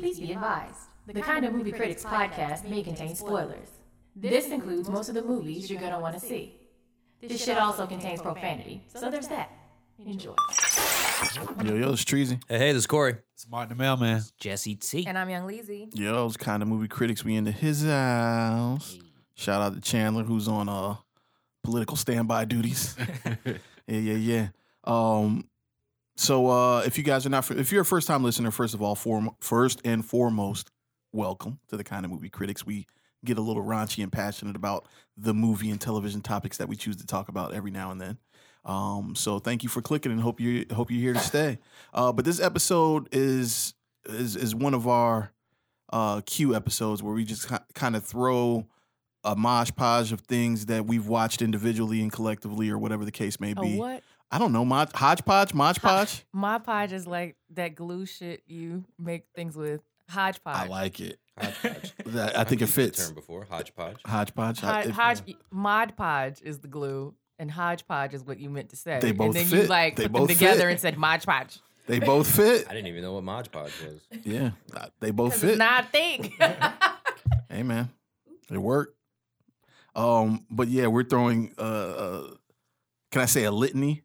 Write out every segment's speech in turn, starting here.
Please be advised. The Kind of Movie Critics podcast may contain spoilers. This includes most of the movies you're going to want to see. This shit also contains profanity, so there's that. Enjoy. Yo, yo, it's Treasy. Hey, hey, this is Corey. It's Martin the Mailman. Jesse T. And I'm Young Leezy. Yo, it's kind of movie critics. We into his house. Shout out to Chandler, who's on uh political standby duties. yeah, yeah, yeah. Um, so uh, if you guys are not, if you're a first time listener, first of all, form, first and foremost, welcome to the kind of movie critics. We get a little raunchy and passionate about the movie and television topics that we choose to talk about every now and then. Um, so thank you for clicking and hope you hope you're here to stay. Uh, but this episode is is is one of our uh Q episodes where we just kind of throw a mosh podge of things that we've watched individually and collectively or whatever the case may be. What? I don't know, mod, hodgepodge, mosh podge. Mod Podge is like that glue shit you make things with. Hodgepodge. I like it. Hodgepodge. That- I think it I've used fits. term before. Hodgepodge. Hodgepodge. I- Hodge, it- Hodge, Mod Podge is the glue, and Hodgepodge is what you meant to say. They both and then you fit. like They put them both together fit. and said Mod Podge. They both fit. I didn't even know what Mod Podge was. Yeah, uh, they both 'Cause fit. It's not a thing. Hey man, it worked. Um, but yeah, we're throwing uh, uh can I say a litany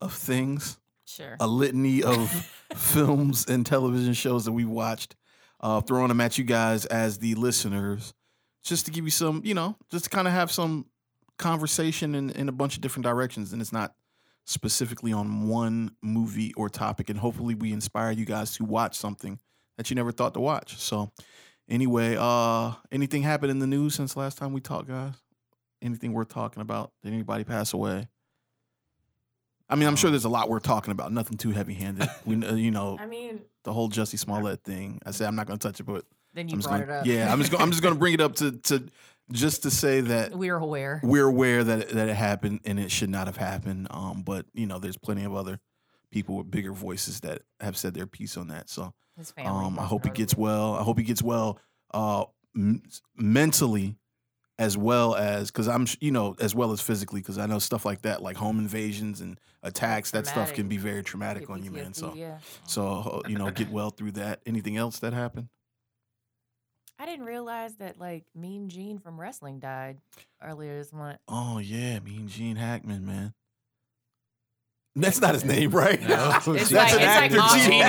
of things, sure. a litany of films and television shows that we watched, uh, throwing them at you guys as the listeners, just to give you some, you know, just to kind of have some conversation in, in a bunch of different directions, and it's not specifically on one movie or topic, and hopefully we inspire you guys to watch something that you never thought to watch. So anyway, uh anything happened in the news since last time we talked, guys? Anything worth talking about? Did anybody pass away? I mean, I'm sure there's a lot worth talking about. Nothing too heavy-handed. We, kn- you know, I mean, the whole Jussie Smollett thing. I said I'm not going to touch it, but then you I'm brought gonna, it up. yeah, I'm just gonna, I'm just going to bring it up to to just to say that We're aware. we're aware that it, that it happened and it should not have happened. Um, but you know, there's plenty of other people with bigger voices that have said their piece on that. So His um, I hope he gets well. I hope he gets well uh, m- mentally as well as because I'm you know as well as physically because I know stuff like that like home invasions and attacks that stuff can be very traumatic on you, man. So yeah. so you know get well through that. Anything else that happened? I didn't realize that like Mean Gene from wrestling died earlier this month. Oh yeah, Mean Gene Hackman, man. That's not his name, right? No. It's That's like an it's like actor, all Gene Gene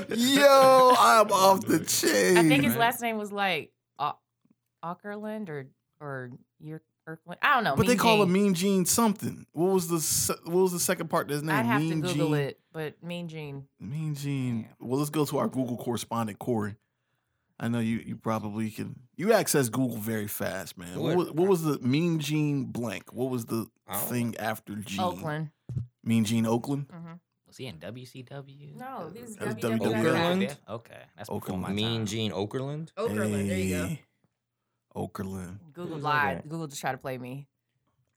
Hackman. Yo, I'm off the chain. I think his last name was like Au- Auckerland or or Yer- Erkland. I don't know. But they call Gene. him Mean Gene something. What was the se- what was the second part of his name? I'd have mean to Google Gene. it, but Mean Gene. Mean Gene. Well, let's go to our Google correspondent, Corey. I know you you probably can you access Google very fast, man. What was, what was the Mean Gene blank? What was the I don't thing after Gene? Oakland. Mean Gene Oakland? hmm Was he in WCW? No, he was That was Okerlund? Okay, that's before Okerlund. my Mean time. Gene Okerlund. Okerlund. There you go. Hey. Okerlund. Google Who's lied. Google just tried to play me.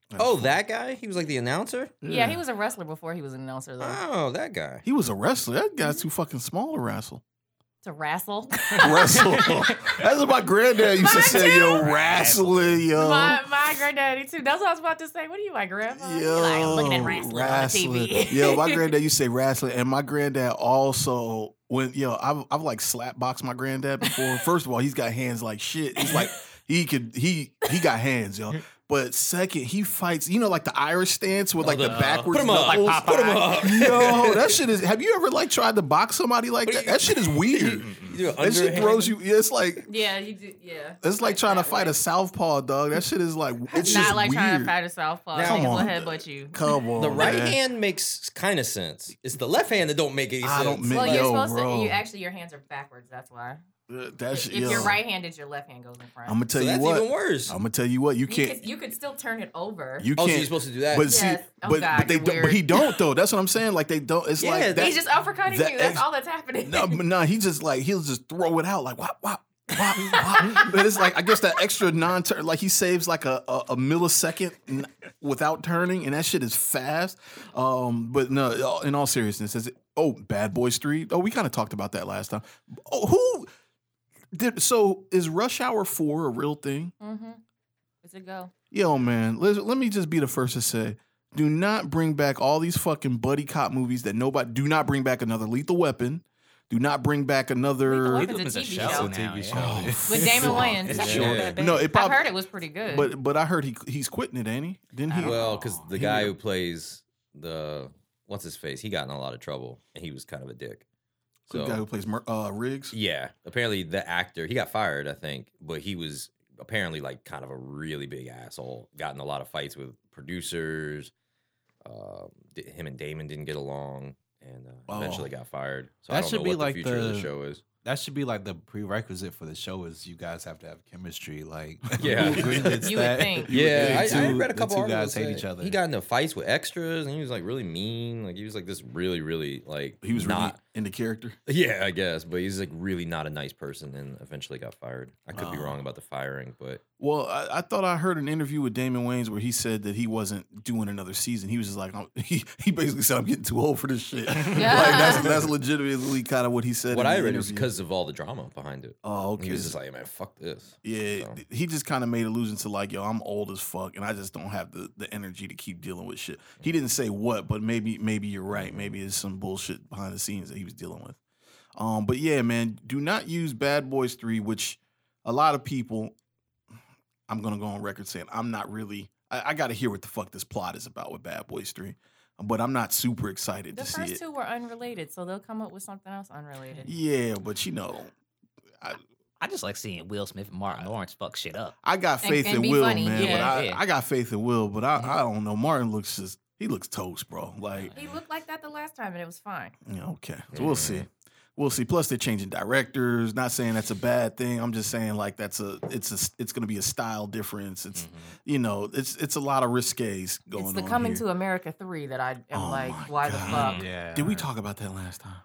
That's Oh, fu- that guy? He was like the announcer? Yeah. he was a wrestler before he was an announcer though. Oh, that guy. He was a wrestler. That guy's mm-hmm. too fucking small to wrestle. to wrestle. Wrestle. That's what my granddad used to Mine say, yo, too. wrestling, yo. my my granddaddy too. That's what I was about to say. What are you, my grandma? He Yo, like, I'm looking at wrestling, wrestling. on TV. yo, my granddad used to say wrestling, and my granddad also when yo, I've I've like slap boxed my granddad before. First of all, he's got hands like shit. He's like he could he he got hands, yo. But second, he fights. You know, like the Irish stance with like the oh, the- uh, backwards Put him up. knuckles. Like Put him up. Yo, that shit is. Have you ever like tried to box somebody like that? That shit is weird. You do That shit throws you. It's like Yeah, you do. Yeah. it's like trying to fight a southpaw dog. That shit is like it's It's just not like weird. trying to fight a southpaw. Now- Niggas Come will on. headbutt you. Come on, The right man. hand makes kind of sense. It's the left hand that don't make any I sense. don't make- Well, you're Yo, supposed bro. to. You actually, your hands are backwards. That's why. That's if yo. you're right-handed, your left hand goes in front. I'm gonna tell so you that's what. even worse. I'm gonna tell you what. You you can't. could, you could still turn it over. You oh, so can't. you're supposed to do that? but see, Yes. Oh, but God, but they don't. But he don't though. That's what I'm saying. Like they don't. It's Yeah, like that. He's just uppercutting that you. That's ex- all that's happening. no, but no, he just like he'll just throw it out like wop wop. wop, wop. but it's like I guess that extra non-turn, like he saves like a, a, a millisecond n- without turning, and that shit is fast. Um, but no, in all seriousness, is it? Oh, Bad Boys Three. Oh, we kind of talked about that last time. Oh, who did? So is Rush Hour Four a real thing? mm-hmm. Where's it go? Yo, man, let, let me just be the first to say, do not bring back all these fucking buddy cop movies that nobody. Do not bring back another Lethal Weapon. Do not bring back another. Lethal Lethal Weapon's Weapon's a a TV show show. now. TV yeah. show. Oh, With Damon. Wayans. It's That's short. not that bad. No, it I've heard it was pretty good. But but I heard he he's quitting it, ain't he? Didn't he? Well, because the He- guy who plays the what's his face, he got in a lot of trouble, and he was kind of a dick. The guy who plays Mer- uh, Riggs. yeah, apparently the actor he got fired, I think, but he was apparently like kind of a really big asshole. Got in a lot of fights with producers. Uh, him and Damon didn't get along, and uh, eventually Oh. got fired. So That I don't should know be what like the future of the the- show is. That should be like the prerequisite for the show is you guys have to have chemistry. Like, Yeah. You would that? think. Would Yeah, think I, I two- read a the couple two articles. guys hate each other. He got into fights with extras, and he was like really mean. Like he was like this really, really like He was not. really in the character. Yeah, I guess, but he's like really not a nice person, and eventually got fired. I could be wrong about the firing, but Well, I, I thought I heard an interview with Damon Wayans where he said that he wasn't doing another season. He was just like, I'm- he, he basically said, I'm getting too old for this shit. like, that's, that's legitimately kind of what he said. what in I the read was because of all the drama behind it. Oh, okay. He was just like, man, fuck this. Yeah, So. he just kind of made allusion to like, yo, I'm old as fuck, and I just don't have the, the energy to keep dealing with shit. He didn't say what, but maybe maybe you're right. Maybe it's some bullshit behind the scenes that he was dealing with. Um, but yeah, man, do not use Bad Boys Three, which a lot of people. I'm gonna go on record saying I'm not really. I, I got to hear what the fuck this plot is about with Bad Boys Three, but I'm not super excited the to see it. The first it. two were unrelated, so they'll come up with something else unrelated. Yeah, but you know, I just like seeing Will Smith and Martin Lawrence fuck shit up. I got faith and in Will, funny, man. But yeah. I, Yeah. I got faith in Will, but I, I don't know. Martin looks just he looks toast, bro. Like, He looked like that the last time, and it was fine. yeah, okay. So we'll see. We'll see. Plus, they're changing directors. Not saying that's a bad thing. I'm just saying like that's a it's a it's going to be a style difference. It's mm-hmm. you know it's it's a lot of risques going on. it's the on Coming here. to America three that I am Oh like, my why the fuck? Mm, yeah. Did we talk about that last time?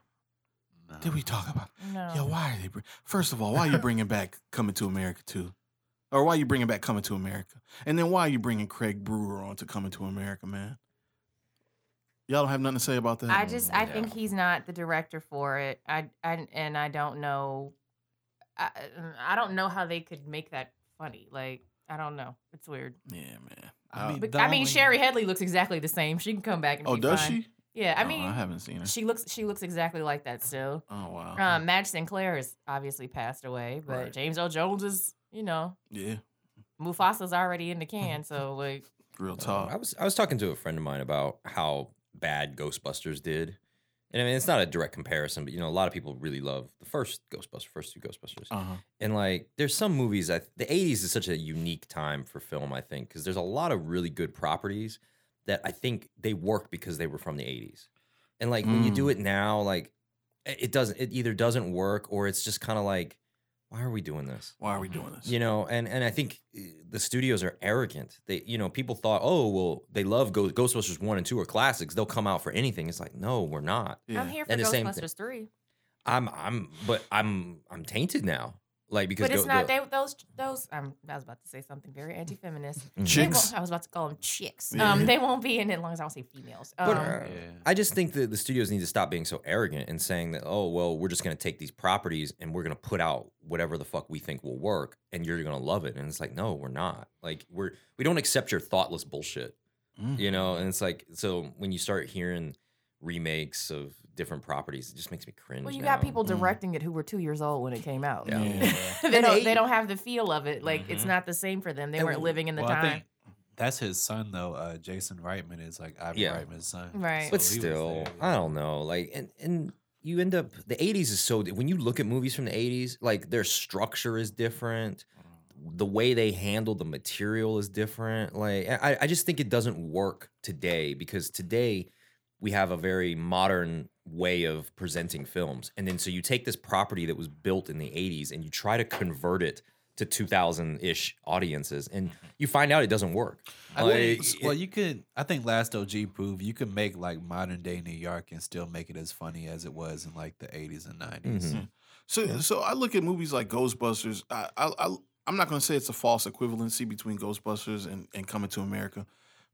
No. Did we talk about? No. Yeah. why are they? Bring, first of all, why are you bringing back Coming to America too? Or why are you bringing back Coming to America? And then why are you bringing Craig Brewer on to Coming to America, man? Y'all don't have nothing to say about that. I just I Yeah. think he's not the director for it. I, I and I don't know. I I don't know how they could make that funny. Like I don't know. It's weird. yeah, man. I mean, But, I mean, only- Shari Headley looks exactly the same. She can come back and Oh, be does fine. she? Yeah, I Oh, mean, I haven't seen her. she looks she looks exactly like that still. Oh wow. Um, Madge Sinclair has obviously passed away, but Right. James Earl Jones is you know yeah, Mufasa's already in the can. So like, real Um, talk. I was I was talking to a friend of mine about how bad Ghostbusters did, and I mean it's not a direct comparison, but you know a lot of people really love the first Ghostbusters, first two Ghostbusters, Uh huh. and like there's some movies that the 80s is such a unique time for film, I think, because there's a lot of really good properties that I think they work because they were from the 80s, and like when you do it now, like it doesn't, it either doesn't work or it's just kind of like, why are we doing this? Why are we doing this? you know and and i think uh, the studios are arrogant they you know people thought oh well they love Ghost, ghostbusters 1 and 2 are classics they'll come out for anything it's like no we're not yeah. I'm here for And the same thing. Ghostbusters three, i'm i'm but i'm i'm tainted now like because but it's Go- not the- they, those those. Um, I was about to say something very anti-feminist. Chicks. I was about to call them chicks. Yeah. Um, they won't be in it as long as I don't say females. Um, but uh, Yeah. i just think that the studios need to stop being so arrogant and saying that oh well we're just going to take these properties and we're going to put out whatever the fuck we think will work and you're going to love it and it's like no we're not like we're we don't accept your thoughtless bullshit Mm. you know and it's like so when you start hearing remakes of different properties it just makes me cringe well, you now. got people Mm. directing it who were two years old when it came out. Yeah. Yeah. they don't. they- They don't have the feel of it. Like it's Mhm. not the same for them. They And weren't living in the Well, I time. think that's his son though. Uh, Jason Reitman is like Ivan Yeah. Reitman's son. Right. but So he was still there, i don't know like and and you end up the 80s is so when you look at movies from the 80s like their structure is different the way they handle the material is different like i, I just think it doesn't work today because today we have a very modern way of presenting films and then so you take this property that was built in the 80s and you try to convert it to 2000-ish audiences and you find out it doesn't work I Like, well, you could. I think Last OG proved you could make like modern day New York and still make it as funny as it was in like the '80s and '90s. Mhm. So, so I look at movies like Ghostbusters. I, I, I I'm not going to say it's a false equivalency between Ghostbusters and, and Coming to America,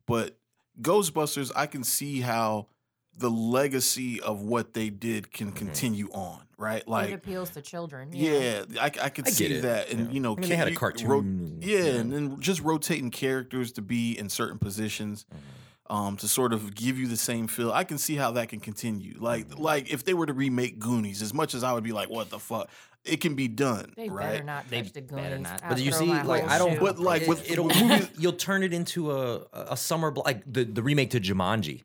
but Ghostbusters, I can see how the legacy of what they did can continue on, right? Like it appeals to children. yeah, I, I could I get see it, that, and yeah. you know, I mean, they had a cartoon ro- yeah, yeah. and then just rotating characters to be in certain positions. Mm-hmm. um, to sort of give you the same feel. I can see how that can continue. Like like if they were to remake Goonies, as much as I would be like, what the fuck, it can be done, They right? better not They touch the better not. But you see, like I don't. shoe. But, like, it, with- it'll with you'll turn it into a a summer blo- like the, the remake to Jumanji,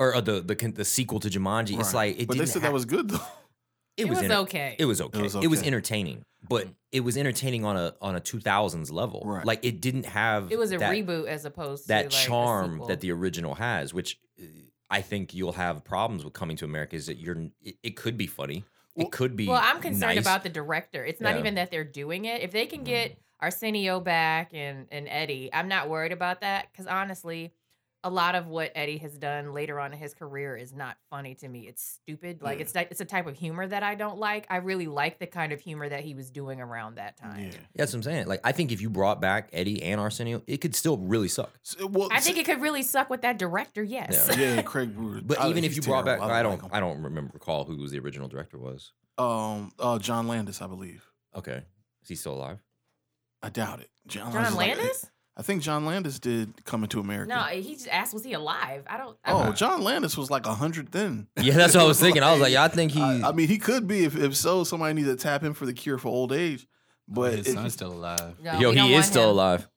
or, uh, the the the sequel to Jumanji. It's Right. like it but they didn't said ha- that was good though. it, it was enter- okay. It was okay. was It was okay. entertaining, but it was entertaining on a on a 2000s level. Right. Like it didn't have It was a that, reboot as opposed to that like, a charm sequel. that the original has, which uh, I think you'll have problems with coming to America. Is that you're it, it could be funny, Well- it could be. Well, I'm concerned nice. about the director. It's not Yeah. even that they're doing it. If they can get Arsenio back and and Eddie, I'm not worried about that because honestly, a lot of what Eddie has done later on in his career is not funny to me. It's stupid. Like Yeah. it's it's a type of humor that I don't like. I really like the kind of humor that he was doing around that time. Yeah. That's what I'm saying. Like I think if you brought back Eddie and Arsenio, it could still really suck. So, well, I think it could really suck with that director. Yes. Yeah. yeah, Craig Brewer. But I- even if you brought terrible. back, I like don't, him. I don't remember recall who was the original director was. Um, uh, John Landis, I believe. Okay, is he still alive? I doubt it. John, John is like- Landis? I think John Landis did Coming to America. No, he just asked, was he alive? I don't. I Oh, don't- John Landis was like hundred then. Yeah, that's what I was thinking. I was like, yeah, I think he. I, I mean, he could be. If, if so, somebody needs to tap him for the cure for old age. Oh, but his it- son's still alive. No, yo, he is still him. alive.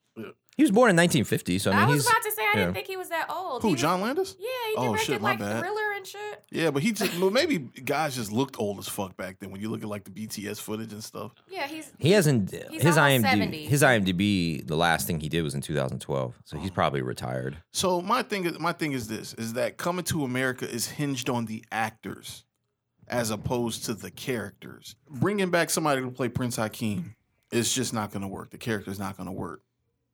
Yeah. He was born in 1950, so I I, mean, was he's. about to say I didn't think he was that old. who? He was- John Landis? Yeah, he Oh, directed shit, my like bad. Thriller and shit. Yeah, but he just well, maybe guys just looked old as fuck back then. When you look at like the BTS footage and stuff. Yeah, he's He hasn't. He's his IMDb. 70. His IMDb. The last thing he did was in 2012, so he's oh. probably retired. So my thing is my thing is this: is that Coming to America is hinged on the actors as opposed to the characters. Bringing back somebody to play Prince Hakeem is just not going to work. The character's not going to work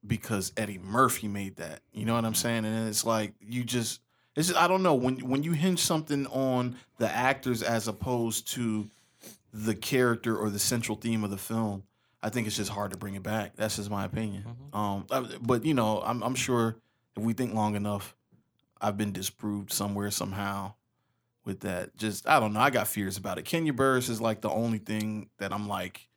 because Eddie Murphy made that. You know what I'm saying? And it's like you just it's just, I don't know when when you hinge something on the actors as opposed to the character or the central theme of the film. I think it's just hard to bring it back. That's just my opinion. Um, uh, but you know, I'm I'm sure if we think long enough, I've been disproved somewhere somehow with that. Just I don't know. I got fears about it. Kenya Burris is like the only thing that I'm like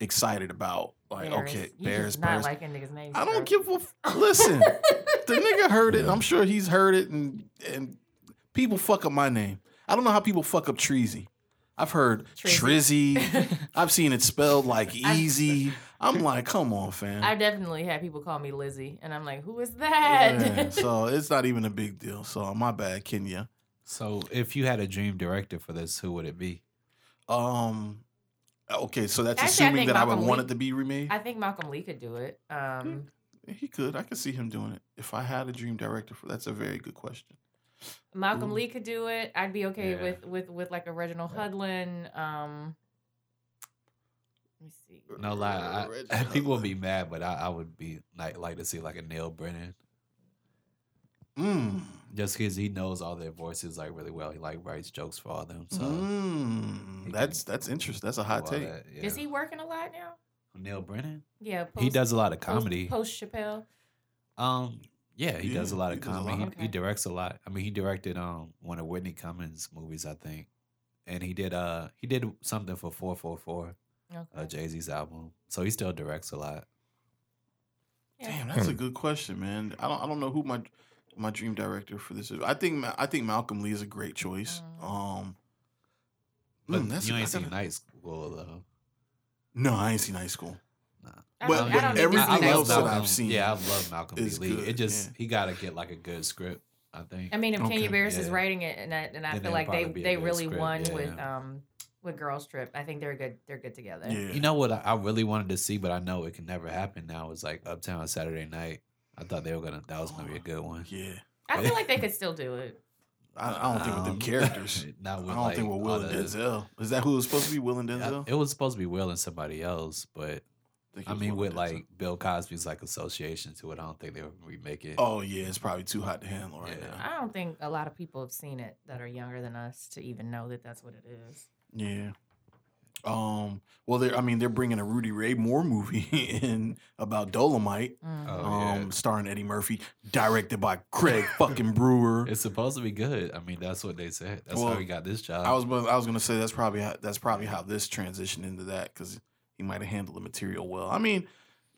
excited about. Like Bears. okay, You Bears, just not Bears. liking niggas' names. I don't bro. give a f- listen. the nigga heard it. I'm sure he's heard it, and and people fuck up my name. I don't know how people fuck up Treasy. I've heard Trizzy. Trizzy. I've seen it spelled like easy. I'm like, come on, fam. I definitely had people call me Lizzie, and I'm like, who is that? Yeah, so it's not even a big deal. So my bad, Kenya. So if you had a dream director for this, who would it be? Um, okay, so that's Actually, assuming think that I would Malcolm want it to be remade. I think Malcolm Lee could do it. Um, he could. I could see him doing it if I had a dream director. For that's a very good question. Malcolm Ooh. Lee could do it. I'd be okay Yeah. with with with like a Reginald Hudlin. Um, let me see. No lie, I, people would be mad, but I, I would be like like to see like a Neal Brennan, Mm. Just because he knows all their voices like really well. He like writes jokes for all them. So Mm. That's that's interesting. That's a hot take. that, yeah. Is he working a lot now? Neal Brennan? Yeah, post, he does a lot of comedy. Post Chappelle. Um, yeah, he does a lot of does comedy. lot. He, he directs a lot. I mean, he directed um one of Whitney Cummings' movies, I think, and he did uh he did something for Four Four Four, Okay. uh, Jay Z's album. So he still directs a lot. Yeah. Damn, that's a good question, man. I don't I don't know who my my dream director for this is. I think I think Malcolm Lee is a great choice. Mm. Um, But mm, that's you ain't I seen gotta- Night School though. No, I ain't seen high school. I But- don't, but I don't need to everything see I- I that else that. I've seen Yeah, I love Malcolm is Lee. good, It just yeah. he got to get like a good script. I think. I mean, if Kenya Okay, Barris is writing it, and I, and I Then feel like they probably be a they really script, won yeah. with um with Girls Trip. I think they're good. They're good together. Yeah. You know what I, I really wanted to see, but I know it can never happen now. Is like Uptown Saturday Night. I thought they were gonna. That was gonna be a good one. Yeah. I feel like they could still do it. I, I don't think with them Um, characters. Not I with don't like, think with Will all and the- Denzel. Is that who it was supposed to be? Will and Yeah, Denzel? It was supposed to be Will and somebody else, but think it I mean, with like Denzel. Bill Cosby's like association to it, I don't think they would remake it. Oh yeah, it's probably too hot to handle right Yeah. now. I don't think a lot of people have seen it that are younger than us to even know that that's what it is. Yeah. Um. Well, they're. I mean, they're bringing a Rudy Ray Moore movie in about Dolomite, Mm. Oh, um, yeah. starring Eddie Murphy, directed by Craig fucking Brewer. It's supposed to be good. I mean, that's what they said. That's Well, how he got this job. I was. I was gonna say that's probably how, that's probably how this transitioned into that because he might have handled the material well. I mean,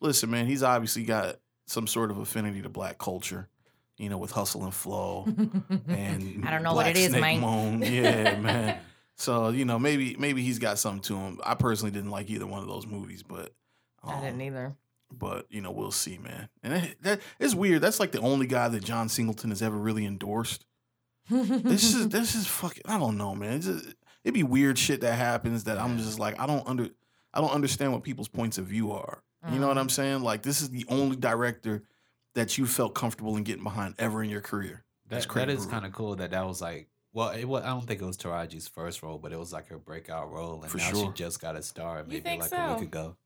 listen, man, he's obviously got some sort of affinity to black culture. you know, with Hustle and Flow and I don't know what it is, Snake Mike. Moan. Yeah, man. So you know, maybe maybe he's got something to him. I personally didn't like either one of those movies, but I um, didn't either. but you know, we'll see, man. And that, that it's weird. That's like the only guy that John Singleton has ever really endorsed. This is this is fucking. I don't know, man. It's just, it'd be weird shit that happens that I'm just like I don't under I don't understand what people's points of view are. You know what I'm saying? Like this is the only director that you felt comfortable in getting behind ever in your career. That's That, Craig that is kind of cool that that was like, well, it was, I don't think it was Taraji's first role, but it was like her breakout role, and For now sure. she just got a star maybe think like a so? week ago.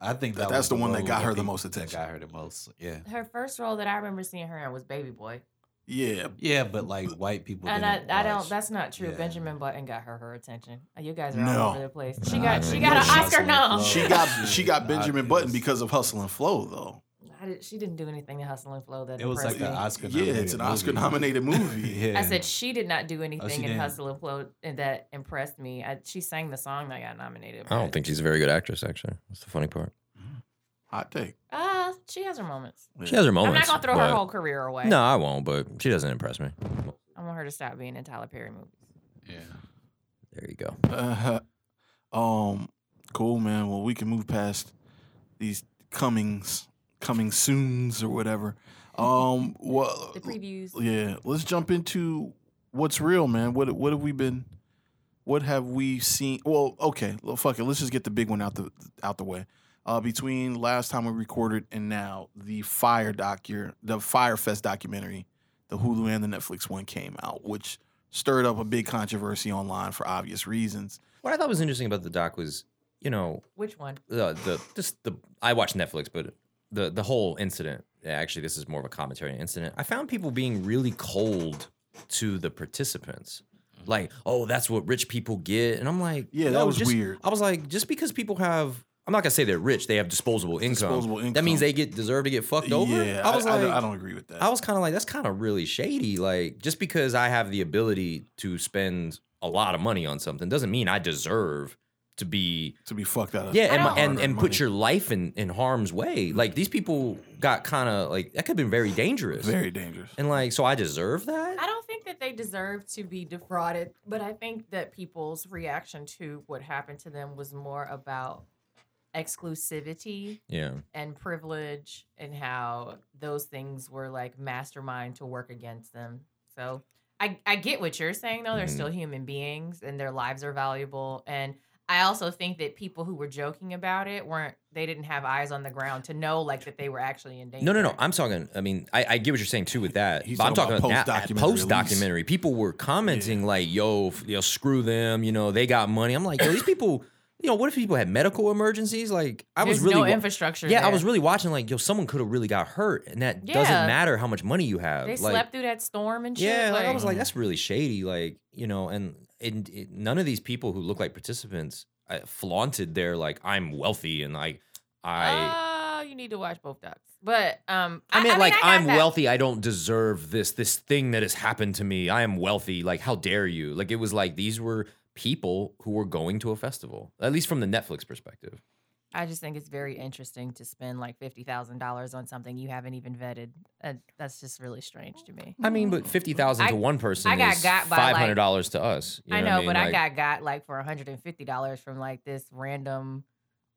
I think That- that, that's was the one that got her the people- most that attention. got her the most. Yeah, Her first role that I remember seeing her in was Baby Boy, Yeah, yeah, but like white people. and I, didn't I don't. That's not true. Yeah. Benjamin Button got her her attention. Uh, you guys are No. all over the place. She Nah, got she got an Oscar hustled nom. she got she got I- Benjamin Button because of Hustle and Flow, though. I did, she didn't do anything to Hustle and Flow that It was like impressed an me. Oscar. Yeah, it's an Oscar nominated movie. yeah. I said she did not do anything in didn't. Hustle and Flow and that impressed me. I, she sang the song that got nominated. I don't think she's a very good actress. Actually, that's the funny part. Hot take. Uh, she has her moments. She has her moments. I'm not gonna throw her whole career away. No, I won't. But she doesn't impress me. I want her to stop being in Tyler Perry movies. yeah. There you go. Uh, um, cool, man. Well, we can move past these comings, coming soons or whatever. Um, well, The previews. yeah. Let's jump into what's real, man. What what have we been? What have we seen? Well, okay. Well, fuck it. Let's just get the big one out the out the way. Uh, between last time we recorded and now, the Fyre Doc, docu, the Fyrefest documentary, the Hulu and the Netflix one came out, which stirred up a big controversy online for obvious reasons. What I thought was interesting about the doc was, you know, Which one? the the just the I watched Netflix, but the the whole incident. Actually, this is more of a commentary incident. I found people being really cold to the participants. Mm-hmm. Like, oh, that's what rich people get, and I'm like, Yeah, that was just- weird. I was like, just because people have, I'm not gonna say they're rich, they have disposable income. Disposable That means they get deserve to get fucked over. Yeah, I was I, like, I, don't agree with that. I was kind of like, that's kind of really shady. Like, just because I have the ability to spend a lot of money on something doesn't mean I deserve to be to be fucked out of yeah, and, don't- and and put your life in in harm's way. Like these people got kind of like that could have been very dangerous. very dangerous. and like, so I deserve that. I don't think that they deserve to be defrauded, but I think that people's reaction to what happened to them was more about exclusivity Yeah, and privilege and how those things were like mastermind to work against them. So I, I get what you're saying though. They're Mhm. still human beings and their lives are valuable. And I also think that people who were joking about it weren't they didn't have eyes on the ground to know like that they were actually in danger. no, no, no. I'm talking. I mean, I, I get what you're saying too with that. He's but I'm talking talking about about post-documentary post documentary. People were commenting like, "Yo, f- yo, screw them." You know, they got money. I'm like, yo, these people. You know, what if people had medical emergencies? Like, I was really no wa- infrastructure. Yeah, I was really watching. Like, yo, someone could have really got hurt, and that doesn't matter how much money you have. They like, slept through that storm and shit. Yeah, like, I was like, that's really shady. Like, you know, and and it, none of these people who look like participants uh, flaunted their like I'm wealthy and like I. Oh, you need to watch both docs. But um, I, mean, like I got I'm that. wealthy. I don't deserve this. This thing that has happened to me. I am wealthy. Like, how dare you? Like, it was like these were people who were going to a festival. At least from the Netflix perspective. I just think it's very interesting to spend like fifty thousand dollars on something you haven't even vetted. Uh, that's just really strange to me. I mean, but fifty thousand I- to one person I got is got by, like- five hundred dollars to us. You I what know, mean? but I got got like for one hundred and fifty dollars from like this random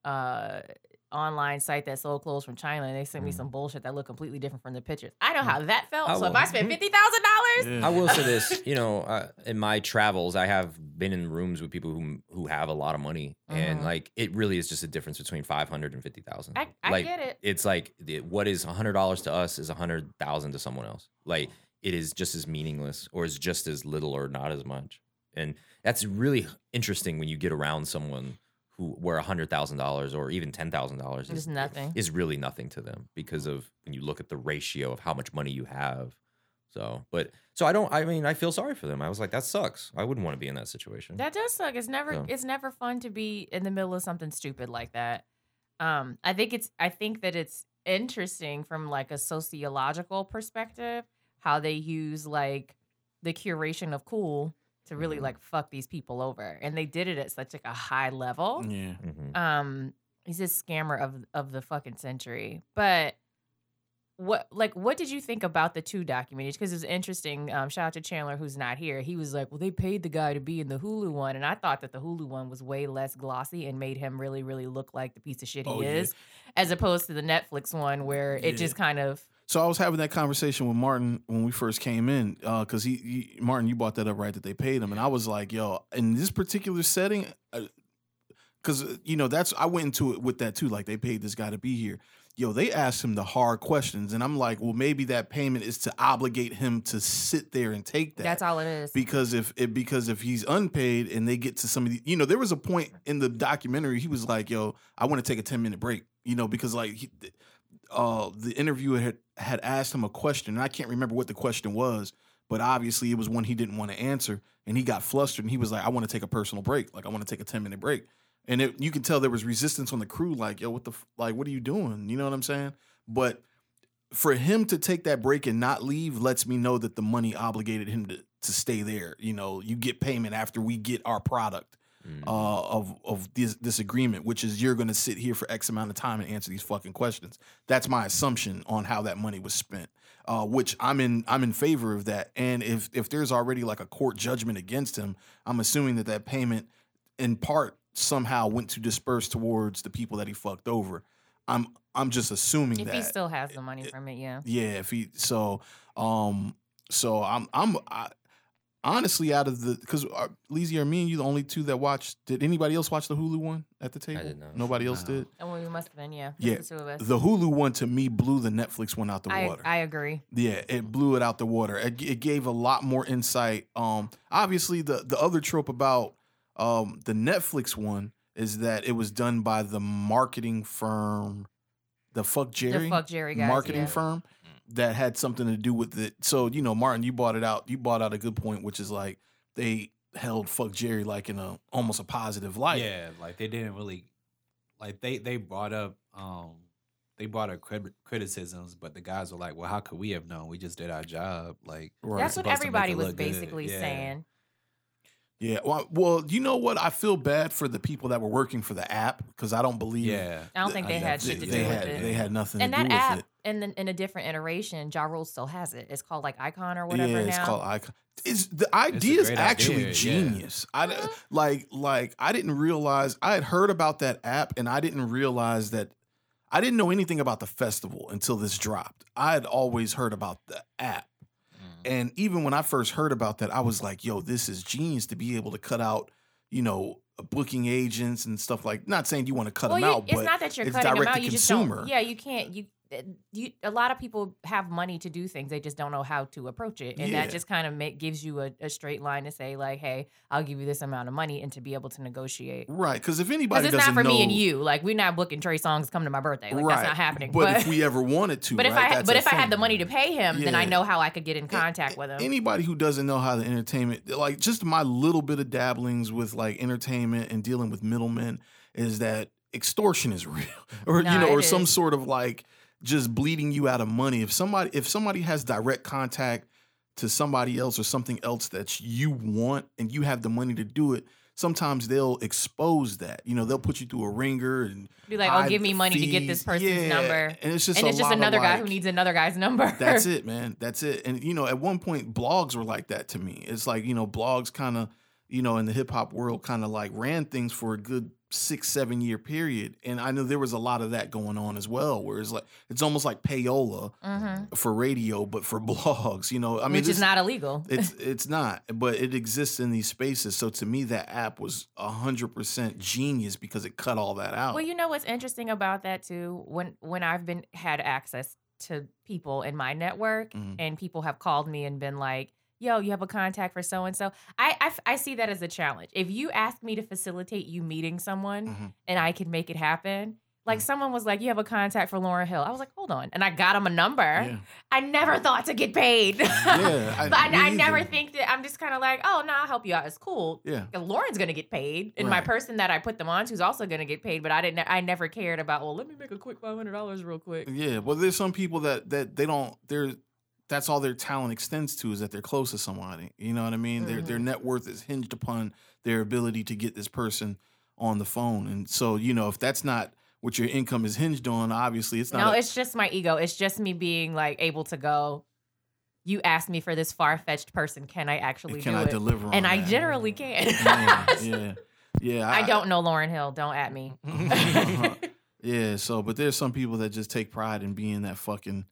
uh online site that sold clothes from China, and they sent me Mm. some bullshit that looked completely different from the pictures. I know how that felt. I so if. I spent fifty thousand dollars, I will say this, you know, uh, in my travels, I have been in rooms with people who who have a lot of money, and Mhm. like it really is just a difference between five hundred and fifty thousand. I, I like get it. it's like the, what is a hundred dollars to us is a hundred thousand to someone else. Like it is just as meaningless, or is just as little, or not as much. And that's really interesting when you get around someone who where a hundred thousand dollars or even ten thousand dollars is nothing. is really nothing to them because of when you look at the ratio of how much money you have. So, but so I don't. I mean, I feel sorry for them. I was like, that sucks. I wouldn't want to be in that situation. That does suck. It's never So- it's never fun to be in the middle of something stupid like that. Um, I think it's I think that it's interesting from like a sociological perspective how they use like the curation of cool to really Mhm. like fuck these people over, and they did it at such like a high level. Yeah. Mhm. Um, he's a scammer of of the fucking century, but what like what did you think about the two documentaries? Because it's interesting. Um, shout out to Chandler who's not here. He was like, "Well, they paid the guy to be in the Hulu one," and I thought that the Hulu one was way less glossy and made him really, really look like the piece of shit he Oh, yeah. is, as opposed to the Netflix one where it Yeah. just kind of So I was having that conversation with Martin when we first came in, uh, because he, he, Martin, you brought that up right that they paid him, and I was like, yo, in this particular setting, uh, because uh, you know that's I went into it with that too, like they paid this guy to be here. Yo, they asked him the hard questions, and I'm like, well, maybe that payment is to obligate him to sit there and take that. that's all it is. because if it because if he's unpaid and they get to some of the you know there was a point in the documentary he was like yo i want to take a 10 minute break you know because like he, uh the interviewer had had asked him a question and i can't remember what the question was but obviously it was one he didn't want to answer and he got flustered and he was like i want to take a personal break like i want to take a 10 minute break. And it, you can tell there was resistance on the crew like yo what the f- like what are you doing? You know what i'm saying? But for him to take that break and not leave lets me know that the money obligated him to, to stay there. You know, you get payment after we get our product Mm. uh, of of this this agreement, which is you're going to sit here for X amount of time and answer these fucking questions. That's my assumption on how that money was spent. Uh, which I'm in I'm in favor of that. And if if there's already like a court judgment against him, I'm assuming that that payment in part somehow went to disperse towards the people that he fucked over. I'm I'm just assuming if that he still has the money from it, yeah. yeah, if he so um so I'm I'm I, honestly out of the because uh, Lizzie are me and you the only two that watched. Did anybody else watch the Hulu one at the table? did not. Nobody else No. did. And we must have been, yeah. Yeah, the two of us. The Hulu one to me blew the Netflix one out the I, water. I agree. yeah, it blew it out the water. It, it gave a lot more insight. Um, obviously the the other trope about um the Netflix one is that it was done by the marketing firm, the FuckJerry, the FuckJerry guys. marketing yeah. firm that had something to do with it. So, you know, Martin, you brought it out. You brought out a good point, which is like they held FuckJerry like in a almost a positive light. yeah, like they didn't really like they they brought up um they brought up crit- criticisms, but the guys were like, "Well, how could we have known? We just did our job." Like Right. That's what supposed to make everybody was basically Yeah. saying. Yeah. Well, well, you know what? I feel bad for the people that were working for the app because I don't believe. yeah, I don't think they I had know. shit to they, do with had it. they had nothing and to do that app with in the, in a different iteration, Ja Rule still has it. It's called like Icon or it. whatever yeah, now. it's called icon. It's the idea is actually idea, yeah. genius. I mm-hmm. like like I didn't realize I had heard about that app and I didn't realize that I didn't know anything about the festival until this dropped. I had always heard about the app. And even when I first heard about that, I was like, yo, this is genius to be able to cut out, you know, booking agents and stuff like not saying you want to cut well, them you, out, it's but not that you're it's cutting them out. to You just consumer. don't. Yeah, you can't. You, uh, Eh, you. A lot of people have money to do things. They just don't know how to approach it, and Yeah. that just kind of make, gives you a, a straight line to say like, "Hey, I'll give you this amount of money," and to be able to negotiate. right. Because if Because anybody it's doesn't not for know, me and you. Like we're not booking Trey Songz to come to my birthday. Like right, that's not happening. But, if we ever wanted to, but if I had, but the if I had the money to pay him, then I know how I could get in contact a- with him. Anybody who doesn't know how the entertainment, like just my little bit of dabblings with like entertainment and dealing with middlemen, is that extortion is real, or Nah, you know, or it some sort of like just bleeding you out of money. If somebody, if somebody has direct contact to somebody else or something else that you want, and you have the money to do it. Sometimes they'll expose that. You know, they'll put you through a ringer and Be like, "Oh, give me money to get this person's Yeah, number," and it's just and it's just another guy who needs another guy's number. that's it, man. That's it. And you know, at one point, blogs were like that to me. It's like you know, blogs kind of, you know, in the hip hop world, kind of like ran things for a good six, seven year period. And I know there was a lot of that going on as well, where it's like it's almost like payola Mhm. for radio, but for blogs. You know, I mean, which is not illegal. it's it's not, but it exists in these spaces. So to me, that app was hundred percent genius because it cut all that out. Well, you know what's interesting about that too? When when I've been had access to people in my network Mhm. and people have called me and been like, "Yo, you have a contact for so and so." I I see that as a challenge. If you ask me to facilitate you meeting someone Mhm. and I can make it happen. Like Mhm. someone was like, "You have a contact for Lauryn Hill." I was like, "Hold on," and I got him a number. yeah, I never thought to get paid. Yeah, I- but I, I never think that. I'm just kind of like, "Oh no, I'll help you out. It's cool." yeah. Lauryn's gonna get paid, and my person that I put them on to is also gonna get paid. But I didn't. I never cared about. Well, let me make a quick five hundred dollars real quick. Yeah, well, there's some people that that they don't. They're that's all their talent extends to is that they're close to somebody. You know what I mean? Their their mm-hmm. net worth is hinged upon their ability to get this person on the phone, and so you know if that's not what your income is hinged on. Obviously, it's not. No, a- it's just my ego. It's just me being like able to go. You asked me for this far fetched person. Can I actually can do I it? deliver? on and I generally can. yeah, yeah, yeah. I don't know Lauryn Hill. Don't at me. Yeah, so but there's some people that just take pride in being that fucking.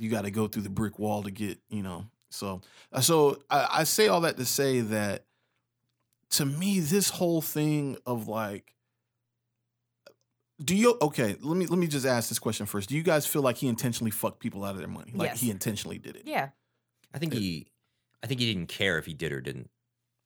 You got to go through the brick wall to get, you know. So, uh, so I, I say all that to say that, to me, this whole thing of like, do you okay? Let me let me just ask this question first. Do you guys feel like he intentionally fucked people out of their money? Like Yes. he intentionally did it? yeah. I think he, I think he didn't care if he did or didn't.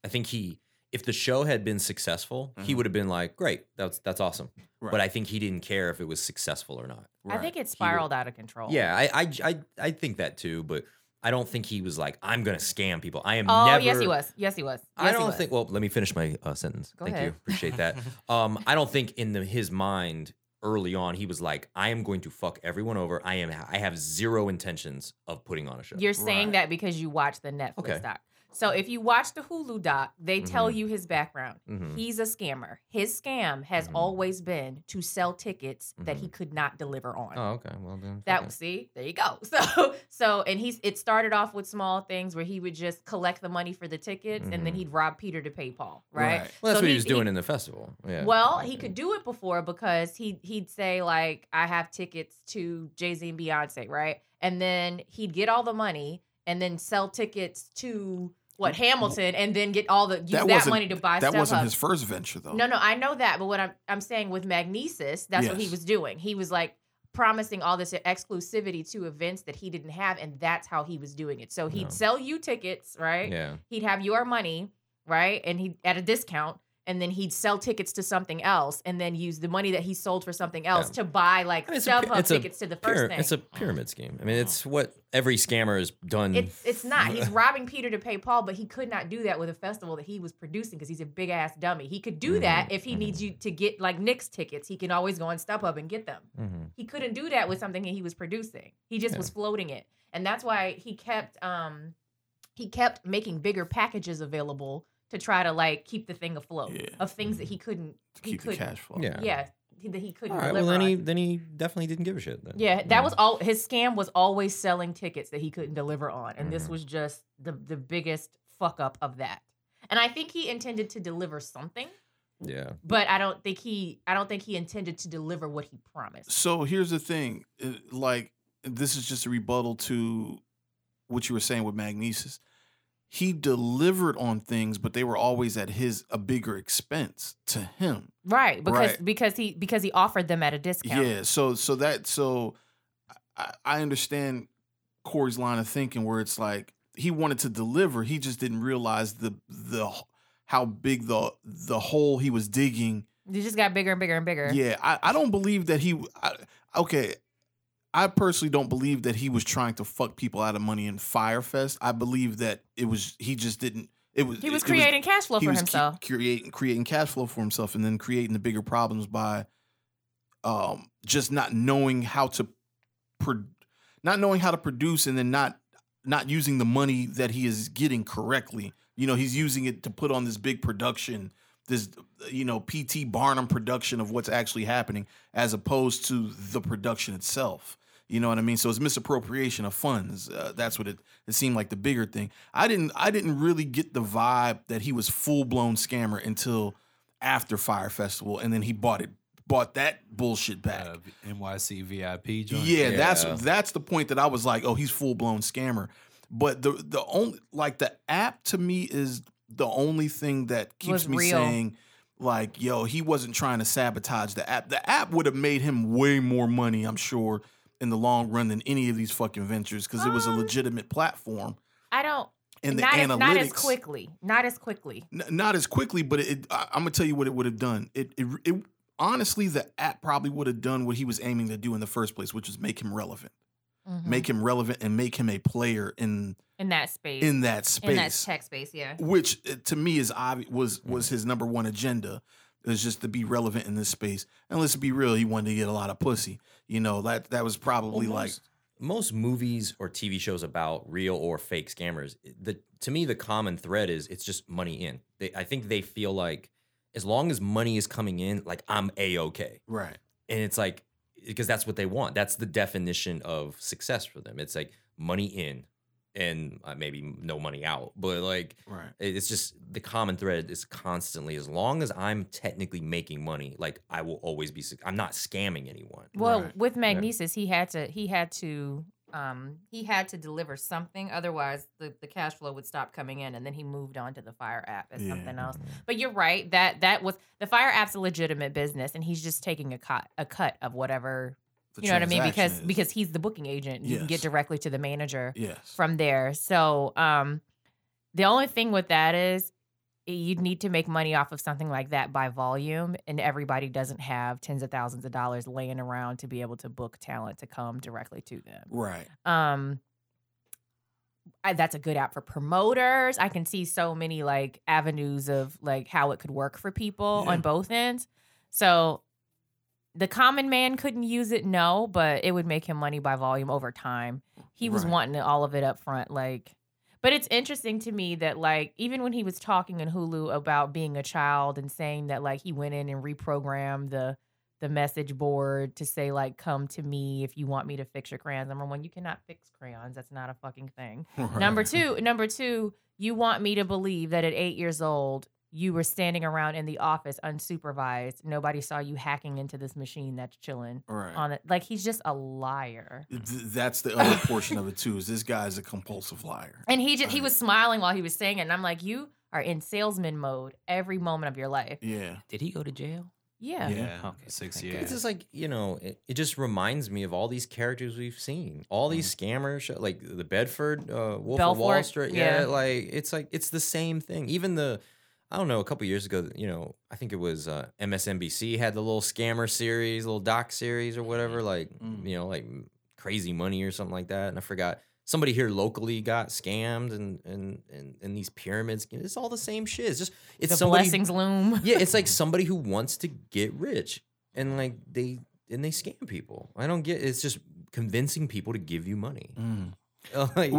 I think he, if the show had been successful, he Mhm. would have been like, "Great, that's that's awesome." Right. But I think he didn't care if it was successful or not. I think it spiraled out of control. Yeah, I, I, I, I think that too. But I don't think he was like, "I'm gonna scam people." I am Oh never. yes, he was. Yes, he was. Yes, I don't was. think. Well, let me finish my uh, sentence. Go Thank ahead. you. Appreciate that. um, I don't think in the, his mind early on he was like, "I am going to fuck everyone over. I am. I have zero intentions of putting on a show." You're saying Right. that because you watch the Netflix Okay. doc. So if you watch the Hulu doc, they tell Mhm. you his background. Mhm. He's a scammer. His scam has Mhm. always been to sell tickets that he Mhm. could not deliver on. Oh, okay. Well then. That it. see, there you go. So so and he's it started off with small things where he would just collect the money for the tickets and then Mhm. he'd rob Peter to pay Paul, right? Right. Well, that's So what he he- was doing in the festival. Yeah. Well, he could do it before because he he'd say like I have tickets to Jay Z and Beyonce, right? And then he'd get all the money and then sell tickets to what Hamilton and then get all the use that, wasn't- money to buy stuff. That wasn't up. his first venture though. No, no, I know that, but what I'm I'm saying with Magnises, that's what he was doing. He was like promising all this exclusivity to events that he didn't have, and that's how he was doing it. So he'd No. sell you tickets, right? Yeah. He'd have your money, right? And he at a discount, and then he'd sell tickets to something else, and then use the money that he sold for something else Yeah. to buy like I mean, it's a pi- StubHub tickets to the first Pyra- thing. It's a pyramid scheme. I mean, it's what every scammer has done. It's it's not. He's robbing Peter to pay Paul, but he could not do that with a festival that he was producing because he's a big ass dummy. He could do that Mhm, if he mhm. needs you to get like Knicks tickets. He can always go on StubHub and get them. Mhm. He couldn't do that with something that he was producing. He just Yeah. was floating it, and that's why he kept um he kept making bigger packages available to try to like keep the thing afloat Yeah. of things that he couldn't to he keep the couldn't cash flow. Yeah. yeah he- that he couldn't All right. deliver Well, then on. he then he definitely didn't give a shit. Then. Yeah, that Yeah. was all his scam was always selling tickets that he couldn't deliver on. And this Mhm. was just the the biggest fuck up of that. And I think he intended to deliver something, Yeah. but I don't think he I don't think he intended to deliver what he promised. So here's the thing, like this is just a rebuttal to what you were saying with Magnises. He delivered on things, but they were always at his a bigger expense to him. Right, because Right. because he because he offered them at a discount. Yeah. So so that so I, I understand Corey's line of thinking where it's like he wanted to deliver, he just didn't realize the the how big the the hole he was digging It just got bigger and bigger and bigger. Yeah, I, I don't believe that he. I, okay, I personally don't believe that he was trying to fuck people out of money in Fyrefest. I believe that it was he just didn't. It was He was it creating cash flow for was himself. creating creating cash flow for himself, and then creating the bigger problems by, um, just not knowing how to, pro- not knowing how to produce, and then not not using the money that he is getting correctly. You know, he's using it to put on this big production, this you know PT Barnum production of what's actually happening, as opposed to the production itself. You know what I mean? So it's misappropriation of funds. Uh, that's what it, it seemed like the bigger thing. I didn't I didn't really get the vibe that he was full blown scammer until after Fyre Festival, and then he bought it bought that bullshit back. Uh, NYC VIP joint. Yeah, that's Yeah. that's the point that I was like, oh, he's full blown scammer. But the the only like the app to me is the only thing that keeps me real. saying like, yo, he wasn't trying to sabotage the app. The app would have made him way more money, I'm sure, in the long run than any of these fucking ventures because it was a Um, legitimate platform. I don't And the not as, analytics, not as quickly. Not as quickly. N- not as quickly, but it, I, I'm gonna tell you what it would have done. It, it, it honestly, the app probably would have done what he was aiming to do in the first place, which is make him relevant, Mhm. make him relevant, and make him a player in in that space. in that space. in that tech space, yeah. which uh, to me is obvious was Mm-hmm. was his number one agenda is just to be relevant in this space. And let's be real, he wanted to get a lot of pussy. You know that that was probably like most, most movies or TV shows about real or fake scammers. The to me, the common thread is it's just money in. They, I think they feel like as long as money is coming in, like I'm a okay. right. and it's like because that's what they want. That's the definition of success for them. It's like money in and uh, maybe no money out, but like Right. it's just the common thread is constantly as long as I'm technically making money, like I will always be. I'm not scamming anyone. Well, Right. with Magnises, he had to he had to um he had to deliver something, otherwise the, the cash flow would stop coming in, and then he moved on to the Fyre app as Yeah. something else. But you're right that that was the Fyre app's a legitimate business, and he's just taking a cut a cut of whatever The you know what I mean because is. because he's the booking agent. You can get directly to the manager yes. from there. So um the only thing with that is you'd need to make money off of something like that by volume and everybody doesn't have tens of thousands of dollars laying around to be able to book talent to come directly to them. right. Um I, that's a good app for promoters. I can see so many like avenues of like how it could work for people Yeah. on both ends. So the common man couldn't use it, no, but it would make him money by volume over time. He was Right. wanting all of it up front, like. But it's interesting to me that like even when he was talking in Hulu about being a child and saying that like he went in and reprogrammed the the message board to say like come to me if you want me to fix your crayons. Number one, you cannot fix crayons. That's not a fucking thing. Number two, number two, you want me to believe that at eight years old, you were standing around in the office unsupervised. Nobody saw you hacking into this machine that's chilling Right. on it. Like he's just a liar. Th- That's the other portion of it too. Is this guy's a compulsive liar? And he just he was smiling while he was saying it. And I'm like, you are in salesman mode every moment of your life. Yeah. Did he go to jail? Yeah. Yeah. Okay, six years. It's just like you know, it, it just reminds me of all these characters we've seen, all these scammers, show- like the Belfort uh, Wolf of Wall Street. yeah. Yeah, like it's like it's the same thing. Even the, I don't know, a couple years ago, you know, I think it was uh, MSNBC had the little scammer series, little doc series or whatever, like Mm. you know, like Crazy Money or something like that. And I forgot somebody here locally got scammed, and and and, and these pyramids. It's all the same shit. It's just it's the somebody blessings loom. yeah, it's like somebody who wants to get rich and like they and they scam people. I don't get it's just convincing people to give you money. Mm. like,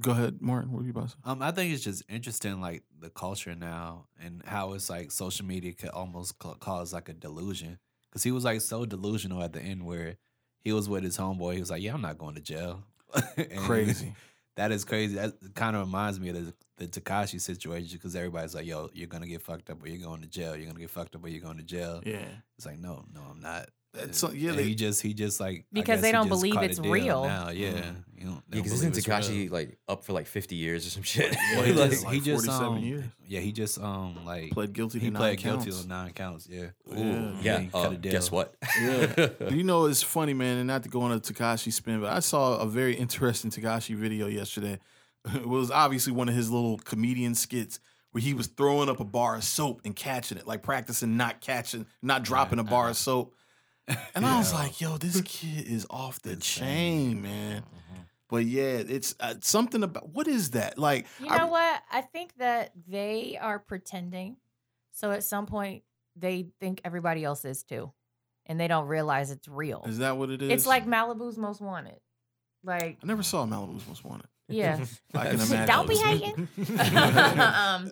Go ahead, Martin. What were you about to say? Um, I think it's just interesting, like the culture now and how it's like social media could almost ca- cause like a delusion. Cause he was like so delusional at the end where he was with his homeboy. He was like, "Yeah, I'm not going to jail." And Crazy. That is crazy. That kind of reminds me of the, the Tekashi situation because everybody's like, "Yo, you're gonna get fucked up or you're going to jail. You're gonna get fucked up or you're going to jail." Yeah. It's like, no, no, I'm not. That's so- yeah, And they- he just he just like Because they don't believe it's real. now. Yeah, Mhm. you don't, they yeah, because isn't. Tekashi like up for like fifty years or some shit? Well, he Like- just, he like just 47 um, years. yeah, he just um like Pled guilty he to nine pled guilty counts. to nine counts. Yeah, Yeah. yeah. he uh, cut a guess what? Yeah. you know, it's funny, man, and not to go on a Tekashi spin, but I saw a very interesting Tekashi video yesterday. It was obviously one of his little comedian skits where he was throwing up a bar of soap and catching it, like practicing not catching, not dropping a bar of soap. And I was like, yo, this kid is off the chain, man. But yeah, it's uh, something about what is that? Like, You I- know what? I think that they are pretending. So at some point, they think everybody else is too. And they don't realize it's real. is that what it is? It's like Malibu's Most Wanted. Like, I never saw Malibu's Most Wanted. yeah. I can imagine. Don't be hating. um,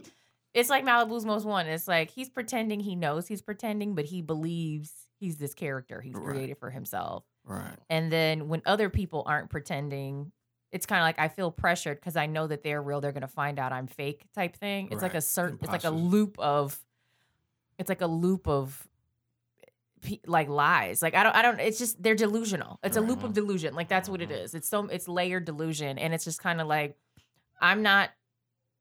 it's like Malibu's Most Wanted. It's like he's pretending he knows he's pretending, but he believes he's this character he's Right. created for himself. Right. And then when other people aren't pretending, it's kind of like I feel pressured because I know that they're real. They're gonna find out I'm fake type thing. It's like a Right. certain. It's like a loop of. It's like a loop of. Like lies, like I don't, I don't. It's just they're delusional. It's a loop of delusion. Like that's what it Mhm. It's so it's layered delusion, and it's just kind of like, I'm not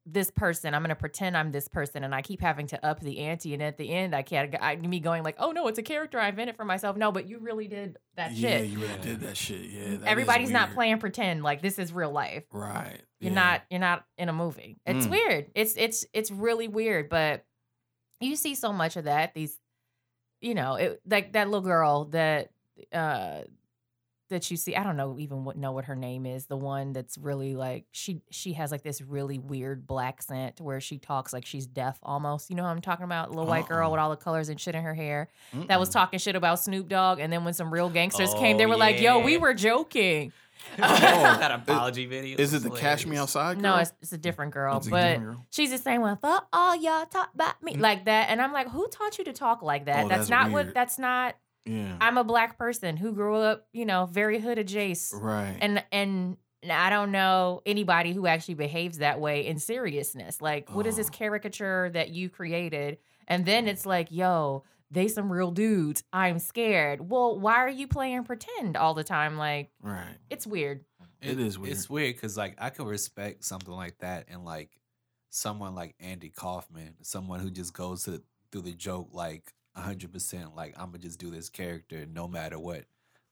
this person. I'm gonna pretend I'm this person, and I keep having to up the ante. And at the end, I can't. I, me going like, oh no, it's a character I invented for myself. No, but you really did that yeah, shit. you really did that shit. Yeah. that Everybody's not playing pretend like this is real life. Right. You're yeah. not you're not in a movie. It's Mm. weird. It's it's it's really weird, but you see so much of that these you know, it like that little girl that uh that you see, I don't know even what know what her name is. The one that's really like she she has like this really weird black scent where she talks like she's deaf almost. You know what I'm talking about? Little white girl Uh-uh. with all the colors and shit in her hair that was talking shit about Snoop Dogg, and then when some real gangsters came, they Oh, were like, "Yo, we were joking." that apology video. Is it was the Cash Me hilarious. Outside? No, it's, it's a different girl, It's a but different girl? she's the same one. Fuck all y'all talk about me Mm. like that, and I'm like, who taught you to talk like that? Oh, that's, that's not weird. what. That's not. Yeah. I'm a black person who grew up, you know, very hood adjacent. right. And and I don't know anybody who actually behaves that way in seriousness. Like, what is this Oh. caricature that you created? And then it's like, yo, they some real dudes. I'm scared. Well, why are you playing pretend all the time? Like, right. it's weird. It is weird. It's weird because like I could respect something like that and like someone like Andy Kaufman, someone who just goes to through the joke like hundred percent, like I'm gonna just do this character no matter what,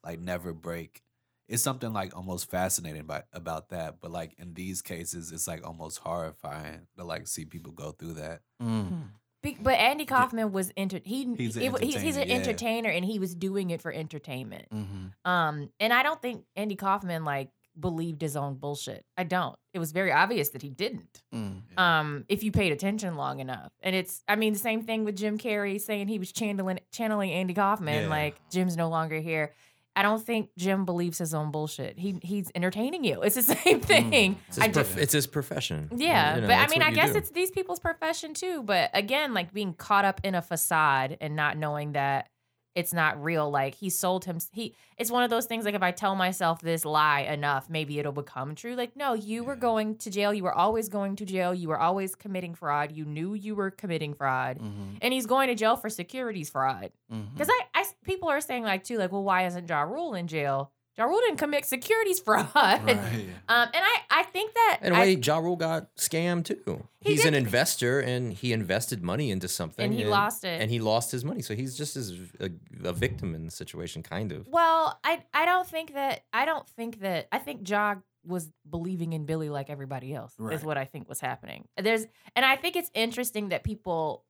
like never break. It's something like almost fascinating about about that, but like in these cases, it's like almost horrifying to like see people go through that. Mm. Be- But Andy Kaufman was enter- he He's an it wa- he's, he's an entertainer, yeah. entertainer and he was doing it for entertainment. hmm Um, and I don't think Andy Kaufman like believed his own bullshit. I don't. It was very obvious that he didn't. Mm. Um, if you paid attention long enough, and it's I mean the same thing with Jim Carrey saying he was channeling channeling Andy Kaufman. Yeah. Like Jim's no longer here. I don't think Jim believes his own bullshit. He he's entertaining you. It's the same thing. It's I his, prof- it's his profession. yeah, You know, but I mean, I guess do. it's these people's profession too. But again, like being caught up in a facade and not knowing that it's not real. Like he sold him. He. It's one of those things. Like if I tell myself this lie enough, maybe it'll become true. Like no, you were going to jail. You were always going to jail. You were always committing fraud. You knew you were committing fraud. hmm And he's going to jail for securities fraud. Because I, I, people are saying like too, like, well, why isn't Ja Rule in jail? Ja Rule didn't commit securities fraud. Right. Um, and I, I think that In a I- way, Ja Rule got scammed too. He He's an investor and he invested money into something. and he lost it. And he lost his money. So he's just as a, a victim in the situation, kind of. Well, I I don't think that I don't think that I think Ja was believing in Billy like everybody else Right. is what I think was happening. There's and I think it's interesting that people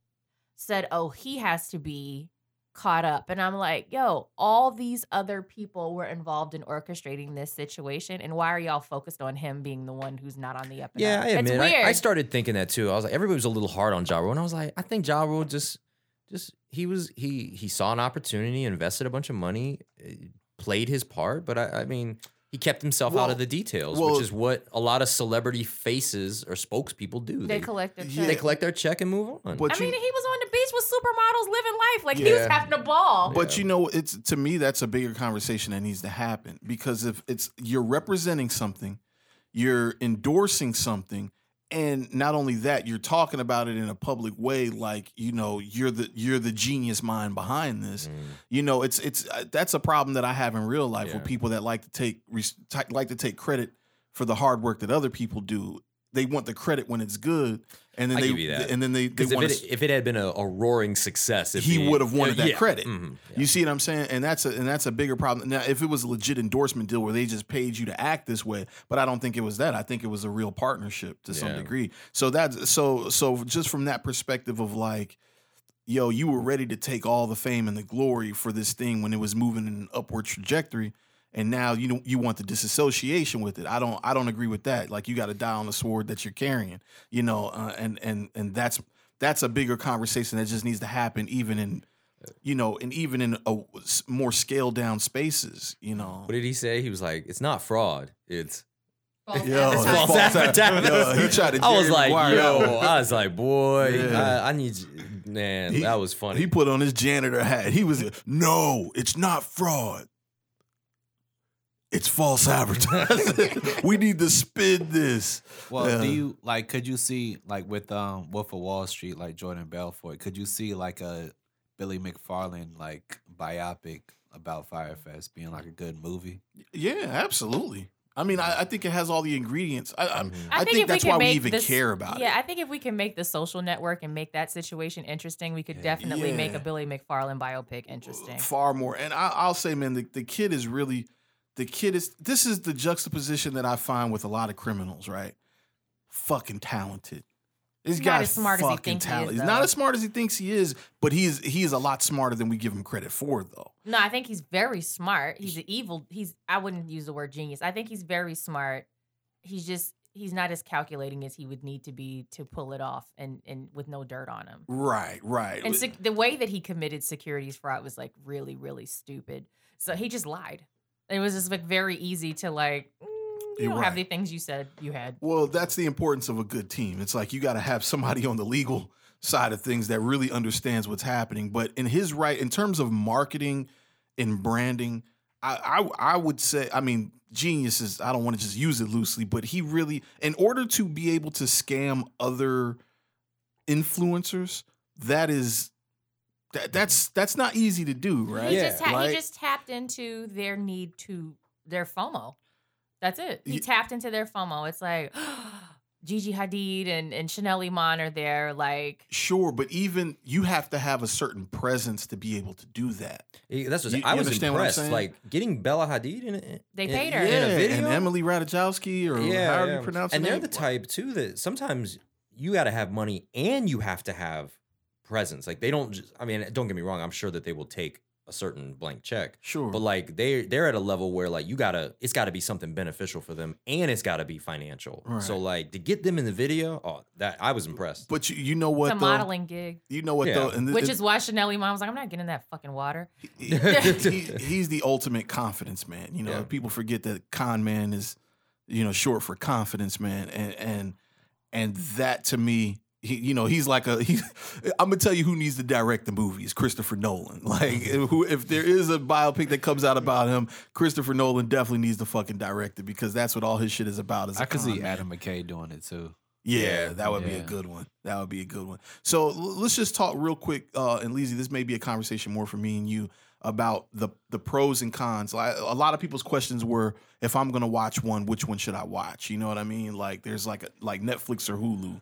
said, "Oh, he has to be caught up." And I'm like, "Yo, all these other people were involved in orchestrating this situation and why are y'all focused on him being the one who's not on the up and Yeah, up?" I It's admit. weird. I, I started thinking that too. I was like, everybody was a little hard on Ja Rule, and I was like, I think Ja Rule just, just he was he he saw an opportunity, invested a bunch of money, eh, played his part, but I, I mean, he kept himself out of the details, well- which is what a lot of celebrity faces or spokespeople do. they collect their Yeah. check. they collect their check and move on. But I you, mean, he was on the beach with supermodels living life. Like he was having a ball. But you know, it's to me that's a bigger conversation that needs to happen because if it's you're representing something, you're endorsing something, and not only that, you're talking about it in a public way, like you know you're the you're the genius mind behind this. Mm. You know, it's it's uh, that's a problem that I have in real life with people that like to take like to take credit for the hard work that other people do. They want the credit when it's good, and then I they give you that. and then they they if want it, to if it had been a, a roaring success, if he would have wanted that yeah, credit. mhm, You see what I'm saying? And that's a and that's a bigger problem. Now, if it was a legit endorsement deal where they just paid you to act this way, but I don't think it was that. I think it was a real partnership to some degree. So that's so so just from that perspective of like, yo, you were ready to take all the fame and the glory for this thing when it was moving in an upward trajectory. And now you know you want the disassociation with it. I don't. I don't agree with that. Like you got to die on the sword that you're carrying. You know, uh, and and and that's that's a bigger conversation that just needs to happen, even in you know, and even in a s- more scaled down spaces, you know. What did he say? He was like, "It's not fraud. It's Yo, it's false false advertising." Yo, he tried to I was like, Maguire "Yo," I was like, "Boy, Yeah. I, I need." You. Man, He- that was funny. He put on his janitor hat. He was no, it's not fraud. It's false advertising. we need to spin this. Well, Yeah. do you like? Could you see like with um Wolf of Wall Street, like Jordan Belfort? Could you see like a Billy McFarland like biopic about Fyrefest being like a good movie? Yeah, absolutely. I mean, I, I think it has all the ingredients. I, I, Mhm. I, think, if that's can why we even this- care about yeah, it. Yeah, I think if we can make the social network and make that situation interesting, we could definitely make a Billy McFarland biopic interesting. Far more. And I, I'll say, man, the, the kid is really, the kid is, this is the juxtaposition that I find with a lot of criminals, right? Fucking talented. This He's not guy's as smart as he fucking thinks he is. He's not as smart as he thinks he is, but he is, he is a lot smarter than we give him credit for, though. No, I think he's very smart. He's an evil. He's I wouldn't use the word genius. I think he's very smart. He's just he's not as calculating as he would need to be to pull it off and and with no dirt on him. Right, right. And sec- the way that he committed securities fraud was like really really stupid. So he just lied. It was just like very easy to like mm, you don't have the things you said you had. Well, that's the importance of a good team. It's like you got to have somebody on the legal side of things that really understands what's happening. But in his right, in terms of marketing and branding. I, I I would say, I mean, genius is I don't want to just use it loosely, but he really, in order to be able to scam other influencers, that is that that's that's not easy to do, right? He Yeah. just ha- Like- he just tapped into their need to their FOMO. That's it. He Ye- tapped into their FOMO. It's like Gigi Hadid and and Chanel Iman are there. Like Sure, but even you have to have a certain presence to be able to do that. Eh, That's what You- I was understand what I'm impressed. saying? Like getting Bella Hadid in it. They in- paid her. in a video. and Emily Ratajkowski, or yeah, however you pronounce and her they're the type too that sometimes you got to have money and you have to have presence. Like they don't just. I mean, don't get me wrong. I'm sure that they will take a certain blank check, Sure, but like they they're at a level where like you gotta it's got to be something beneficial for them and it's got to be financial. So like to get them in the video, oh, that I was impressed. but you, you know what? it's a though? modeling gig, You know what Yeah. though? And th- which is why Chanel Iman was like, I'm not getting that fucking water. he- he- he's the ultimate confidence man. You know, Yeah. people forget that con man is, you know, short for confidence man, and and and that to me, he, you know, he's like a. He, I'm gonna tell you who needs to direct the movie is Christopher Nolan. Like, who if there is a biopic that comes out about him, Christopher Nolan definitely needs to fucking direct it because that's what all his shit is about. Is a I could con see. Adam McKay doing it too. Yeah, Yeah, that would be a good one. That would be a good one. So l- let's just talk real quick. Uh, and Lizzie, this may be a conversation more for me and you about the the pros and cons. Like a lot of people's questions were, if I'm gonna watch one, which one should I watch? You know what I mean? Like there's like a, like Netflix or Hulu.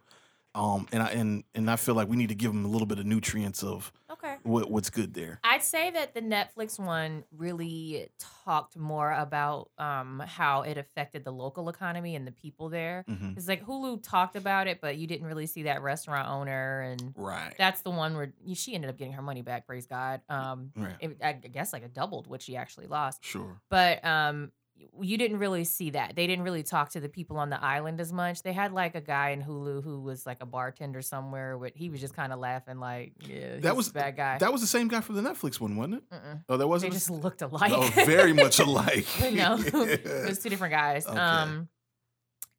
Um, and I and and I feel like we need to give them a little bit of nutrients of Okay. what what's good there. I'd say that the Netflix one really talked more about um, how it affected the local economy and the people there. Mhm. It's like Hulu talked about it, but you didn't really see that restaurant owner, and Right. that's the one where she ended up getting her money back. Praise God. Um, Right. it, I guess like it doubled what she actually lost. Sure. But um, you didn't really see that. They didn't really talk to the people on the island as much. They had like a guy in Hulu who was like a bartender somewhere, but he was just kind of laughing like, yeah, That was a bad guy. That was the same guy for the Netflix one, wasn't it? Mm-mm. Oh, that wasn't. They just looked alike. oh, very much alike. No, it was two different guys. Okay. Um,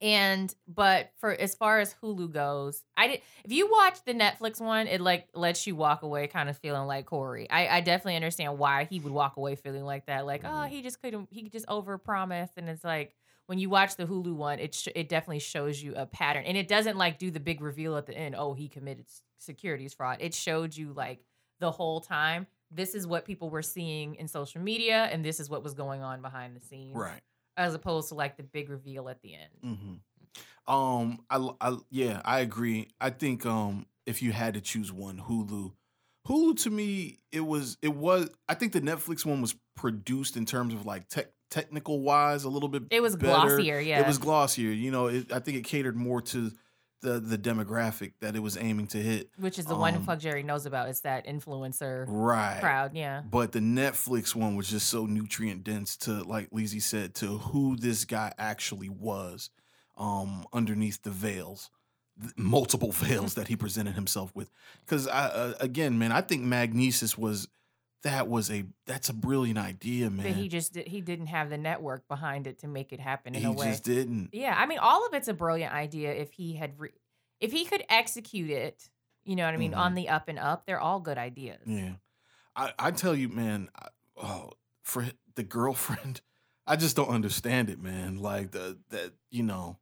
and but for as far as Hulu goes, I did. If you watch the Netflix one, it like lets you walk away kind of feeling like Corey. I, I definitely understand why he would walk away feeling like that. Like, oh, mm-hmm. he just couldn't. He just overpromised, and it's like when you watch the Hulu one, it sh- it definitely shows you a pattern, and it doesn't like do the big reveal at the end. Oh, he committed s- securities fraud. It showed you like the whole time. This is what people were seeing in social media, and this is what was going on behind the scenes right. As opposed to like the big reveal at the end. hmm Um, I, I, yeah, I agree. I think um, if you had to choose one, Hulu, Hulu to me, it was, it was. I think the Netflix one was produced in terms of like tech, technical wise, a little bit. It was better. glossier, yeah. It was glossier. You know, it, I think it catered more to the the demographic that it was aiming to hit. Which is the one um, FuckJerry knows about. It's that influencer Right. crowd, yeah. But the Netflix one was just so nutrient dense to, like Lizzie said, to who this guy actually was um, underneath the veils, th- multiple veils that he presented himself with. Because uh, again, man, I think Magnises was that was a that's a brilliant idea, man. But he just did, he didn't have the network behind it to make it happen in He a way. just didn't. Yeah, I mean, all of it's a brilliant idea if he had, re- if he could execute it. You know what I mean? Mhm. On the up and up, they're all good ideas. Yeah, I I tell you, man. I, oh, for the girlfriend, I just don't understand it, man. Like the that you know.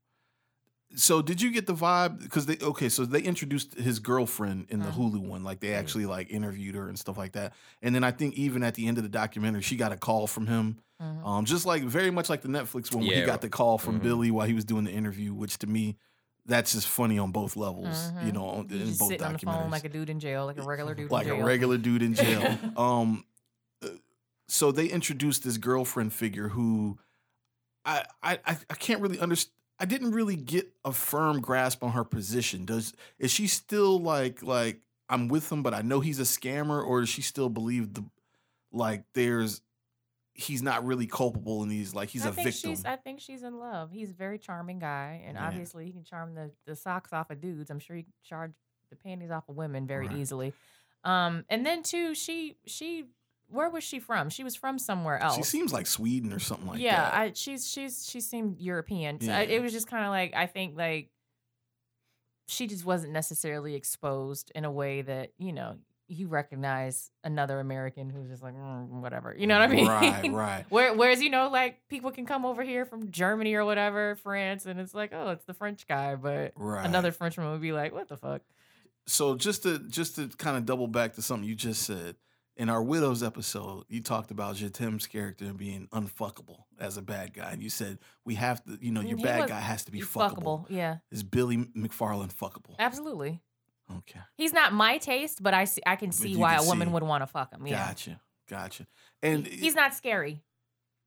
So did you get the vibe? Because they okay, so they introduced his girlfriend in the Mhm. Hulu one, like they actually like interviewed her and stuff like that. And then I think even at the end of the documentary, she got a call from him, Mhm. um, just like very much like the Netflix one, where he got the call from Mhm. Billy while he was doing the interview, which to me, that's just funny on both levels, you Mhm. know, on- You in just both sitting on the documentaries phone like a dude in jail, like a regular dude like in a regular dude in jail. um, uh, so they introduced this girlfriend figure who I I I I can't really understand. I didn't really get a firm grasp on her position. Does is she still like like I'm with him, but I know he's a scammer, or does she still believe the like there's he's not really culpable and he's like he's I a think victim. I think she's in love. He's a very charming guy, and obviously he can charm the, the socks off of dudes. I'm sure he can charge the panties off of women very Right. easily. Um, and then too, she she where was she from? She was from somewhere else. she seems like Sweden or something like that. yeah, that. I, she's she's she seemed European. So I, it was just kind of like I think like she just wasn't necessarily exposed in a way that you know you recognize another American who's just like "Mm, whatever. You know what I mean? Right, right. Where, whereas you know, like people can come over here from Germany or whatever, France, and it's like, oh, it's the French guy, but Right. another Frenchman would be like, what the fuck? So just to just to kind of double back to something you just said in our widows episode, you talked about Jatim's character being unfuckable as a bad guy, and you said we have to, you know, mm, your He bad was guy has to be fuckable. fuckable. Yeah, Is Billy McFarland fuckable? absolutely. Okay, He's not my taste, but I see, I can see why can a woman see. would want to fuck him. Yeah, gotcha, gotcha. And he's not scary.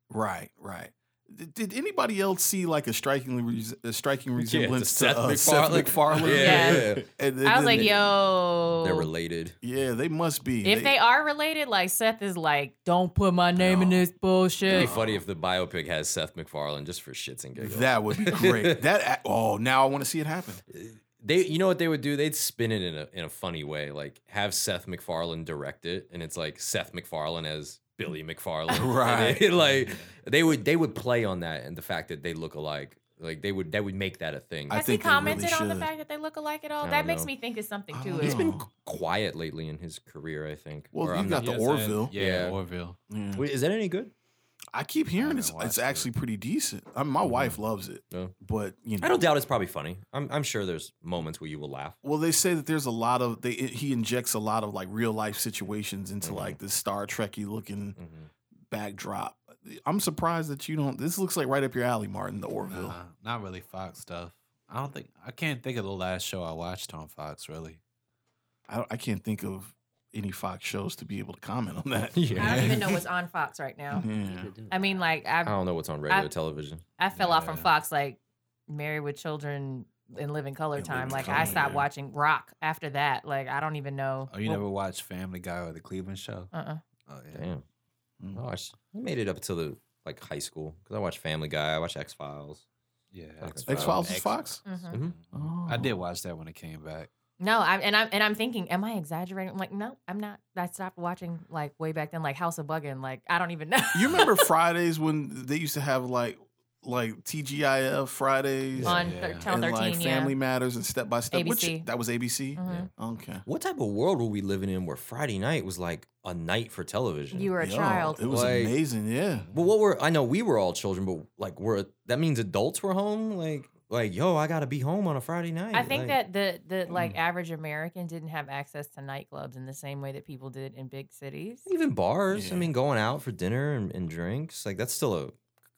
right, right. Did, did anybody else see like a striking res- a striking to resemblance to, Seth uh, Seth MacFarlane. MacFarlane? Yeah. yeah. And I was like, they- yo, They're related. Yeah, they must be. If they are related, like Seth is like, don't put my name in No. this It'd bullshit. be funny if the biopic has Seth MacFarlane just for shits and giggles. that would be great. that oh, now I want to see it happen. they, you know what they would do? They'd spin it in a in a funny way, like have Seth MacFarlane direct it, and it's like Seth MacFarlane as Billy McFarlane, Right. like they would they would play on that and the fact that they look alike. Like they would that would make that a thing. I Has he think they really commented on the should. fact that they look alike at all? I That don't makes know. me think it's something I to don't it. He's been qu- quiet lately in his career, I think. Well, Or you I'm got not- the Yes, I- Orville. Yeah, Yeah. Orville. Yeah. Wait, is that any good? I keep hearing haven't it's watched it's it. actually pretty decent. I mean, my wife loves it, No. but you know, I don't doubt it's probably funny. I'm I'm sure there's moments where you will laugh. Well, they say that there's a lot of they he injects a lot of like real life situations into Mhm. like this Star Trekky looking Mhm. backdrop. I'm surprised that you don't. This looks like right up your alley, Martin. The Orville. Nah, not really Fox stuff. I don't think I can't think of the last show I watched on Fox. Really, I, don't- I can't think of any Fox shows to be able to comment on that. Yeah. I don't even know what's on Fox right now. Yeah. I mean, like I I don't know what's on regular I- television. I fell off from Fox like Married with Children and Living Color In time. Living Like Color, I stopped yeah. watching Rock after that. Like I don't even know. oh, you never watched Family Guy or the Cleveland Show? Uh uh Oh yeah. Damn. Mm. I watched. I made it up until the like high school because I watched Family Guy. I watched X Files. Yeah. X- X Files is X- Fox. hmm Oh. I did watch that when it came back. No, I and I'm and I'm thinking, am I exaggerating? I'm like, no, I'm not. I stopped watching like way back then, like House of Buggin. Like I don't even know. You remember Fridays when they used to have like like TGIF Fridays on Yeah. thir- Channel and 13? like yeah. Family Matters and Step by Step. Which, that was ABC. Mhm. Okay. What type of world were we living in where Friday night was like a night for television? You were a Yo, child. It was Like- amazing. Yeah. But what were I know we were all children, but like we're that means adults were home. Like like yo, I gotta be home on a Friday night. I think like, that the the like mm. average American didn't have access to nightclubs in the same way that people did in big cities. even bars. Yeah. I mean, going out for dinner and, and drinks like that's still a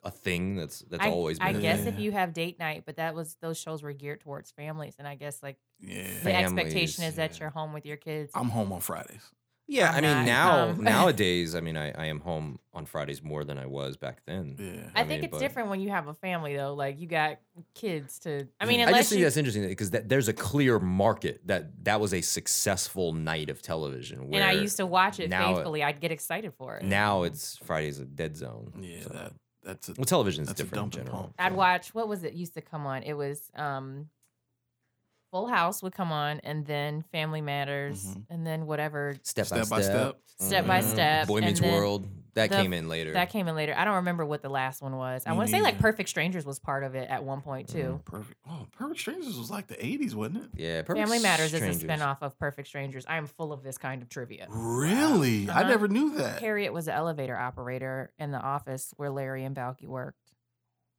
a thing that's that's I, always been. I a guess thing. if you have date night, but that was those shows were geared towards families, and I guess like Yeah. the expectation Families, is that you're home with your kids. I'm home on Fridays. Yeah, I'm I mean not, now um, nowadays, I mean I, I am home on Fridays more than I was back then. Yeah. I, I think mean, it's but- different when you have a family though. Like you got kids to. I mean, I just think you, that's interesting because that, there's a clear market that that was a successful night of television. and I used to watch it now- faithfully. I'd get excited for it. Now it's Friday's a dead zone. Yeah. So- That that's a, well, television is different in general. pump. I'd watch what was it used to come on? It was um Full House would come on and then Family Matters Mhm. and then whatever Step, Step by by step. step. Step by Mhm. Step, Boy and Meets then World. That the- came in later. that came in later. I don't remember what the last one was. I Me want to say like neither. Perfect Strangers was part of it at one point too. Perfect. Oh, Perfect Strangers was like the 80s, wasn't it? yeah, Perfect Family Matters Strangers. is a spinoff of Perfect Strangers. I am full of this kind of trivia. Really? I Uh-huh. never knew that. Harriet was the elevator operator in the office where Larry and Balky worked.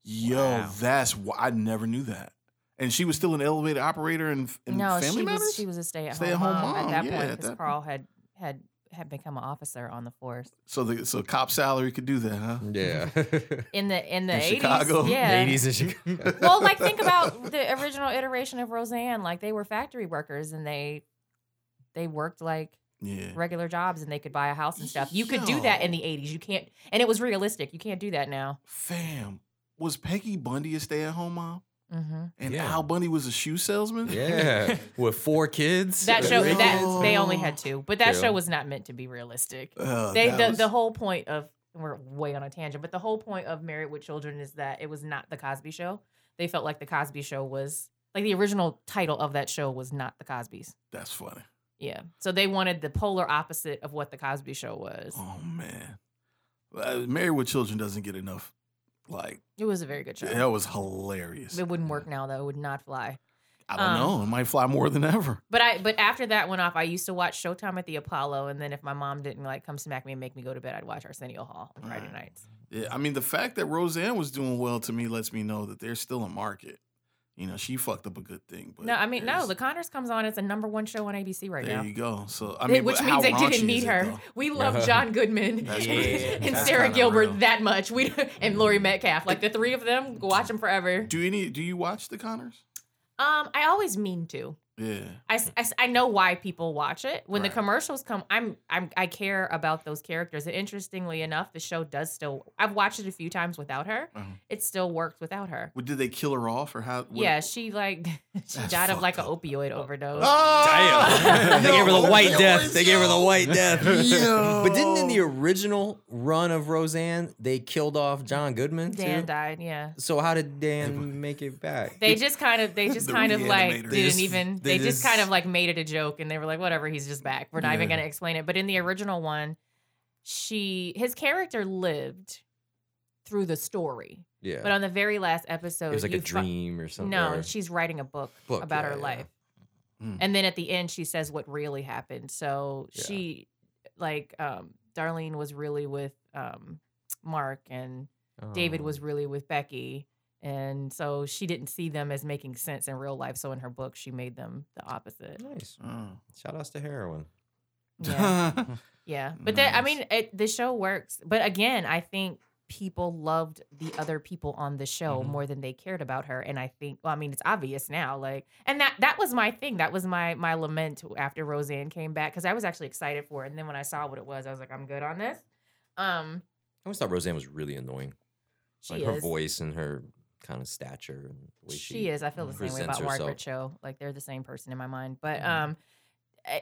Yo, Wow. that's why I never knew that. And she was still an elevator operator in, in no, Family she Matters. was she was a stay at home Stay-at-home mom, mom, at that yeah, point because Carl had had had become an officer on the force so the so cop salary could do that, huh? Yeah. in the in the In 80s. Chicago? Yeah. 80s in Chicago. well, like think about the original iteration of Roseanne. Like they were factory workers and they they worked like Yeah. regular jobs and they could buy a house and stuff. You could do that in Yo. the 80s. You can't and it was realistic. You can't do that now. Fam, was Peggy Bundy a stay-at-home mom? Hmm And Yeah. Al Bundy was a shoe salesman? yeah. With four kids. That show Yo. that they only had two, but that Two. show was not meant to be realistic. Uh, They that the, was- the whole point of we're way on a tangent, but the whole point of Married with Children is that it was not the Cosby Show. They felt like the Cosby Show was like the original title of that show was not the Cosby's. That's funny. Yeah, so they wanted the polar opposite of what the Cosby Show was. Oh man. Uh, Married with Children doesn't get enough like It was a very good show. that was hilarious. It wouldn't work now though. It would not fly. I don't Um, know. It might fly more than ever. But I but after that went off, I used to watch Showtime at the Apollo, and then if my mom didn't like come smack me and make me go to bed, I'd watch Arsenio Hall on Friday Right. nights. Yeah, I mean, the fact that Roseanne was doing well to me lets me know that there's still a market. You know, she fucked up a good thing. But no, I mean no. The Connors comes on as a number one show on ABC right there now. There you go. So I They- mean, which but means how they didn't need her. though? We love John Goodman That's and Sara Gilbert real. that much. We and Laurie Metcalf, like the three of them, watch them forever. Do any? Do you watch the Connors? Um, I always mean to. Yeah. I I know why people watch it. When Right. the commercials come, I'm I'm I care about those characters. And interestingly enough, the show does still. I've watched it a few times without her. Uh-huh. It still works without her. Well, did they kill her off or how? what- yeah, she like she That's died of like an opioid overdose. Oh, they gave her the white death. They gave her the white death. But didn't in the original run of Roseanne, they killed off John Goodman too? Dan died. Yeah. So how did Dan make it back? They just kind of, they just The kind of like reanimator. didn't just- even, they just, kind of like made it a joke, and they were like, whatever, he's just back. We're not even gonna explain it. But in the original one, she, his character lived through the story, yeah. but on the very last episode, it was like a you fi- dream or something. No, she's writing a book, Book, about yeah, her yeah. life. Mm. And then at the end she says what really happened. So Yeah. she like um Darlene was really with um Mark and David Oh. was really with Becky. And so she didn't see them as making sense in real life. So in her book she made them the opposite. nice. Oh. Shout outs to heroin. Yeah. Yeah. But that I mean it, the show works. But again, I think people loved the other people on the show Mhm. more than they cared about her and I think well I mean it's obvious now like and that that was my thing that was my my lament after Roseanne came back cuz I was actually excited for it and then when I saw what it was I was like I'm good on this um I always thought Roseanne was really annoying. she like is her voice and her kind of stature and the way she, she is I feel the same way presents about Margaret. Cho like they're the same person in my mind but Mhm. um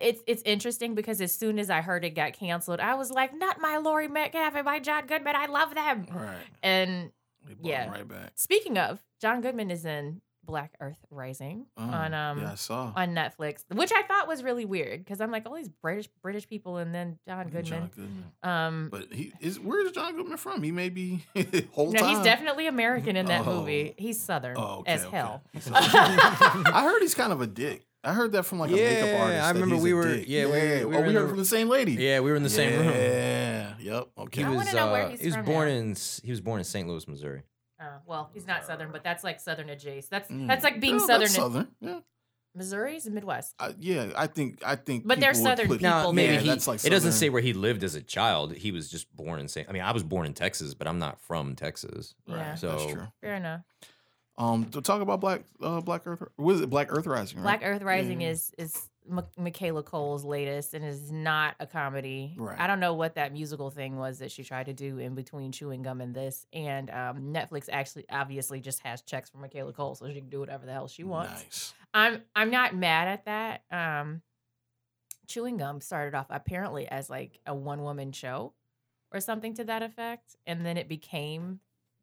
it's it's interesting because as soon as I heard it got canceled I was like not my Laurie Metcalf and my John Goodman I love them Right. and They Yeah. right back. Speaking of, John Goodman is in Black Earth Rising Oh, on um yeah, I saw. on Netflix, which I thought was really weird because I'm like all these British British people and then John Goodman. John Goodman. Um, But he is. Where's John Goodman from? He may be whole no, time. he's definitely American in that Oh. movie. He's Southern Oh, okay, as okay. hell. I heard he's kind of a dick. I heard that from like a makeup artist. Yeah, artist. I that remember he's we were- dick. yeah, we- we oh, were we in heard the- from the same lady. Yeah, we were in the same room. Yeah. Yep. Okay. He I was wanna know where uh, he's he was from born now. in he was born in St. Louis, Missouri. Uh, well, he's not Southern, but that's like Southern adjacent. That's Mm. that's like being Yeah, Southern. that's in- Southern. Yeah. Missouri's the Midwest. I, yeah. I think. I think. But they're Southern put- people Now, maybe there. he, that's like it doesn't say where he lived as a child. He was just born in St. I mean, I was born in Texas, but I'm not from Texas. Yeah, So That's true. fair enough. Um, to talk about Black uh, Black Earth. What is it? Black Earth Rising. Right? Black Earth Rising Yeah. is is M- Michaela Coel's latest and is not a comedy. Right. I don't know what that musical thing was that she tried to do in between chewing gum and this. And um, Netflix actually obviously just has checks for Michaela Coel, so she can do whatever the hell she wants. Nice. I'm I'm not mad at that. Um, chewing gum started off apparently as like a one woman show or something to that effect, and then it became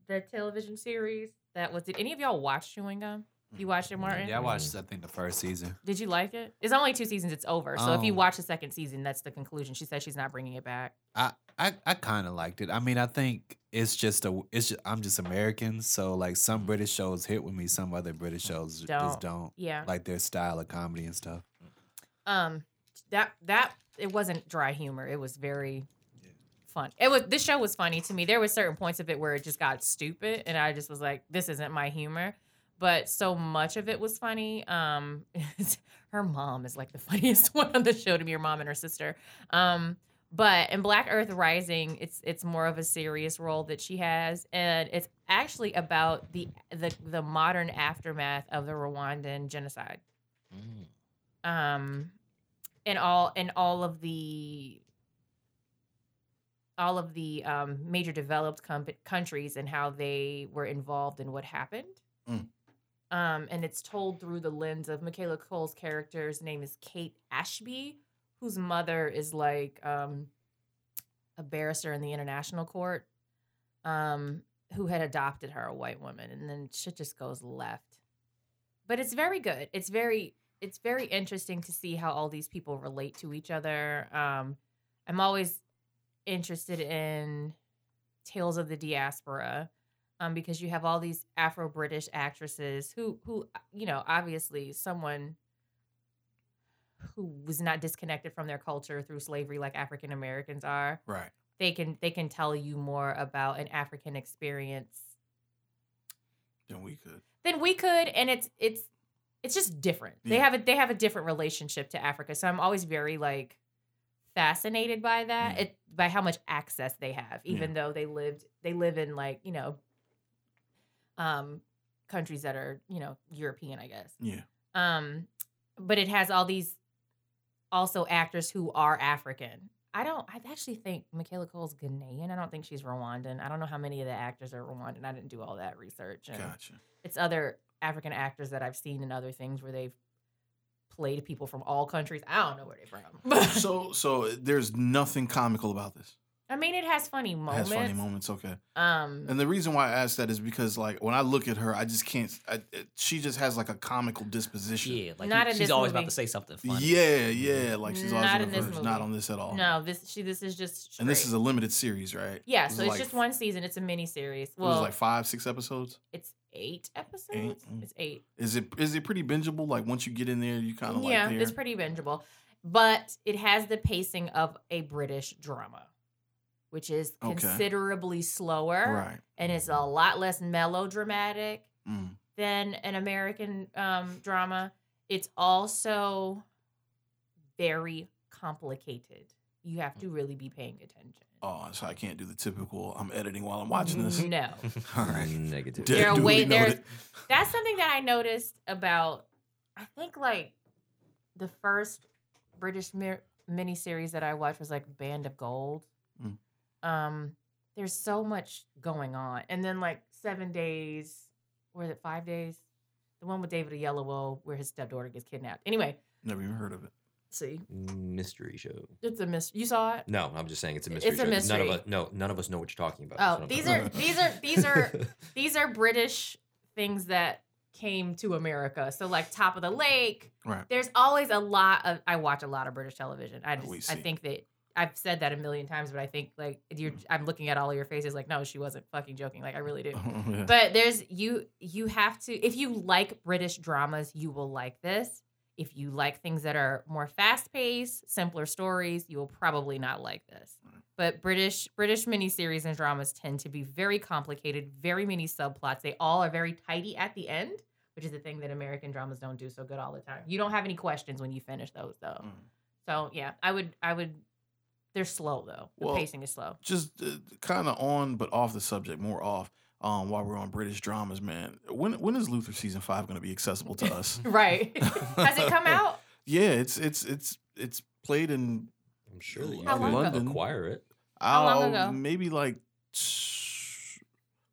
the television series that was. Did any of y'all watch Chewing Gum? You watched it, Martin? Yeah, I watched I think the first season. Did you like it? It's only two seasons. It's over. So if you Um, watch the second season, that's the conclusion. She said she's not bringing it back. I I, I kind of liked it. I mean, I think it's just a it's just, I'm just American, so like some British shows hit with me, some other British shows Don't. just don't. Yeah. Like their style of comedy and stuff. Um, that that it wasn't dry humor. It was very fun. It was this show was funny to me. There were certain points of it where it just got stupid, and I just was like, "This isn't my humor." But so much of it was funny. Um, her mom is like the funniest one on the show to me. Her mom and her sister. Um, but in Black Earth Rising, it's it's more of a serious role that she has, and it's actually about the the the modern aftermath of the Rwandan genocide Mm. um and all and all of the all of the um, major developed com- countries and how they were involved in what happened Mm. Um, and it's told through the lens of michaela coel's character's name is kate ashby whose mother is like um, a barrister in the international court um, who had adopted her a white woman and then shit just goes left. But it's very good. It's very it's very interesting to see how all these people relate to each other. Um, i'm always interested in tales of the diaspora um, because you have all these Afro British actresses who who you know obviously someone who was not disconnected from their culture through slavery like African Americans are. Right. They can they can tell you more about an African experience Then we could. than we could, and it's it's it's just different. They have a they have a different relationship to Africa, so I'm always very like fascinated by that. Yeah. It by how much access they have, even though they lived they live in like you know, um, countries that are you know European, I guess. Yeah. Um, but it has all these also actors who are African. I don't. I actually think Michaela Coel's Ghanaian. I don't think she's Rwandan. I don't know how many of the actors are Rwandan. I didn't do all that research. And Gotcha. it's other African actors that I've seen in other things where they've played people from all countries. I don't know where they're from. so so there's nothing comical about this. I mean, it has funny It moments. has funny moments. Okay. Um, And the reason why I asked that is because like when I look at her, I just can't. I, she just has like a comical disposition. Yeah, like Not he- in she's this always movie. about to say something funny. Yeah, yeah. Like she's always Not looking in this for- Not on this at all. no, this she this is just And this is a limited series, right? yeah. This So it's like- just one season. It's a mini series. It was Well, like five, six episodes. it's eight episodes. Mm. It's eight. Is it is it pretty bingeable? Like once you get in there, you kind of like yeah, there? it's pretty bingeable, but it has the pacing of a British drama, which is Okay. considerably slower right. and it's a lot less melodramatic Mm. than an American um, drama. It's also very complicated. You have to really be paying attention. Oh, so I can't do the typical. I'm editing while I'm watching this. No, All right. Negative. Du- There are duly way- there's- that's something that I noticed about. I think like the first British mi- miniseries that I watched was like Band of Gold. Mm. Um, there's so much going on, and then like Seven Days, or is it Five Days? The one with David Oyelowo where his stepdaughter gets kidnapped. Anyway, Never even heard of it. see, Mystery show. it's a mystery. You saw it? No, I'm just saying it's a mystery. It's mystery. a show. None of mystery. us, no, none of us know what you're talking about. Oh, That's what I'm these are these are these are these are British things that came to America. So like Top of the Lake. Right. There's always a lot of I watch a lot of British television. I We just I think that I've said that a million times, but I think like you're I'm looking at all of your faces like, no, she wasn't fucking joking. Like I really do. Yeah. But there's you you have to if you like British dramas, you will like this. If you like things that are more fast paced, simpler stories, you will probably not like this. But British British miniseries and dramas tend to be very complicated, very many subplots. They all are very tidy at the end, which is the thing that American dramas don't do so good all the time. You don't have any questions when you finish those though. Mm. So yeah, I would I would they're slow though. The Well, pacing is slow. just uh, kind of on but off the subject, more off. Um, while we're on British dramas, man, when when is Luther season five going to be accessible to us? Right. Has it come out? Yeah, it's it's it's it's played in I'm sure that you How long ago? London. acquire it. How long uh, ago? Maybe like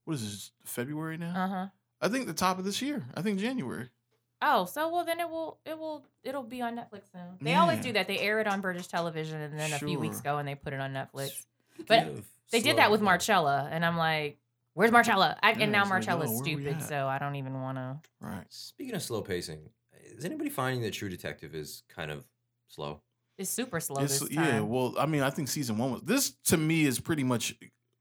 what is this? February now? Uh-huh. I think the top of this year. I think January. Oh, so well then it will it will it'll be on Netflix soon. They always do that. They air it on British television and then a few weeks Sure. ago and they put it on Netflix. But of They did that with Marcella and I'm like, where's Marcella? I, Yeah, and now it's like, Marcella's yo, where we stupid, so I don't even want to. Right. Speaking of slow pacing, is anybody finding that True Detective is kind of slow? It's super slow It's- this yeah. Well, I mean, I think season one was this to me is pretty much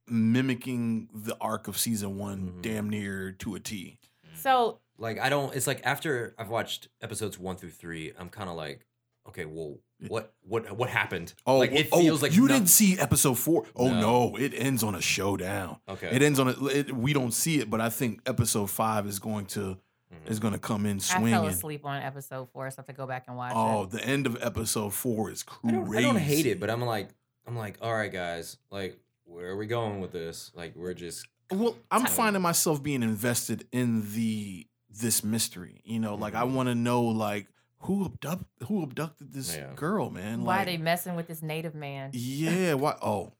mimicking the arc of season one, Mhm. damn near to a T. So Like I don't. It's like after I've watched episodes one through three, I'm kind of like, okay, well, what what what happened? Oh, like it oh, feels like you no- didn't see episode four. Oh No. no, it ends on a showdown. Okay. It ends on a. It, we don't see it, but I think episode five is going to Mhm. is going to come in swinging. I fell swinging. asleep on episode four, so I have to go back and watch Oh, it. the end of episode four is I crazy. don't, I don't hate it, but I'm like, I'm like, all right, guys, like, where are we going with this? Like, we're just Well, I'm finding myself being invested in the this mystery. You know, like I Mhm. want to know like who abduct who abducted this Yeah. girl, man. Why like, they messing with this native man? Yeah. Why? Oh,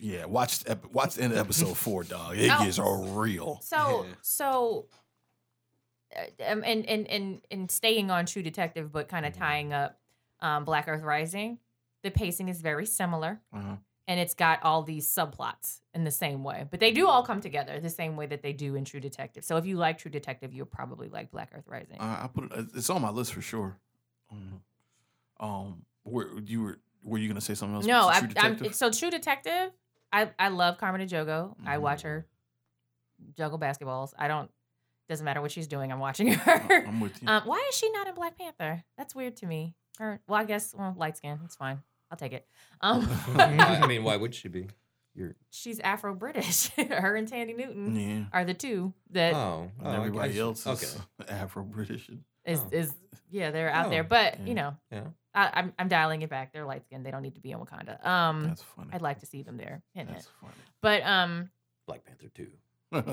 yeah. Watch watch the end of episode four, dog. It Oh. gets real. So Yeah. so uh, um, and and and and staying on True Detective, but kind of Mm-hmm. tying up um, Black Earth Rising, the pacing is very similar, Uh-huh. And it's got all these subplots in the same way, but they do all come together the same way that they do in True Detective. So if you like True Detective, you'll probably like Black Earth Rising. I, I put it. It's on my list for sure. Um, um where you were? Were you gonna say something else? no, with I, True I'm so True Detective. I I love Carmen Ejogo. I watch Mhm. her juggle basketballs. I don't. Doesn't matter what she's doing. I'm watching her. I'm with you. Um, why is she not in Black Panther? That's weird to me. Her, well, I guess well, light skin. It's fine. I'll take it. Um, I I mean, why would she be? You're she's Afro British. Her and Thandie Newton yeah. are the two that oh, oh And everybody guess- else is Okay. Afro British. is Oh. is yeah they're out there. Oh, But yeah. you know, Yeah. I, I'm I'm dialing it back. They're light skinned. They don't need to be in Wakanda. Um, That's funny. I'd like to see them there. Hint, hint. That's funny. But um, Black Panther too.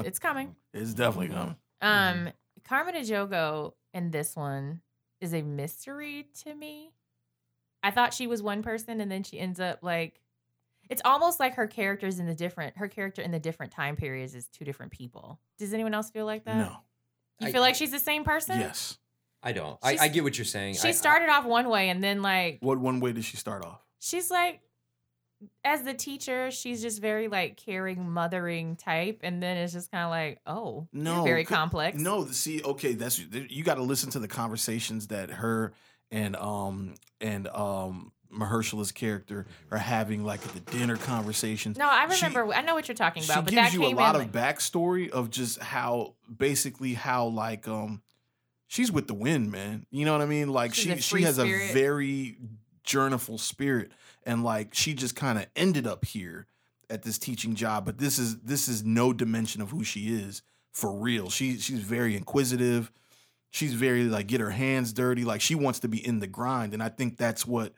it's coming. it's definitely coming. Um, Carmen Jogo in this one is a mystery to me. I thought she was one person, and then she ends up like, it's almost like her characters in the different her character in the different time periods is two different people. Does anyone else feel like that? No. You I- feel like she's the same person? Yes. I don't. I, I get what you're saying. She I- started off one way, and then like What one way did she start off? she's like as the teacher she's just very like caring mothering type and then it's just kind of like oh you're No, very c- complex No, see, okay, that's you got to listen to the conversations that her and um and um Mahershala's character are having, like at the dinner conversations. no i She- remember i know what you're talking she about but gives you a lot of like, backstory of just how basically how like um she's with the wind, man. You know what I mean? Like She's she she has spirit. a very journeyful spirit, and like she just kind of ended up here at this teaching job. But this is this is no dimension of who she is for real. She she's very inquisitive. She's very like get her hands dirty. Like she wants to be in the grind, and I think that's what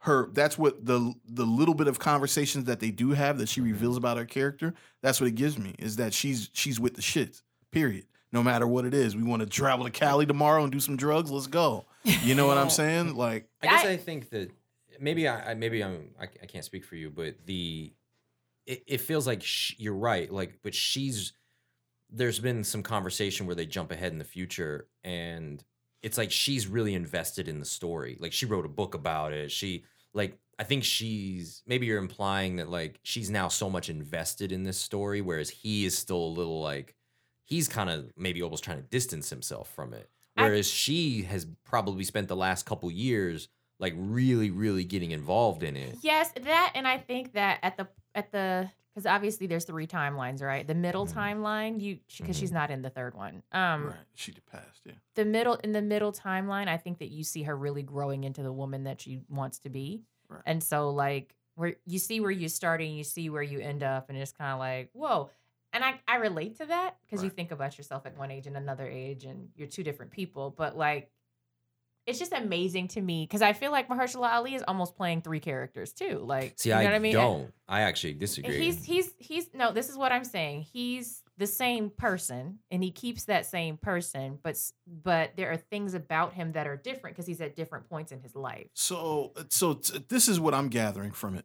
her that's what the the little bit of conversations that they do have that she reveals mm-hmm. about her character that's what it gives me is that she's she's with the shits period no matter what it is we want to travel to cali tomorrow and do some drugs let's go you know what i'm saying like I guess I- I, think that maybe I, I maybe I'm I, I can't speak for you, but the it, it feels like sh- you're right. Like, but she's there's been some conversation where they jump ahead in the future, and it's like she's really invested in the story. Like, she wrote a book about it. She like I think she's maybe you're implying that like she's now so much invested in this story, whereas he is still a little like he's kind of maybe almost trying to distance himself from it. I- Whereas she has probably spent the last couple years like really, really getting involved in it. yes that and i think that at the at the because obviously there's three timelines right the middle Mhm. timeline you because Mhm. she's not in the third one um right she passed yeah the middle in the middle timeline i think that you see her really growing into the woman that she wants to be Right. and so like where you see where you start and you see where you end up and it's kind of like whoa and i i relate to that because you think about yourself at one age and another age and you're two different people but like it's just amazing to me because i feel like mahershala ali is almost playing three characters too like See, you know I, what i mean don't. I actually disagree. He's he's he's no. This is what I'm saying. He's the same person, and he keeps that same person, but but there are things about him that are different because he's at different points in his life. so so t- this is what i'm gathering from it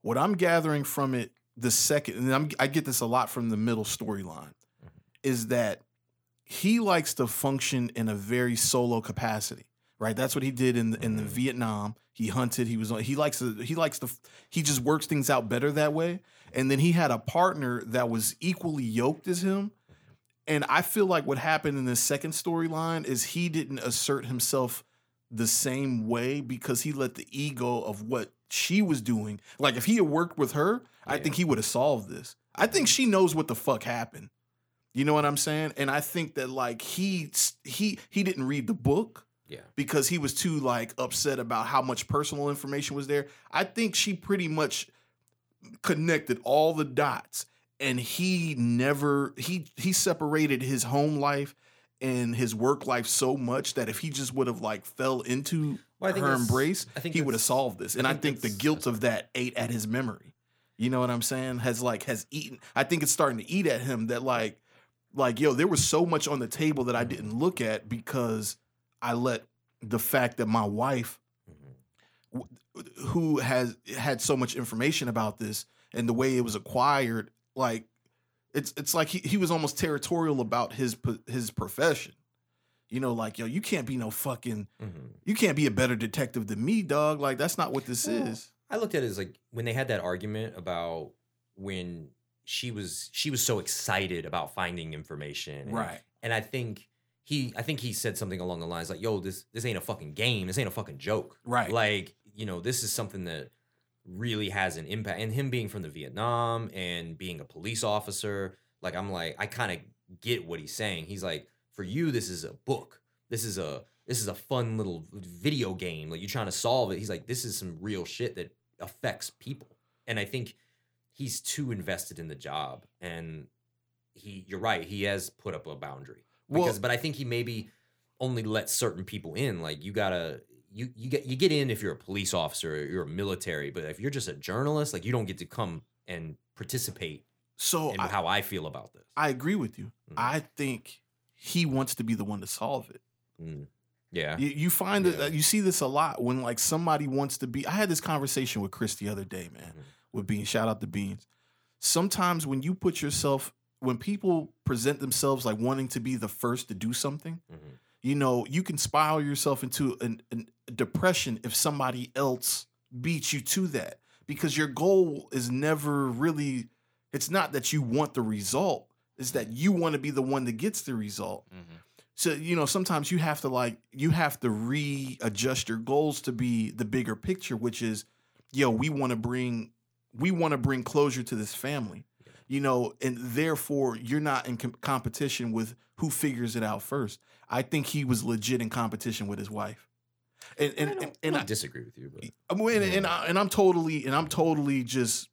what i'm gathering from it the second and I'm, i get this a lot from the middle storyline mm-hmm. is that he likes to function in a very solo capacity right? That's what he did in the, in the Mhm. vietnam. He hunted. He was on he likes to he likes to he just works things out better that way. And then he had a partner that was equally yoked as him. And i feel like what happened in the second storyline is he didn't assert himself the same way because he let the ego of what she was doing like if he had worked with her i think he would have solved this. I think she knows what the fuck happened. You know what i'm saying? And i think that like he he he didn't read the book yeah. because he was too like upset about how much personal information was there. I think she pretty much connected all the dots and he never he he separated his home life and his work life so much that if he just would have like fell into Well, her embrace, I think he would have solved this. And I think think, the guilt of that ate at his memory. You know what I'm saying? Has like has eaten. I think it's starting to eat at him that like like yo, there was so much on the table that I didn't look at because I let the fact that my wife Mhm. who has had so much information about this and the way it was acquired like it's it's like he, he was almost territorial about his his profession you know like yo you can't be no fucking Mhm. you can't be a better detective than me dog like that's not what this Well, is I looked at it as like when they had that argument about when she was she was so excited about finding information. and- And I think he I think he said something along the lines like, yo, this this ain't a fucking game. This ain't a fucking joke. Right. Like, you know, this is something that really has an impact. And him being from the Vietnam and being a police officer, Like I'm like I kind of get what he's saying. He's like, for you, this is a book. This is a this is a fun little video game. Like you're trying to solve it. He's like, this is some real shit that affects people. And I think he's too invested in the job. And he, you're right, he has put up a boundary. Well- Because, but I think he maybe only lets certain people in. Like you gotta, you you get you get in if you're a police officer, or you're a military. But if you're just a journalist, like you don't get to come and participate So in I, how I feel about this. I agree with you. Mm. I think he wants to be the one to solve it. Mm. Yeah. You, you find that Yeah. that you see this a lot when like somebody wants to be. I had this conversation with Chris the other day, man. Mhm. With Beans, shout out to Beans. Sometimes when you put yourself, when people present themselves like wanting to be the first to do something, Mhm. you know, you can spiral yourself into an, an, a depression if somebody else beats you to that because your goal is never really. It's not that you want the result; it's that you want to be the one that gets the result so you know sometimes you have to like you have to readjust your goals to be the bigger picture which is yo we want to bring we want to bring closure to this family you know and therefore you're not in com- competition with who figures it out first i think he was legit in competition with his wife and and I and, don't, and I I, don't disagree with you, but I'm and, Yeah. and, I, and I'm totally and I'm totally just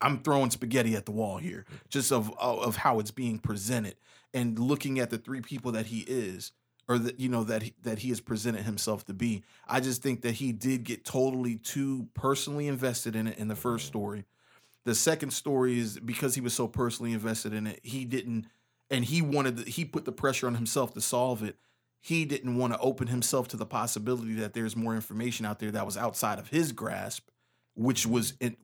I'm throwing spaghetti at the wall here, just of of of how it's being presented and looking at the three people that he is, or that you know that he, that he has presented himself to be. I just think that he did get totally too personally invested in it in the first story. The second story is because he was so personally invested in it, he didn't, and he wanted he put the pressure on himself to solve it. He didn't want to open himself to the possibility that there's more information out there that was outside of his grasp, which was in,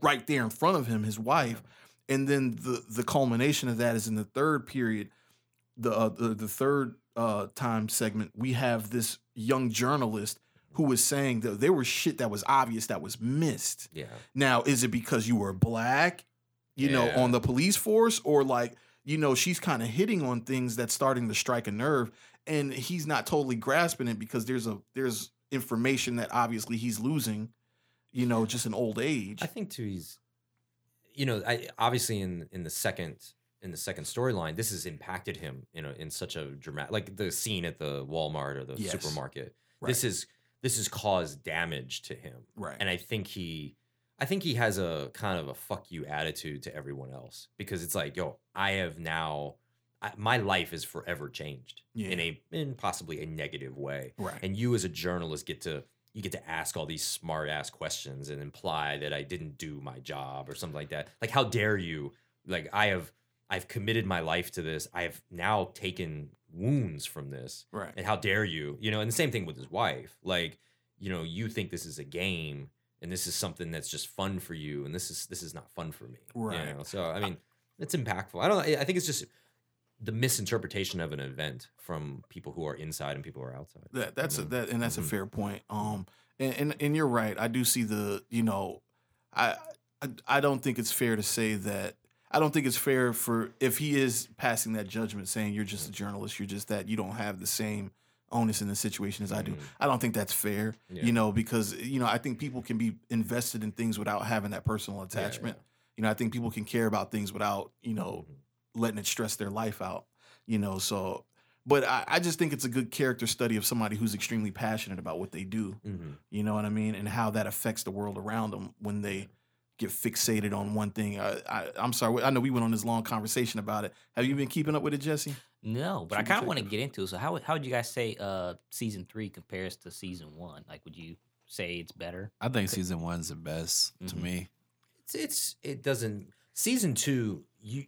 right there in front of him, his wife. And then the the culmination of that is in the third period, the uh, the, the third uh, time segment. We have this young journalist who was saying that there was shit that was obvious that was missed. yeah. Now, is it because you were black, you know, on the police force, or like, you know, she's kind of hitting on things that's starting to strike a nerve, and he's not totally grasping it because there's a there's information that obviously he's losing, you know, just in old age. I think too he's you know, I obviously in in the second in the second storyline, this has impacted him in a, in such a dramatic like the scene at the Walmart or the Yes. supermarket. Right. This is this has caused damage to him. right. And I think he I think he has a kind of a fuck you attitude to everyone else because it's like, yo, I have now I, my life is forever changed in a in possibly a negative way right. and you as a journalist get to you get to ask all these smart ass questions and imply that I didn't do my job or something like that. Like how dare you? Like I have I've committed my life to this. I have now taken wounds from this. right. And how dare you? You know, and the same thing with his wife. Like, you know, you think this is a game and this is something that's just fun for you and this is this is not fun for me. Right. You know? So I mean, it's impactful. I don't. I think it's just the misinterpretation of an event from people who are inside and people who are outside. That that's a, Mhm. that and that's Mhm. a fair point. Um, and, and and you're right. I do see the you know, I, I I don't think it's fair to say that. I don't think it's fair for if he is passing that judgment, saying you're just a journalist, you're just that you don't have the same onus in the situation as I do. Mhm. I don't think that's fair. Yeah. You know, because you know I think people can be invested in things without having that personal attachment. yeah. You know, I think people can care about things without you know Mhm. letting it stress their life out. You know, so but I, I just think it's a good character study of somebody who's extremely passionate about what they do. Mhm. You know what I mean, and how that affects the world around them when they get fixated on one thing. I, I, I'm sorry, I know we went on this long conversation about it. Have you been keeping up with it, Jesse? No, but I kind of want to get into it. So how how would you guys say uh season three compares to season one? Like, would you say it's better? I think season one's the best to Mm-hmm. Mhm. me. It's it's it doesn't season two, you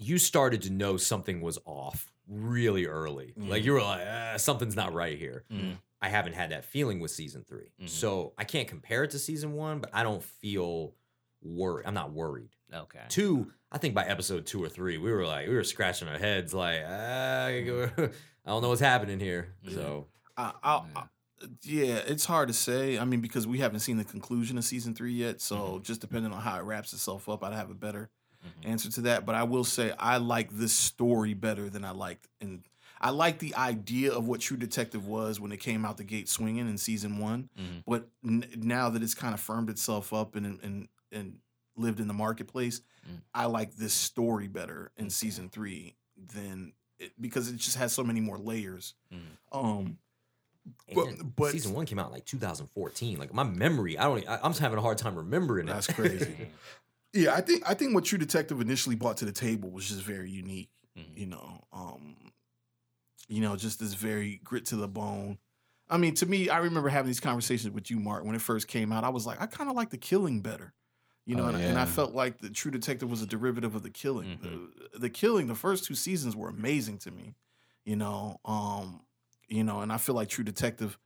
you started to know something was off really early. Like Mhm. you were like, ah, something's not right here. Mhm. I haven't had that feeling with season 3 Mhm. So I can't compare it to season one, but I don't feel worried. I'm not worried. Okay. Two, I think by episode two or three, we were like, we were scratching our heads, like, ah, I don't know what's happening here. Mhm. So I, I, Yeah. I, yeah, it's hard to say. I mean, because we haven't seen the conclusion of season three yet, so Mm-hmm. just depending on how it wraps itself up, I'd have a better Mhm. answer to that. But I will say I like this story better than I liked, and I like the idea of what True Detective was when it came out the gate swinging in season one. Mhm. But n- now that it's kind of firmed itself up and and and lived in the marketplace, Mm. I like this story better in season three than it, because it just has so many more layers. Mhm. Um, But- but- season one came out in, like 2014. Like my memory, I don't. I, am just having a hard time remembering it. That's crazy. yeah, I think I think what True Detective initially brought to the table was just very unique. Mhm. You know, um, you know, just this very grit to the bone. I mean, to me, I remember having these conversations with you, Mark, when it first came out. I was like, I kind of like the Killing better. You know, Oh, and, and I felt like the True Detective was a derivative of the Killing. Mhm. The, the Killing, the first two seasons were amazing to me. You know, um, you know, and I feel like True Detective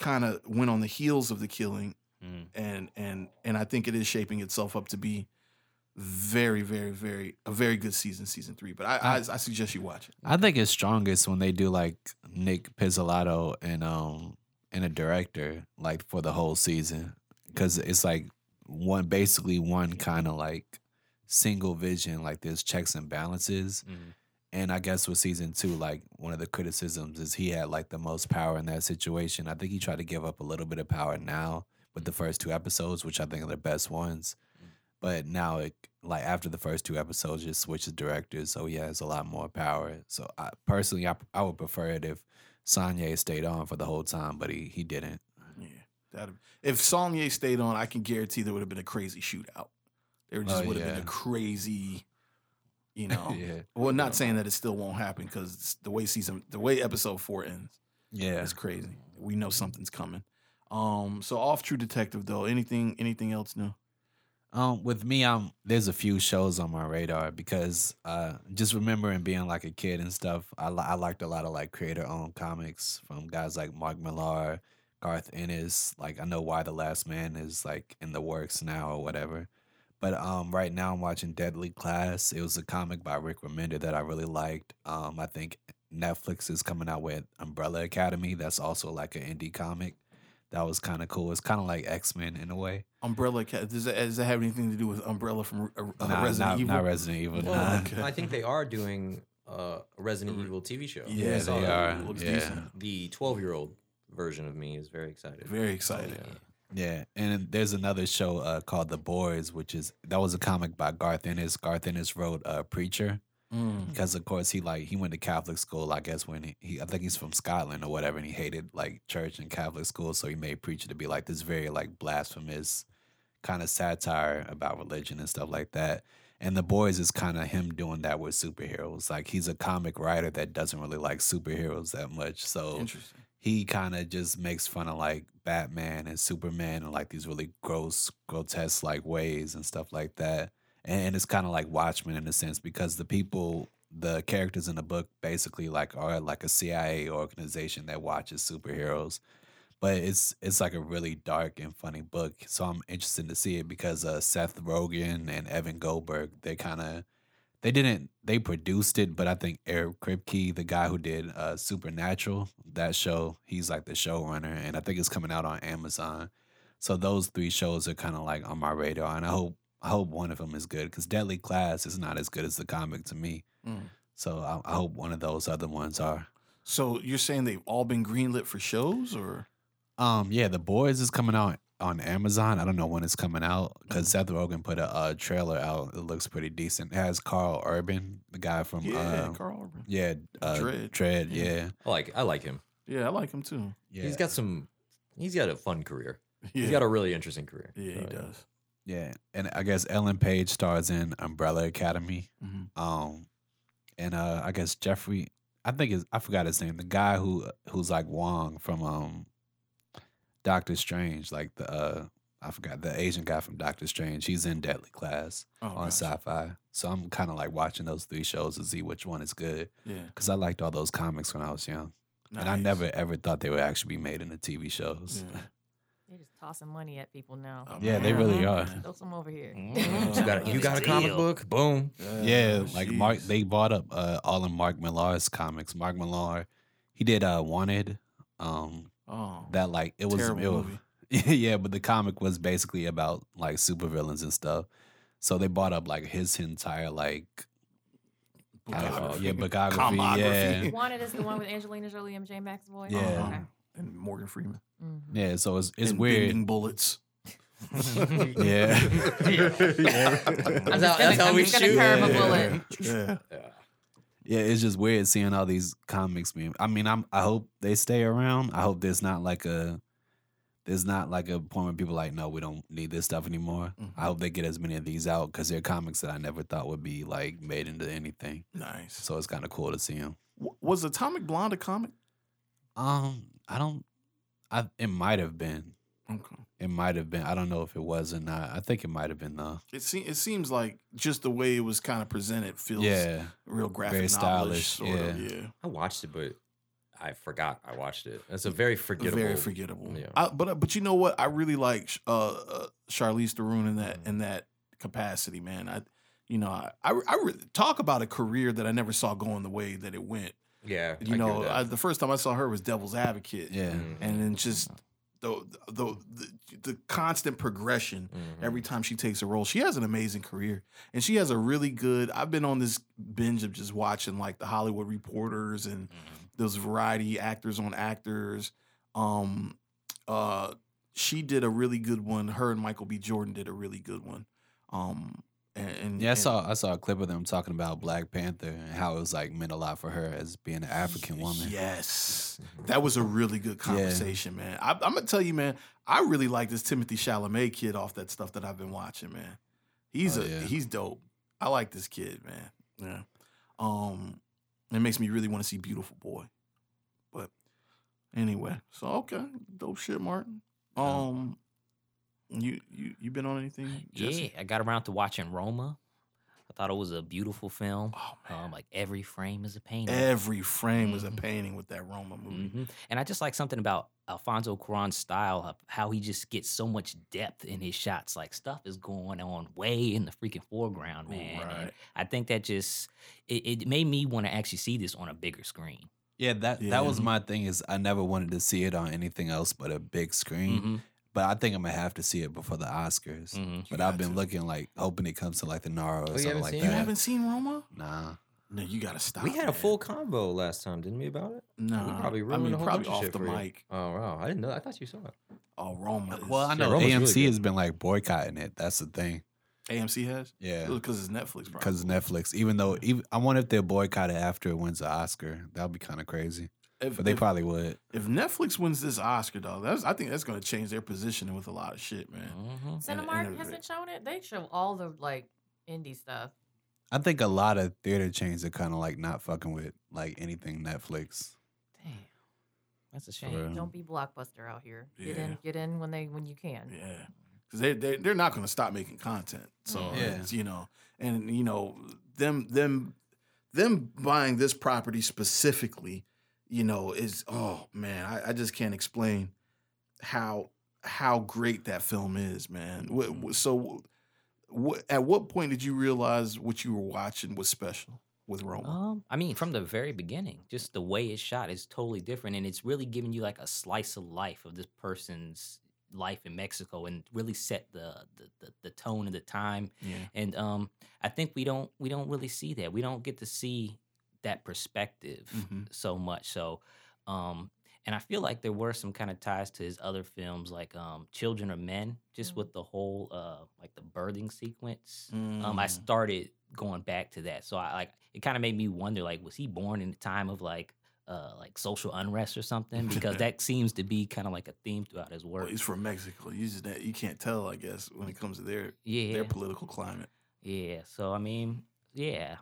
kind of went on the heels of the Killing Mhm. and and and I think it is shaping itself up to be very, very, very a very good season, season three. But I I, I suggest you watch it. I think it's strongest when they do like Nic Pizzolatto and um and a director like for the whole season because it's like one basically one kind of like single vision like there's checks and balances Mhm. and I guess with season two like one of the criticisms is he had like the most power in that situation. I think he tried to give up a little bit of power now with the first two episodes, which I think are the best ones. But now, it, like after the first two episodes, just switches directors, so he has a lot more power. So I, personally, I, I would prefer it if Saulnier stayed on for the whole time, but he he didn't. Yeah, that if Saulnier stayed on, I can guarantee there would have been a crazy shootout. There just Oh, would have been a crazy, you know. yeah, Well, not saying that it still won't happen because the way season, the way episode four ends, yeah. it's crazy. We know something's coming. Um, so off True Detective though, anything, anything else new? Um, with me, um, there's a few shows on my radar because uh, just remembering being like a kid and stuff. I I liked a lot of like creator owned comics from guys like Mark Millar, Garth Ennis. Like I know Y the Last Man is like in the works now or whatever. But um, right now I'm watching Deadly Class. It was a comic by Rick Remender that I really liked. Um, I think Netflix is coming out with Umbrella Academy. That's also like an indie comic. That was kind of cool. It's kind of like X Men in a way. Umbrella Cat. Does that, does that have anything to do with Umbrella from uh, uh, Nah, Resident not, Evil? not Resident Evil. Well, nah. okay. I think they are doing uh, a Resident Evil TV show. Yeah, I they are. It looks yeah. decent. The 12 year old version of me is very excited. Very excited. Yeah. Yeah, and there's another show uh, called The Boys, which is that was a comic by Garth Ennis. Garth Ennis wrote uh, Preacher Mm. because, of course, he like he went to Catholic school. I guess when he, he I think he's from Scotland or whatever, and he hated like church and Catholic school, so he made Preacher to be like this very like blasphemous kind of satire about religion and stuff like that. And The Boys is kind of him doing that with superheroes. Like he's a comic writer that doesn't really like superheroes that much, so Interesting. He kind of just makes fun of like Batman and Superman in like these really gross, grotesque like ways and stuff like that. And it's kind of like Watchmen in a sense because the people, the characters in the book basically like are like a CIA organization that watches superheroes. But it's it's like a really dark and funny book, so I'm interested to see it because uh, Seth Rogen and Evan Goldberg, they kind of they didn't they produced it, but I think Eric Kripke, the guy who did uh, Supernatural, that show, he's like the showrunner, and I think it's coming out on Amazon. So those three shows are kind of like on my radar, and I hope I hope one of them is good because Deadly Class is not as good as the comic to me. Mm. So I, I hope one of those other ones are. So you're saying they've all been greenlit for shows, or Um, yeah, The Boys is coming out on Amazon. I don't know when it's coming out because Mhm. Seth Rogen put a, uh trailer out. It looks pretty decent. It has Karl Urban, the guy from yeah, uh, Karl Urban. yeah, uh, Dredd. Dread, Yeah. yeah, I like I like him. Yeah, I like him too. yeah. He's got some. He's got a fun career. Yeah, He's got a really interesting career. yeah, he So, does. Yeah, and I guess Ellen Page stars in Umbrella Academy. Mhm. Um, and uh, I guess Jeffrey, I think is I forgot his name. The guy who who's like Wong from um, Doctor Strange, like the uh, I forgot the Asian guy from Doctor Strange. He's in Deadly Class Oh, on gotcha. Syfy. So I'm kind of like watching those three shows to see which one is good Yeah, because I liked all those comics when I was young, and I never ever thought they would actually be made into TV shows. Yeah. They're just tossing money at people now. Oh, Yeah, they really are. Throw some over here. Mhm. You got a, you got a comic book? Boom. Yeah, like Mark, they bought up uh, all of Mark Millar's comics. Mark Millar, he did uh, Wanted. Um, Oh, that like it was, it was yeah, but the comic was basically about like supervillains and stuff. So they bought up like his entire like I don't know, Biography. yeah biography, yeah, Wanted is the one with Angelina Jolie and James McAvoy. Yeah. Uh-huh. Okay. and Morgan Freeman. Mhm. yeah. So it's it's and weird. Bending bullets. Yeah. I'm just That's how- gonna, that's how I'm we shoot. curve a Yeah. bullet. Yeah. Yeah, it's just weird seeing all these comics being. I mean, I'm. I hope they stay around. I hope there's not like a. There's not like a point where people are like, no, we don't need this stuff anymore. I hope they get as many of these out because they're comics that I never thought would be like made into anything. Nice. So it's kind of cool to see them. W- Was Atomic Blonde a comic? Um, I don't. I it might have been. Okay. It might have been. I don't know if it was or not. I think it might have been though. It seems it seems like just the way it was kind of presented feels Yeah. real graphic Very stylish, stylish, sort of. yeah. Yeah. I watched it, but I forgot I watched it. It's a very forgettable. Very forgettable. Yeah. I, but but you know what? I really like uh, uh, Charlize Theron in that Mhm. in that capacity, man. I you know I I, I re- talk about a career that I never saw going the way that it went. yeah, You I know, give it that. I, the first time I saw her was Devil's Advocate. Yeah. Mhm. and then just the the the, the constant progression Mhm. every time she takes a role. She has an amazing career, and she has a really good. I've been on this binge of just watching like the Hollywood Reporters and those variety actors on actors. Um, uh, she did a really good one. Her and Michael B. Jordan did a really good one. Um, and, and Yeah, I saw I saw a clip of them talking about Black Panther and how it was like meant a lot for her as being an African woman. Yes, that was a really good conversation, man. I, I'm gonna tell you, man. I really like this Timothée Chalamet kid off that stuff that I've been watching, man. He's Oh, a yeah. he's dope. I like this kid, man. Yeah. Um, it makes me really want to see Beautiful Boy. But anyway, so okay, dope shit, Martin. Um, you you you been on anything? Jesse? Yeah, I got around to watching Roma. I thought it was a beautiful film. Oh man, Um, like every frame is a painting. every frame was a painting with that Roma movie. Mhm. And I just like something about Alfonso Cuarón's style of how he just gets so much depth in his shots. Like stuff is going on way in the freaking foreground, man. And Right. I think that just it, it made me want to actually see this on a bigger screen. Yeah, that Yeah. that was my thing. Is I never wanted to see it on anything else but a big screen. Mhm. But I think I'm gonna have to see it before the Oscars. Mhm. But I've been to. looking like hoping it comes to like the Nara or Oh, something like that. it? You haven't seen Roma? Nah. No, you gotta stop. we had a full combo last time, didn't we? About it. No, we probably I mean a whole probably bunch off shit the for you. mic. Oh wow, I didn't know. I thought you saw it. Oh, Roma. Is, Well, I know Roma's really AMC good. has been like boycotting it. That's the thing. AMC has. Yeah. because it's Netflix. Because Netflix, even though even I wonder if they'll boycott it after it wins the Oscar. That would be kind of crazy. If, But they if, probably would. if Netflix wins this Oscar, though, that's I think that's going to change their positioning with a lot of shit, man. Mhm. Cinemark and- hasn't shown it. They show all the like indie stuff. I think a lot of theater chains are kind of like not fucking with like anything Netflix. Damn, that's a shame. real. Don't be blockbuster out here. Get Yeah. in, get in when they when you can. Yeah, because they they they're not going to stop making content. So. Yeah. it's, you know, and you know them them them buying this property specifically, you know, is oh man, I, I just can't explain how how great that film is, man. Mm-hmm. So, wh- at what point did you realize what you were watching was special with Roma? Um, I mean, from the very beginning, just the way it's shot is totally different, and it's really giving you like a slice of life of this person's life in Mexico, and really set the the, the, the tone of the time. yeah, And um, I think we don't we don't really see that. We don't get to see that perspective Mhm. so much. So, um, and I feel like there were some kind of ties to his other films, like um, Children of Men, just Mm. with the whole uh, like the birthing sequence. Um, I Mm. started going back to that, so I like it. Kind of made me wonder, like, was he born in the time of like uh, like social unrest or something? Because that seems to be kind of like a theme throughout his Well, work. he's from Mexico. You just you can't tell, I guess, when it comes to their yeah, their political climate. yeah. So I mean, yeah,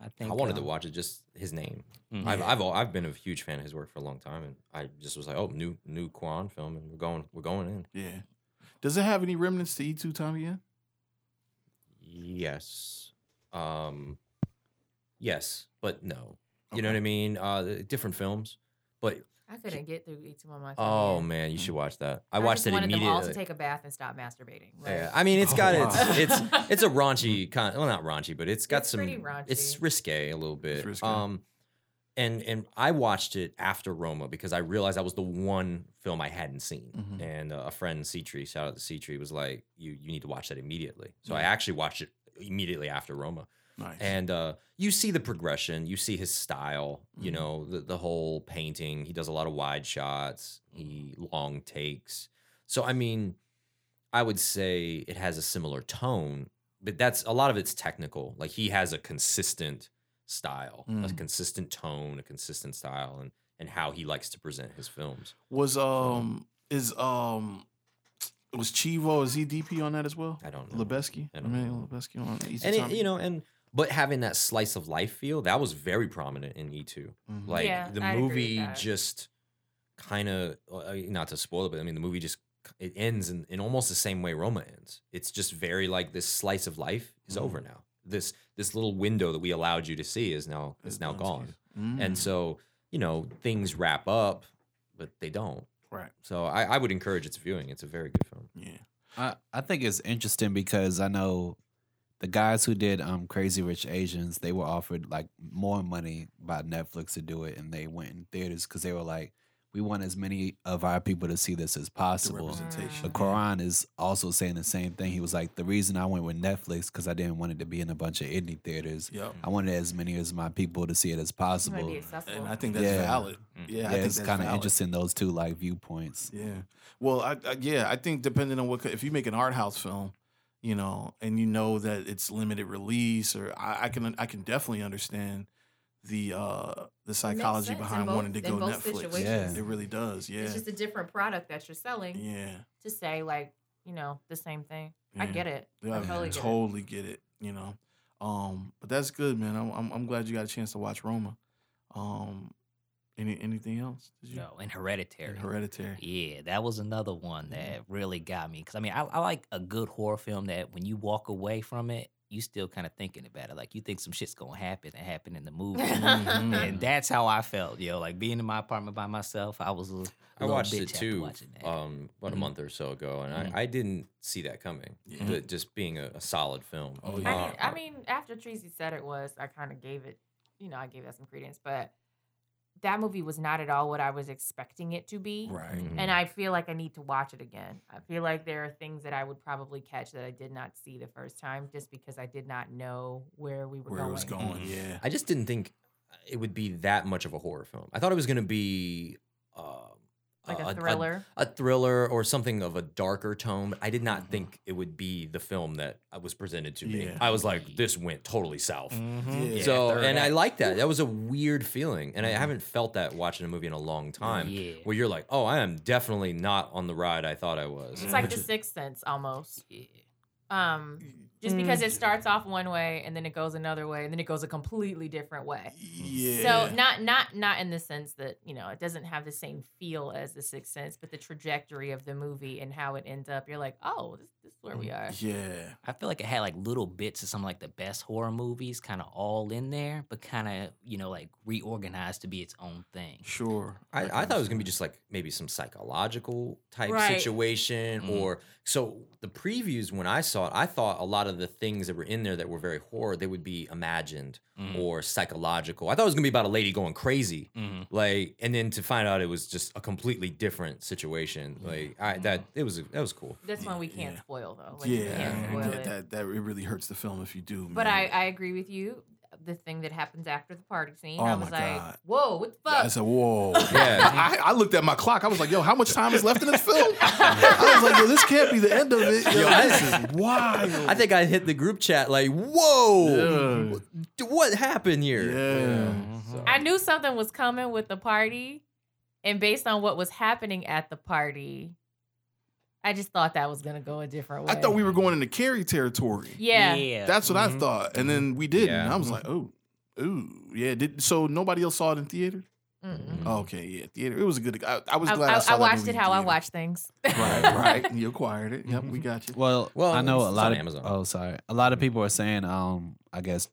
I think I wanted to um, watch it. Just his name. mhm. I've, I've I've been a huge fan of his work for a long time, and I just was like, oh, new new Cuarón film, and we're going we're going in. Yeah. Does it have any remnants to E2 Tommy yet? Yes, um, yes, but no. You know what I mean? Uh, different films, but I couldn't get through each one of my. oh phone. man, you should watch that. I, I watched just it wanted them all to immediately. take a bath and stop masturbating. Yeah, I mean, it's Oh, got wow. it's it's it's a raunchy kind. Well, not raunchy, but it's got It's some. pretty raunchy. It's risque a little bit. risque. Um, and and I watched it after Roma because I realized that was the one film I hadn't seen. Mhm. And uh, a friend, Citri, shout out to Citri, was like, "You you need to watch that immediately." So I actually watched it immediately after Roma, Nice. and uh, you see the progression, you see his style, you Mhm. know, the the whole painting. He does a lot of wide shots, he long takes. So I mean, I would say it has a similar tone, but that's a lot of it's technical. Like he has a consistent style, a Mm. consistent tone, a consistent style, and and how he likes to present his films. Was um is um was Chivo is he DP on that as well? I don't know. Lubezki. I I don't mean know. Lubezki on Easy and it, you know, and but having that slice of life feel that was very prominent in E two. Mhm. Like Yeah, the I'd agree with movie just kind of not to spoil it, but I mean the movie just it ends in, in almost the same way Roma ends. It's just very like this slice of life is Mhm. over now. This this little window that we allowed you to see is now is now gone. Mm. And so you know things wrap up, but they don't. right. So I, I would encourage its viewing. It's a very good film. Yeah. I, I think it's interesting because I know the guys who did um Crazy Rich Asians, they were offered like more money by Netflix to do it, and they went in theaters because they were like, we want as many of our people to see this as possible. representation. The Cuarón is also saying the same thing. He was like, the reason I went with Netflix because I didn't want it to be in a bunch of indie theaters. Yep. I wanted as many as my people to see it as possible. be accessible. And I think that's Yeah. valid. Mm. Yeah, Yeah, I think it's kind of interesting those two like viewpoints. Yeah. Well, I, I yeah, I think depending on what co- if you make an art house film, you know, and you know that it's limited release, or I, I can I can definitely understand the uh the psychology behind both- wanting to go both Netflix. situations. It really does. Yeah. It's just a different product that you're selling yeah. to say like you know the same thing. I get it. Yeah, I totally get it. get it. You know, um, but that's good, man. I'm, I'm I'm glad you got a chance to watch Roma. Um, any anything else? Did you? No, and Hereditary. And Hereditary. Yeah, that was another one that really got me. Cause I mean, I, I like a good horror film that when you walk away from it, you still kind of thinking about it. Like you think some shit's gonna happen that happened in the movie, Mhm. and that's how I felt. Yo, like being in my apartment by myself, I was. A, I little watched bitch it too, um, about a Mhm. month or so ago, and Mhm. I, I didn't see that coming. Yeah. But just being a, a solid film. Oh, I, yeah. mean, I mean, after Tracy said it was, I kind of gave it, you know, I gave that some credence, but that movie was not at all what I was expecting it to be. Right. And I feel like I need to watch it again. I feel like there are things that I would probably catch that I did not see the first time just because I did not know where we were Where going. it was going. Mhm. Yeah. I just didn't think it would be that much of a horror film. I thought it was going to be uh, Like a a, thriller. a, thriller or something of a darker tone. I did not think mm-hmm. it would be the film that I was presented to me. Yeah. I was like, this went totally south. Mm-hmm. Yeah. So, and I like that. That was a weird feeling, and I mm-hmm. haven't felt that watching a movie in a long time. Yeah. Where you're like, oh, I am definitely not on the ride I thought I was. it's like The Sixth Sense almost. Yeah. Um, just because it mm. starts off one way and then it goes another way and then it goes a completely different way. Yeah. So not not not in the sense that you know it doesn't have the same feel as the Sixth Sense, but the trajectory of the movie and how it ends up, you're like, oh, this, this is where we are. Yeah. I feel like it had like little bits of some like the best horror movies, kind of all in there, but kind of you know like reorganized to be its own thing. Sure. I, I thought it was gonna be just like maybe some psychological type Right. situation, Mhm. or so the previews when I saw it, I thought a lot of the things that were in there that were very horror, they would be imagined Mhm. or psychological. I thought it was gonna be about a lady going crazy, Mhm. like, and then to find out it was just a completely different situation. Like, I that it was that was cool. This one we can't Yeah. spoil though. Like, you Yeah, can't spoil that, it. that that it really hurts the film if you do. But man. I, I agree with you. The thing that happens after the party scene, Oh I was like, God. "Whoa, what the fuck?" I said, "Whoa!" Yeah. I, I looked at my clock. I was like, "Yo, how much time is left in this film?" I was like, "Yo, this can't be the end of it. Yo, Yo, I- this is wild." I think I hit the group chat like, "Whoa, Yeah. what, what happened here?" Yeah. So- I knew something was coming with the party, and based on what was happening at the party, I just thought that was gonna go a different way. I thought we were going into Carrie territory. Yeah. That's what I Mhm. thought, and then we didn't. Yeah. I was like, "Oh, ooh, yeah." Did so? Nobody else saw it in theater. Mm-mm. Okay, yeah, theater. It was a good. I, I was I, glad I, I- saw I watched it in how I watch things. Right, right. You acquired it. Yep, we got you. Well, Well, I know a lot of Amazon. oh sorry, a lot of people are saying um I guess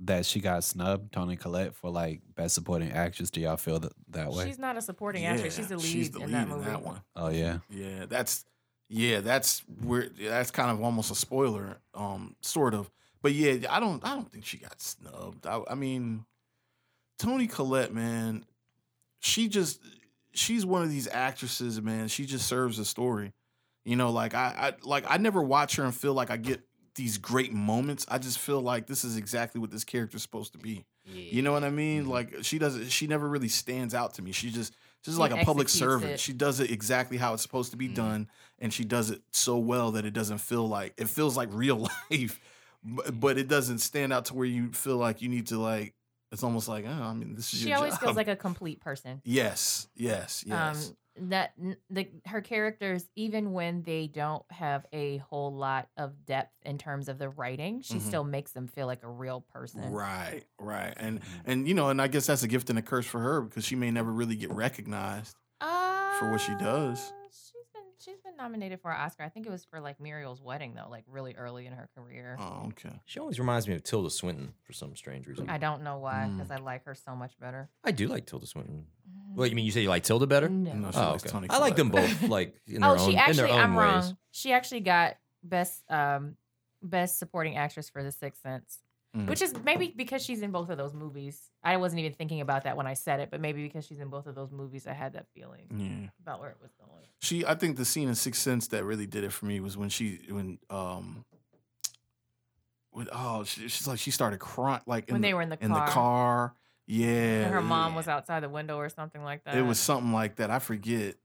that she got snubbed, Toni Collette for like best supporting actress. Do y'all feel that that way? She's not a supporting actress. She's the lead, she's the in lead that movie. one. oh yeah, Yeah, that's yeah, that's where that's kind of almost a spoiler, um, sort of. But yeah, I don't I don't think she got snubbed. I, I mean, Toni Collette, man, she just she's one of these actresses, man. She just serves a story. You know, like I, I like I never watch her and feel like I get these great moments. I just feel like this is exactly what this character's supposed to be. You know what I mean? Mhm. Like she doesn't she never really stands out to me. She just She's She like a public servant. it. She does it exactly how it's supposed to be done, and she does it so well that it doesn't feel like it feels like real life, but, but it doesn't stand out to where you feel like you need to like. It's almost like, oh, I mean, this is She always job. feels like a complete person. yes, yes, yes. Um, that the her characters, even when they don't have a whole lot of depth in terms of the writing, she Mhm. still makes them feel like a real person. Right, right, and Mhm. and you know, and I guess that's a gift and a curse for her because she may never really get recognized. For what she does. She's been nominated for an Oscar. I think it was for like Muriel's wedding though, like really early in her career. Oh, okay. She always reminds me of Tilda Swinton for some strange reason. I don't know why, Mm. because I like her so much better. I do like Tilda Swinton. Well, you mean you say you like Tilda better? No. No, she Oh, likes okay. Toni I like them both, like in their Oh, own, she in actually their own I'm ways. wrong. She actually got best um best supporting actress for The Sixth Sense. Mm. Which is maybe because she's in both of those movies. I wasn't even thinking about that when I said it, but maybe because she's in both of those movies, I had that feeling Yeah. about where it was going. She, I think the scene in Sixth Sense that really did it for me was when she, when, um, when, oh, she, she's like, she started crying, like in When the, they were in the in the car. car. Yeah. And her mom yeah. was outside the window or something like that. It was something like that. I forget.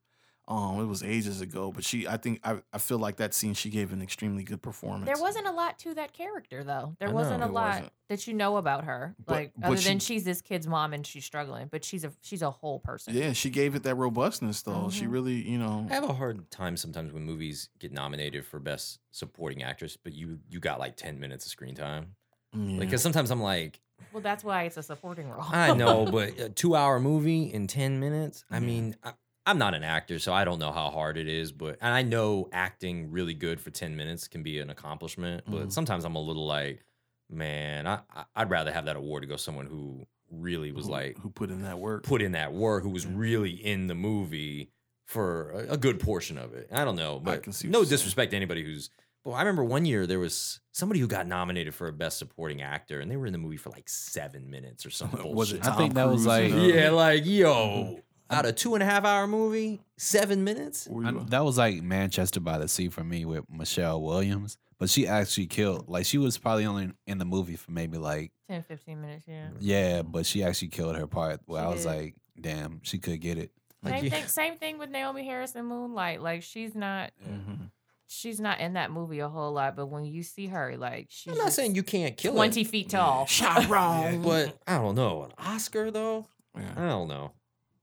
Um, it was ages ago, but she, I think, I, I feel like that scene she gave an extremely good performance. There wasn't a lot to that character though. There I wasn't a There lot wasn't. that you know about her. But- like but other than she- she's this kid's mom and she's struggling, but she's a she's a whole person. Yeah, she gave it that robustness though. She Mhm. really, you know, I have a hard time sometimes when movies get nominated for best supporting actress, but you you got like ten minutes of screen time. yeah. Like, cause sometimes I'm like, Well, that's why it's a supporting role. I know, but a two hour movie in 10 minutes. I Yeah. mean, I, I'm not an actor, so I don't know how hard it is, but and I know acting really good for 10 minutes can be an accomplishment, but Mhm. sometimes I'm a little like, man, I, I- I'd rather have that award to go someone who really was who, like who put in that work. put in that work, who was Yeah. really in the movie for a, a good portion of it. I don't know, but can see no you're saying. disrespect to anybody who's. Well, I remember one year there was somebody who got nominated for a best supporting actor, and they were in the movie for like seven minutes or something. Was it I Tom think that was Cruise like- Yeah, like yo, out of two and a half hour movie, seven minutes. I- that was like Manchester by the Sea for me with Michelle Williams. But she actually killed. Like she was probably only in the movie for maybe like 10, 15 minutes, yeah. yeah, but she actually killed her part. Where She I was did. like, damn, she could get it. Like, Same yeah. thing. Same thing with Naomie Harris in Moonlight. Like she's not, Mhm. she's not in that movie a whole lot. But when you see her, like she's I'm not saying you can't kill twenty it, feet tall. Chiron. but I don't know an Oscar though. Yeah. I don't know.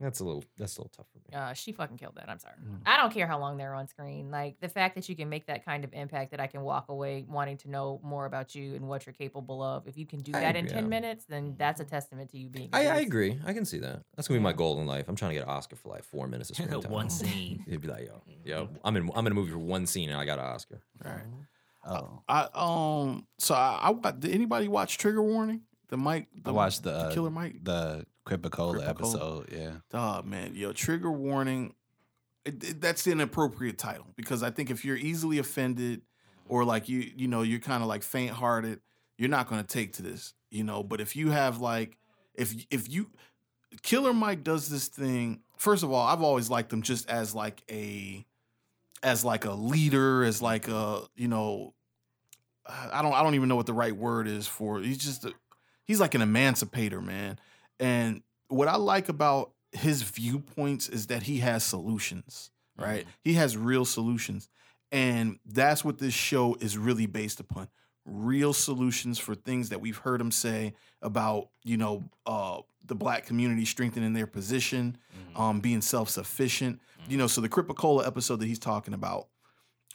That's a little. That's a little tough for me. Uh, she fucking killed that. I'm sorry. Mm. I don't care how long they're on screen. Like the fact that you can make that kind of impact, that I can walk away wanting to know more about you and what you're capable of. If you can do I that in agree, ten yeah. minutes, then that's a testament to you being. I, I agree. I can see that. That's gonna be my goal in life. I'm trying to get an Oscar for like four minutes of screen time. One scene. It'd be like, yo, yo, I'm in. I'm in a movie for one scene and I got an Oscar. Right. Oh, I um. So I, I did anybody watch Trigger Warning? The Mike. The, I watched the, uh, Killer Mike. the Crip-A-Cola Crip-A-Cola. episode. Yeah, Dog, man, yo, Trigger Warning. It, it- that's an appropriate title because I think if you're easily offended mm-hmm. or like you, you know, you're kind of like faint-hearted, you're not going to take to this, you know. But if you have like, if if you, Killer Mike does this thing. First of all, I've always liked him just as like a, as like a leader, as like a, you know, I don't I don't even know what the right word is for. He's just a, he's like an emancipator, man. And what I like about his viewpoints is that he has solutions, right? He has real solutions. And that's what this show is really based upon. Real solutions for things that we've heard him say about, you know, uh, the black community strengthening their position, um, being self-sufficient. You know, so the Crip-A-Cola episode that he's talking about,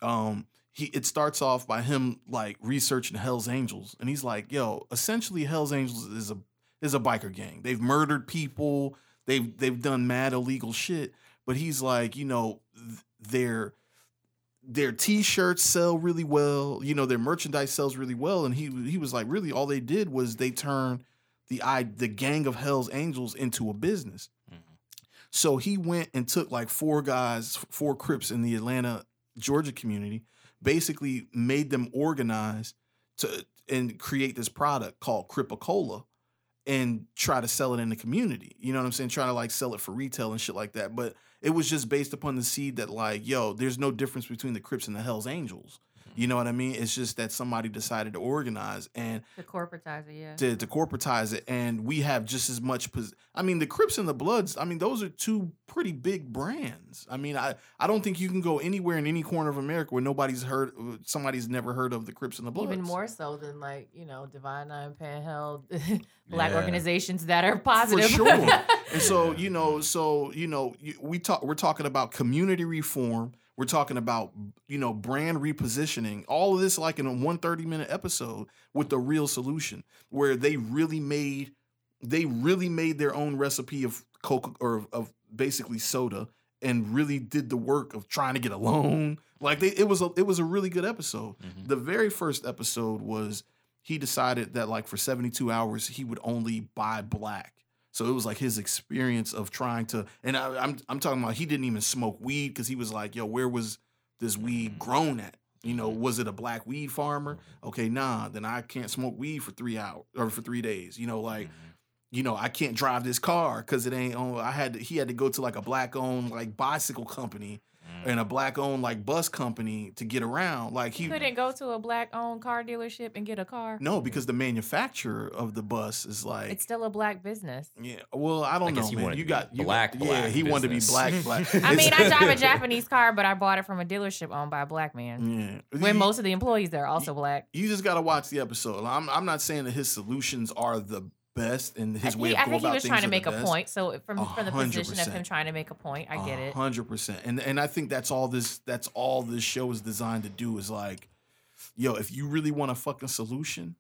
um, he it starts off by him like researching Hell's Angels, and he's like, "Yo, essentially, Hell's Angels is a is a biker gang. They've murdered people. They've they've done mad illegal shit. But he's like, you know, th- their their t-shirts sell really well. You know, their merchandise sells really well. And he he was like, really, all they did was they turned the I the gang of Hell's Angels into a business. Mm-hmm. So he went and took like four guys, four Crips in the Atlanta, Georgia community, basically made them organize to and create this product called Crip-A-Cola and try to sell it in the community. You know what I'm saying? Trying to like sell it for retail and shit like that. But it was just based upon the seed that like, yo, there's no difference between the Crips and the Hells Angels. You know what I mean? It's just that somebody decided to organize and The it, yeah. to, to corporatize it, and we have just as much. Pos- I mean, the Crips and the Bloods. I mean, those are two pretty big brands. I mean, I I don't think you can go anywhere in any corner of America where nobody's heard, somebody's never heard of the Crips and the Bloods. Even more so than like you know Divine Nine, Panhandle, black Yeah. organizations that are positive. For sure. and so you know, so you know, we talk. We're talking about community reform. We're talking about you know brand repositioning. All of this like in a one 30 minute episode with the real solution, where they really made they really made their own recipe of coca or of basically soda and really did the work of trying to get a loan. Like they, it was a it was a really good episode. Mhm. The very first episode was he decided that like for 72 hours he would only buy black. So it was like his experience of trying to, and I, I'm I'm talking about he didn't even smoke weed because he was like, yo, where was this weed mm-hmm. grown at? You know, mm-hmm. was it a black weed farmer? Okay, nah, then I can't smoke weed for three hours or for three days. You know, like mm-hmm. you know, I can't drive this car because it ain't on. I had to, he had to go to like a black owned like bicycle company and a black owned like bus company to get around. Like he You couldn't go to a black owned car dealership and get a car. no because the manufacturer of the bus is like It's still a black business. yeah. Well, I don't I know, man. You to be got you black, Yeah, black he wanted to be business. black, black. I mean, I drive a Japanese car, but I bought it from a dealership owned by a black man. Yeah, Where You- most of the employees there are also black. you just got to watch the episode. I'm I'm not saying that his solutions are the best and his I way of I think he was trying to make a best. point. So from from the position of him trying to make a point, I get it. hundred percent. And and I think that's all this that's all this show is designed to do is like, yo, if you really want a fucking solution,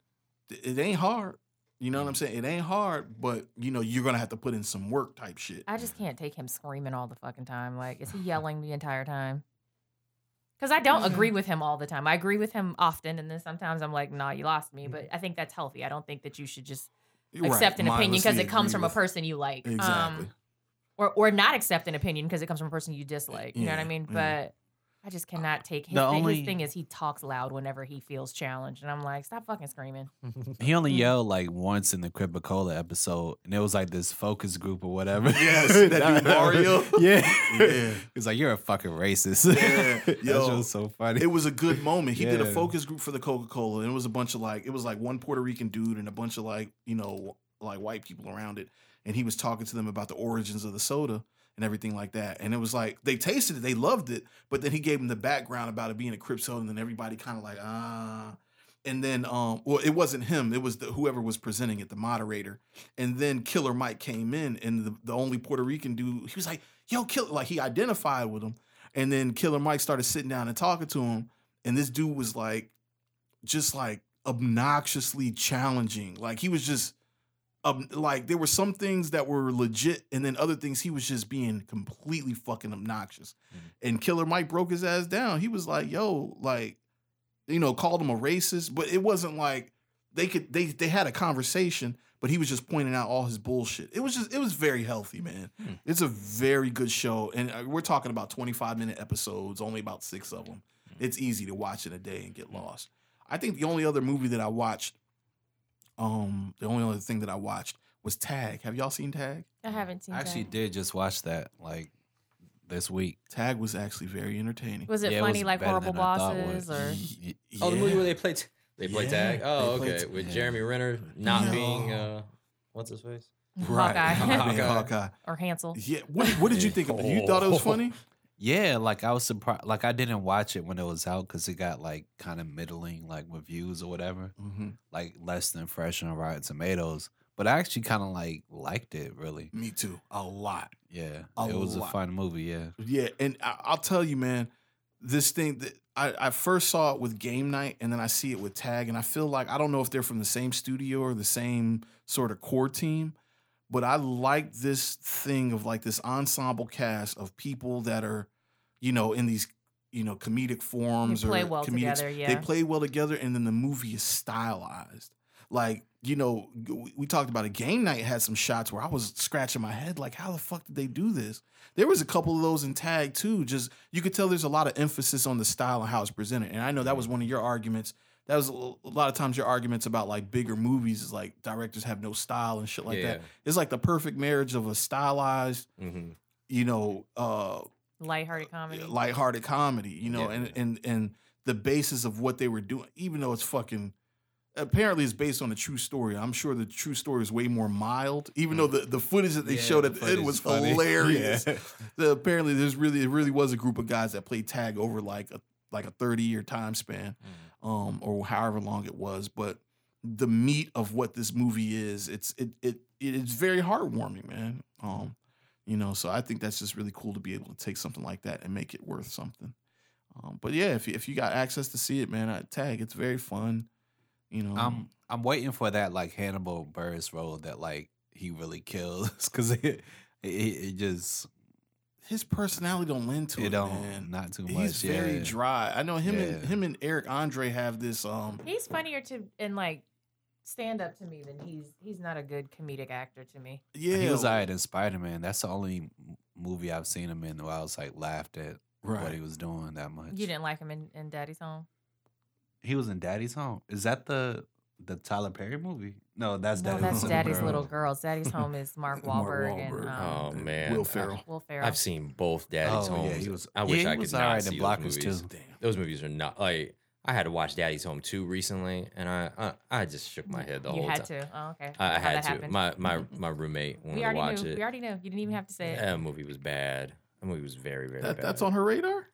it ain't hard. You know what I'm saying? It ain't hard, but you know you're gonna have to put in some work type shit. I just can't take him screaming all the fucking time. Like, is he yelling the entire time? Because I don't agree with him all the time. I agree with him often, and then sometimes I'm like, "Nah, you lost me." Mm-hmm. But I think that's healthy. I don't think that you should just Right, accept an opinion because it comes from a person you like. Exactly. Um, or or not accept an opinion because it comes from a person you dislike. You know what I mean? yeah. But I just cannot take his, The thing, only- his thing is he talks loud whenever he feels challenged, and I'm like, stop fucking screaming. He only Mm. yelled like once in the Crip-A-Cola episode, and it was like this focus group or whatever. Yes, that dude Mario. Yeah, Yeah. He's like, "You're a fucking racist." Yeah, that yo. shit was so funny. It was a good moment. He did a focus group for the Coca Cola, and it was a bunch of like it was like one Puerto Rican dude and a bunch of like you know like white people around it, and he was talking to them about the origins of the soda and everything like that. And it was like they tasted it, they loved it, but then he gave them the background about it being a Crip and then everybody kind of like ah. And then, um, well, it wasn't him. It was the, whoever was presenting it, the moderator. And then Killer Mike came in, and the, the only Puerto Rican dude, he was like, "Yo, Killer!" Like he identified with him. And then Killer Mike started sitting down and talking to him, and this dude was like, just like obnoxiously challenging. Like he was just, um, like there were some things that were legit, and then other things he was just being completely fucking obnoxious. And Killer Mike broke his ass down. He was like, "Yo, like, you know, called him a racist, but it wasn't like they could they they had a conversation." But he was just pointing out all his bullshit. It was just, it was very healthy, man. Hmm. It's a very good show. And uh, we're talking about 25 minute episodes, only about six of them. It's easy to watch in a day and get lost. I think the only other movie that I watched, um, the only other thing that I watched was Tag. Have y'all seen Tag? I haven't seen. I actually that. did just watch that like this week. Tag was actually very entertaining. Was it Yeah, funny was like better horrible than I thought it bosses or? Y- Oh, the movie yeah. where they play t- they play Yeah, tag. Oh, they play okay. t- With yeah. Jeremy Renner not Yeah. being uh, what's his face? Right. Hawkeye Hawkeye. Hawkeye. Hawkeye. or Hansel. Yeah. What, what did you think of it? You thought it was funny? Yeah, like I was surprised. Like I didn't watch it when it was out because it got like kind of middling like reviews or whatever, hmm like less than fresh on Rotten Tomatoes. But I actually kind of like liked it. Really, Me too. A lot. yeah, A it was lot. a fun movie. Yeah, Yeah, and I, I'll tell you, man, this thing that I, I first saw it with Game Night, and then I see it with Tag, and I feel like I don't know if they're from the same studio or the same sort of core team, but I like this thing of like this ensemble cast of people that are, you know, in these, you know, comedic forms play or well comedic. together, They play well together, and then the movie is stylized. Like you know, we- we talked about a Game Night had some shots where I was scratching my head, like, how the fuck did they do this? There was a couple of those in Tag too. Just you could tell there's a lot of emphasis on the style and how it's presented. And I know that was one of your arguments. That was a lot of times your arguments about like bigger movies is like directors have no style and shit like that. It's like the perfect marriage of a stylized, Mm-hmm. you know, uh Lighthearted comedy. lighthearted comedy, you know, Yeah. and and and the basis of what they were doing, even though it's fucking apparently it's based on a true story. I'm sure the true story is way more mild, even though the, the footage that they Yeah, showed the at the end was funny. hilarious. Yeah. The- apparently there's really it really was a group of guys that played tag over like a like a 30 year time span um or however long it was but the meat of what this movie is it's it it it's very heartwarming man um you know so i think that's just really cool to be able to take something like that and make it worth something um but yeah if you, if you got access to see it man I, tag it's very fun you know I'm I'm waiting for that like Hannibal Buress role that like he really kills because it, it it just his personality don't lend to it, it don't man. not too much. He's very dry. I know him and him and Eric Andre have this. Um, He's funnier to in like stand up to me then he's he's not a good comedic actor to me. yeah, He was alright in Spider Man. That's the only movie I've seen him in where I was like laughed at what he was doing that much. You didn't like him in, in Daddy's Home. He was in Daddy's Home. Is that the the Tyler Perry movie? No, that's no, Daddy's that's Little Daddy's Girl. Little Girls. Daddy's Home is Mark Mark Wahlberg, Wahlberg. and Oh um, man, Will I- Ferrell. Will Ferrell. I've seen both Daddy's Oh, Homes. yeah, he was- I wish yeah, I could was not alright in see Blockers, those too. movies. Damn. Those movies are not like I had to watch Daddy's Home 2 recently, and I I, I just shook my head the you whole time. You had to. Oh, okay. I, I had to. happened. My my my roommate wanted we to watch knew. it. We already knew. You didn't even have to say it. That movie was bad. That movie was very very That, bad. that's on her radar.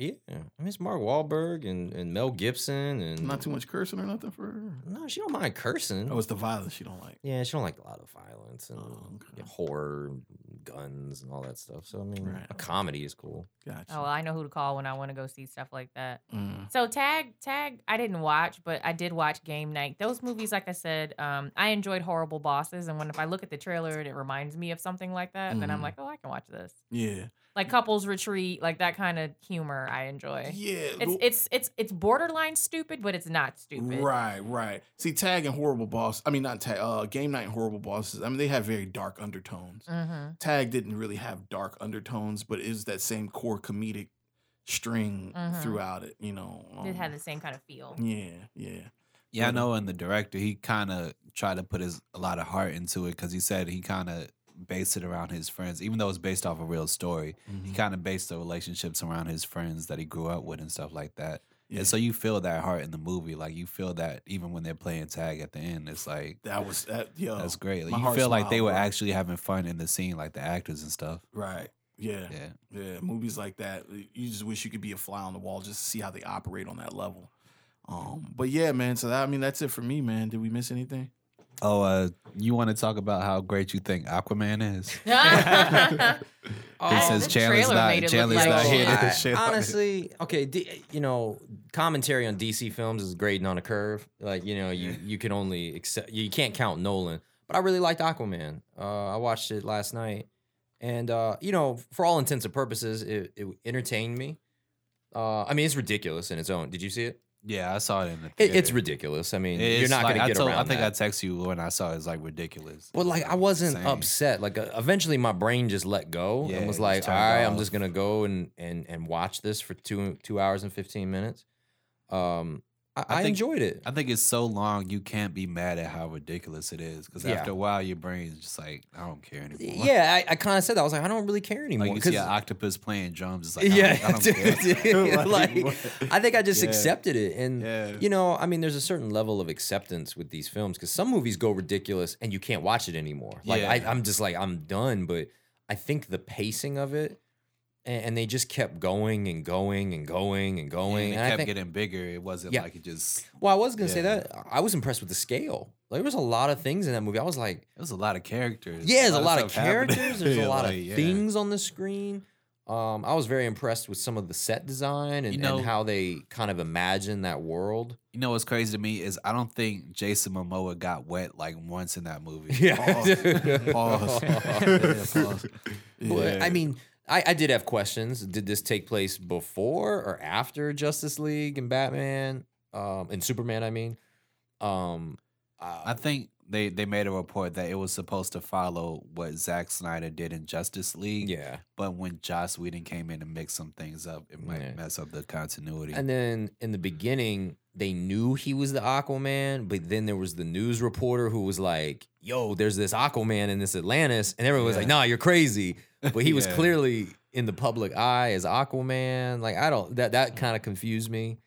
Yeah, I mean it's Mark Wahlberg and, and Mel Gibson and Not too much cursing or nothing for her. No, she don't mind cursing. Oh, it's the violence she don't like. Yeah, she don't like a lot of violence and Oh, okay. horror, guns, and all that stuff. So I mean, Right. a comedy is cool. Gotcha. Oh, well, I know who to call when I want to go see stuff like that. Mm. So tag tag I didn't watch, but I did watch Game Night. Those movies, like I said, um, I enjoyed Horrible Bosses, and when if I look at the trailer and it reminds me of something like that, And then I'm Mhm. like, oh, I can watch this. Yeah. Like Couples Retreat, like that kind of humor, I enjoy. Yeah. It's well- it's it's it's borderline stupid, but it's not stupid. Right, right. See, Tag and Horrible Boss. I mean, not Tag. Uh, Game Night and Horrible Bosses. I mean, they have very dark undertones. Mm-hmm. Tag didn't really have dark undertones, but it was that same core comedic string Mhm. throughout it. You know. It um, had the same kind of feel. Yeah, yeah. Yeah, I know. And the director, he kind of tried to put his a lot of heart into it because he said he kind of based it around his friends, even though it's based off a real story. He Mhm. kind of based the relationships around his friends that he grew up with and stuff like that. Yeah. And so you feel that heart in the movie, like you feel that even when they're playing tag at the end, it's like that was that. Yo, that's great. Like, you feel like they were bro. actually having fun in the scene, like the actors and stuff. right. Yeah, Yeah. yeah. Movies like that, you just wish you could be a fly on the wall just to see how they operate on that level. Um, but yeah, man. So that, I mean, that's it for me, man. Did we miss anything? Oh, uh, you want to talk about how great you think Aquaman is? Oh, He says the Chandler's not- made it look Chandler's like not shit. here I- shit honestly, okay, D, you know, commentary on DC films is grading on a curve. Like, you know, you you can only accept you can't count Nolan, but I really liked Aquaman. Uh, I watched it last night, and uh, you know, for all intents and purposes, it, it entertained me. Uh, I mean, it's ridiculous in its own. Did you see it? Yeah, I saw it in the it it's ridiculous. I mean, It's you're not like- gonna I get told- around I think that. I texted you when I saw it. It's like ridiculous. But like I wasn't Insane. upset. Like uh, eventually my brain just let go Yeah, and was like, "All right, right, I'm just gonna go and and and watch this for two two hours and fifteen minutes. Um, I, I I, enjoyed it. I think it's so long you can't be mad at how ridiculous it is because Yeah. after a while your brain's just like I don't care anymore. Yeah, I, I kind of said that. I was like, I don't really care anymore. like you see an octopus playing drums. It's like yeah, I don't, I don't care. like, I think I just Yeah. accepted it, and yeah, you know, I mean, there's a certain level of acceptance with these films because some movies go ridiculous and you can't watch it anymore. Like I, I'm just like I'm done. But I think the pacing of it, and, they just kept going and going and going and going. and it and kept think, getting bigger. It wasn't Yeah. like it just. well, I was gonna say that I was impressed with the scale. Like, there was a lot of things in that movie. I was like, It was a lot of characters. yeah, there's a lot of happening. characters. There's a lot like, of yeah. things on the screen. Um, I was very impressed with some of the set design and, You know- and how they kind of imagine that world. You know what's crazy to me is I don't think Jason Momoa got wet like once in that movie. Pause. Pause. Yeah, pause. But, Yeah. I mean, I, I did have questions. Did this take place before or after Justice League and Batman um, and Superman? I mean, um, uh, I think they they made a report that it was supposed to follow what Zack Snyder did in Justice League. yeah. But when Joss Whedon came in and mixed some things up, it might Yeah. mess up the continuity. And then in the beginning, they knew he was the Aquaman, but then there was the news reporter who was like, "Yo, there's this Aquaman in this Atlantis," and everyone was like, "Nah, you're crazy." But he was clearly in the public eye as Aquaman. Like I don't that that kind of confused me.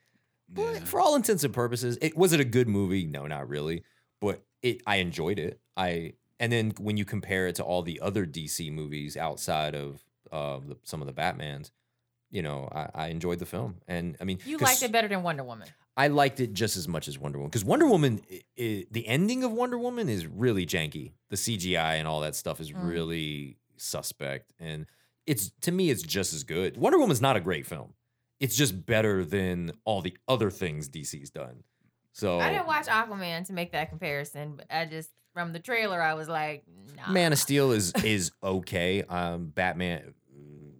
But Yeah. for all intents and purposes, it was it a good movie? No, not really. But it, I enjoyed it. I and then when you compare it to all the other DC movies outside of uh, the, some of the Batman's, you know, I, I enjoyed the film. And I mean, you liked it better than Wonder Woman. I liked it just as much as Wonder Woman because Wonder Woman, i i the ending of Wonder Woman is really janky. The CGI and all that stuff is Mm. really suspect, and it's to me, it's just as good. Wonder Woman's not a great film. It's just better than all the other things DC's done. So I didn't watch Aquaman to make that comparison, but I just from the trailer I was like, nah. Man of Steel is is okay. Um, Batman,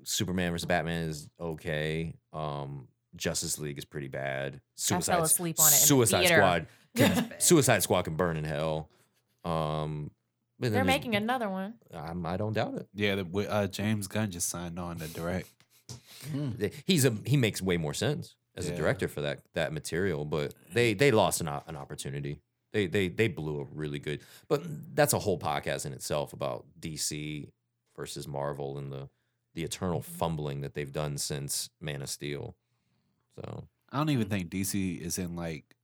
Superman versus Batman is okay. Um, Justice League is pretty bad. Suicide, fell asleep on it Suicide theater. Squad, can, Suicide Squad can burn in hell. Um, but They're making another one. I'm, I don't doubt it. Yeah, the, uh, James Gunn just signed on to direct. He's a he makes way more sense as a director for that that material. But they they lost an an opportunity. They they they blew a really good. But that's a whole podcast in itself about DC versus Marvel and the the eternal fumbling that they've done since Man of Steel. So I don't even hmm. think DC is in like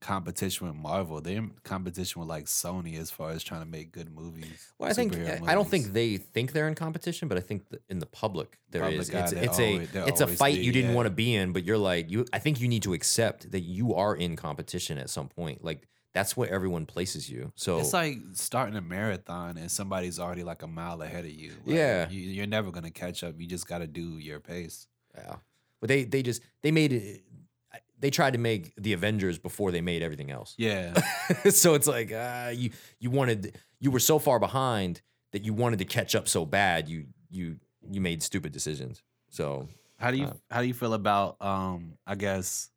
competition with Marvel. They're in competition with like Sony as far as trying to make good movies. well, I think superhero I don't think they think they're in competition, but I think in the public there is. Public eye, It's, it's a always- they it's a fight you didn't yeah. want to be in, but you're like you. I think you need to accept that you are in competition at some point. Like that's where everyone places you. So It's like starting a marathon and somebody's already like a mile ahead of you. Like, Yeah. you, you're never gonna catch up. You just got to do your pace. Yeah. But they they just they made it they tried to make the Avengers before they made everything else. Yeah, so it's like uh, you you wanted you were so far behind that you wanted to catch up so bad you you you made stupid decisions. So How do you Uh, how do you feel about um I guess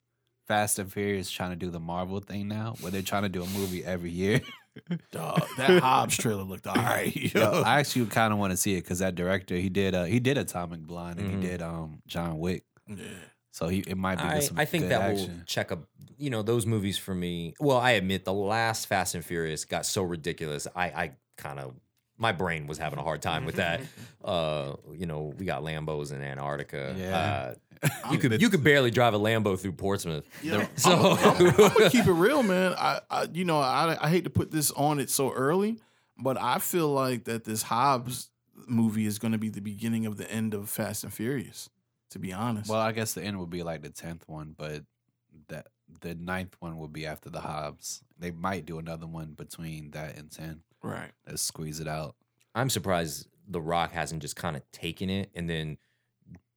Fast and Furious trying to do the Marvel thing now, where they're trying to do a movie every year? Dog, that Hobbs trailer looked all right. Yo, I actually kind of want to see it because that director he did uh he did Atomic Blonde and Mhm. he did um John Wick, yeah. so he it might be I, good some I think good that action. will check up you know those movies for me. Well, I admit the last Fast and Furious got so ridiculous. I I kind of my brain was having a hard time with that. Uh, you know, we got Lambos in Antarctica. Yeah. Uh, you could you could barely drive a Lambo through Portsmouth. Yeah, So- I'm, I'm gonna keep it real, man. I, I you know, I, I hate to put this on it so early, but I feel like that this Hobbs movie is going to be the beginning of the end of Fast and Furious. To be honest, Well, I guess the end would be like the tenth one, but that the ninth one would be after the Hobbs. They might do another one between that and ten. right? Let's squeeze it out. I'm surprised The Rock hasn't just kind of taken it and then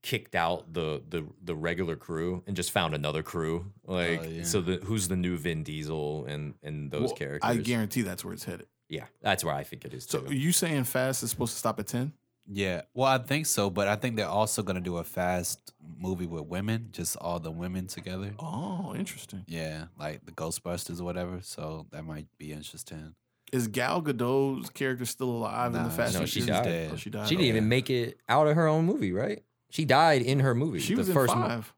kicked out the the the regular crew and just found another crew. Like Oh, yeah. so the who's the new Vin Diesel and and those Well, characters. I guarantee that's where it's headed. yeah, that's where I think it is So, too. are you saying Fast is supposed to stop at ten? Yeah, well, I think so, but I think they're also gonna do a fast movie with women, just all the women together. Oh, interesting. Yeah, like the Ghostbusters or whatever. So that might be interesting. Is Gal Gadot's character still alive in the Fast no, and she Furious? died. dead. Oh, she died. she didn't okay. even make it out of her own movie, right? She died in her movie. She the was in first mo- five.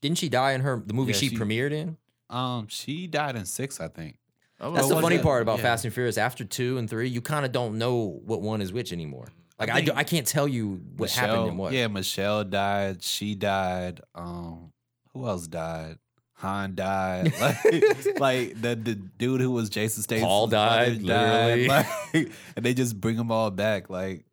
Didn't she die in her the movie Yeah, she, she- premiered in? Um, she died in six, I think. Oh, That's the funny it? part about Yeah. Fast and Furious. After two and three, you kind of don't know what one is which anymore. Like I, think do, I can't tell you what happened and what. Yeah, Michelle died. She died. Um, who else died? Han died. Like, like the the dude who was Jason Statham. Paul died, literally. Like, and they just bring them all back. Like,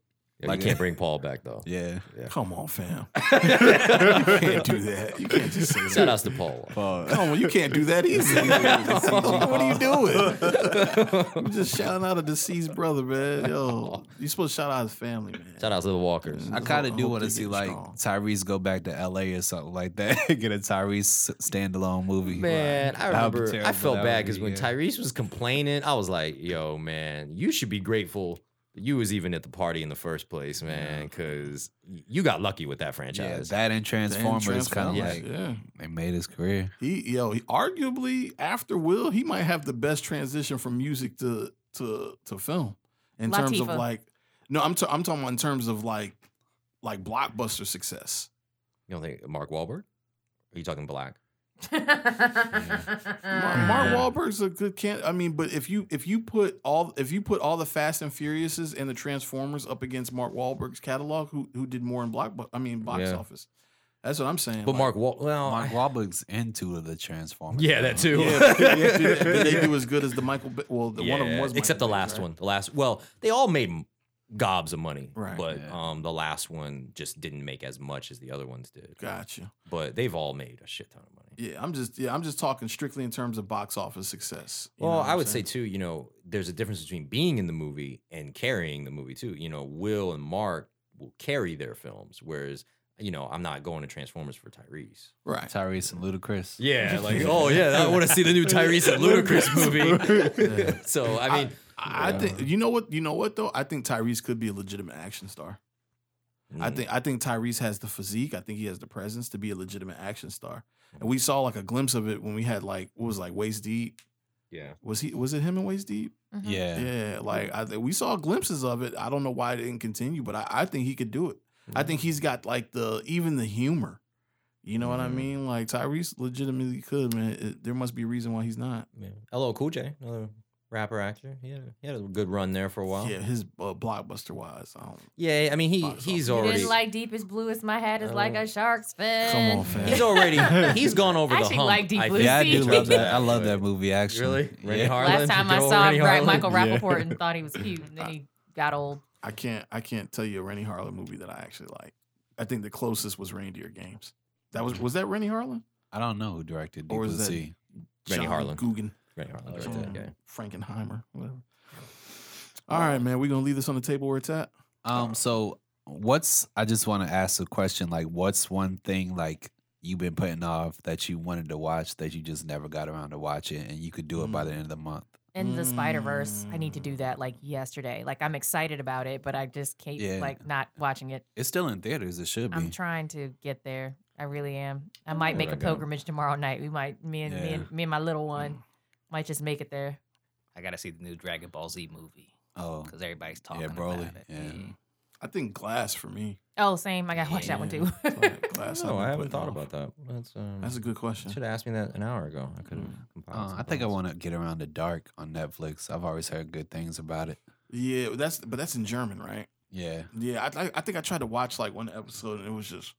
Yeah, Like- you can't bring Paul back though. yeah. Come on, fam. you can't do that. You can't just say that. Shout outs to Paul. Come on, you can't do that either. what are you doing? I'm just shouting out a deceased brother, man. Yo, you supposed to shout out his family, man. Shout out to the Walkers. I I kind of do want to see like strong. Tyrese go back to L.A. or something like that. Get a Tyrese standalone movie. Man, I That would be remember I felt bad because be- when yeah. Tyrese was complaining, I was like, "Yo, man, you should be grateful that you was even at the party in the first place, man, because you got lucky with that franchise. yeah, that and Transformers kind of Transformers, like yeah. they made his career. He yo, he, arguably after Will, he might have the best transition from music to to to film in terms of like. No, I'm ta- I'm talking about in terms of like like blockbuster success. you don't think Mark Wahlberg? Are you talking black? Mark, Mark Wahlberg's a good can. I mean, but if you if you put all if you put all the Fast and Furiouses and the Transformers up against Mark Wahlberg's catalog, who who did more in block? I mean, box Yeah. office. That's what I'm saying. But like- Mark, Wal- well, Mark Wahlberg's into the Transformers. yeah, that too. Yeah, they do as good as the Michael? Bay? Well, the one of them Yeah, was except the Michael Bay, last right? one. The last, well, they all made m- gobs of money, Right. But Yeah. um, the last one just didn't make as much as the other ones did. Gotcha. But they've all made a shit ton of money. Yeah, I'm just yeah, I'm just talking strictly in terms of box office success. You Well, what I I'm would say too, you know, there's a difference between being in the movie and carrying the movie too. You know, Will and Mark will carry their films, whereas you know, I'm not going to Transformers for Tyrese. right. Tyrese and Ludacris. Yeah, like oh yeah, I want to see the new Tyrese and Ludacris movie. Yeah. so I mean, I, I think you know what you know what though. I think Tyrese could be a legitimate action star. I mm, think I think Tyrese has the physique. I think he has the presence to be a legitimate action star. And we saw like a glimpse of it when we had like what was like waist deep. yeah. Was he? Was it him in waist deep? Mhm. Yeah. Yeah, like I think we saw glimpses of it. I don't know why it didn't continue, but I, I think he could do it. I think he's got like the even the humor. You know what I Mhm. mean? Like Tyrese legitimately could, man. It, there must be a reason why he's not. Yeah. LL Cool J, another rapper actor. He had, he had a good run there for a while. Yeah, his uh, blockbuster wise. I don't, Yeah, I mean he he's office. You already didn't like deepest bluest. My hat is like Oh. a shark's fin. Come on, fam. he's already he's gone over I the actually hump. like Deep I Blue think. Yeah, I do Sea. love that. I love that movie. Actually, Really? Renny Yeah. Harlin? Last time Good I old saw Renny Bra- Harlin? Michael Yeah. Rapaport and thought he was cute, and then he got old. I can't I can't tell you a Renny Harlin movie that I actually like. I think the closest was Reindeer Games. That was was that Renny Harlin I don't know who directed Deep or Blue that Sea. Renny Harlin. Guggen, Renny Harlin directed that um. Frankenheimer, whatever. All right, man. We're gonna leave this on the table where it's at. Um, so what's I just want to ask a question like what's one thing like you've been putting off that you wanted to watch that you just never got around to watch it and you could do it by the end of the month? In the Spider Verse, I need to Mm. do that like yesterday. Like I'm excited about it, but I just can't Yeah. like not watching it. It's still in theaters. It should be. I'm trying to get there. I really am. I might know make where a to pilgrimage tomorrow night. We might me and me and me and my little one might just make it there. I gotta see the new Dragon Ball Z movie oh, because everybody's talking yeah, Broly. about it. Yeah. I think Glass for me. Oh, same. I gotta watch that one too. That's Glass. No, I've been I haven't thought off. about that. That's um, That's a good question. should have asked me that an hour ago. I could have Mm. Uh, some I think I want to get around to Dark on Netflix. I've always heard good things about it. Yeah, that's but that's in German, right? Yeah. Yeah, I, I I think I tried to watch like one episode and it was just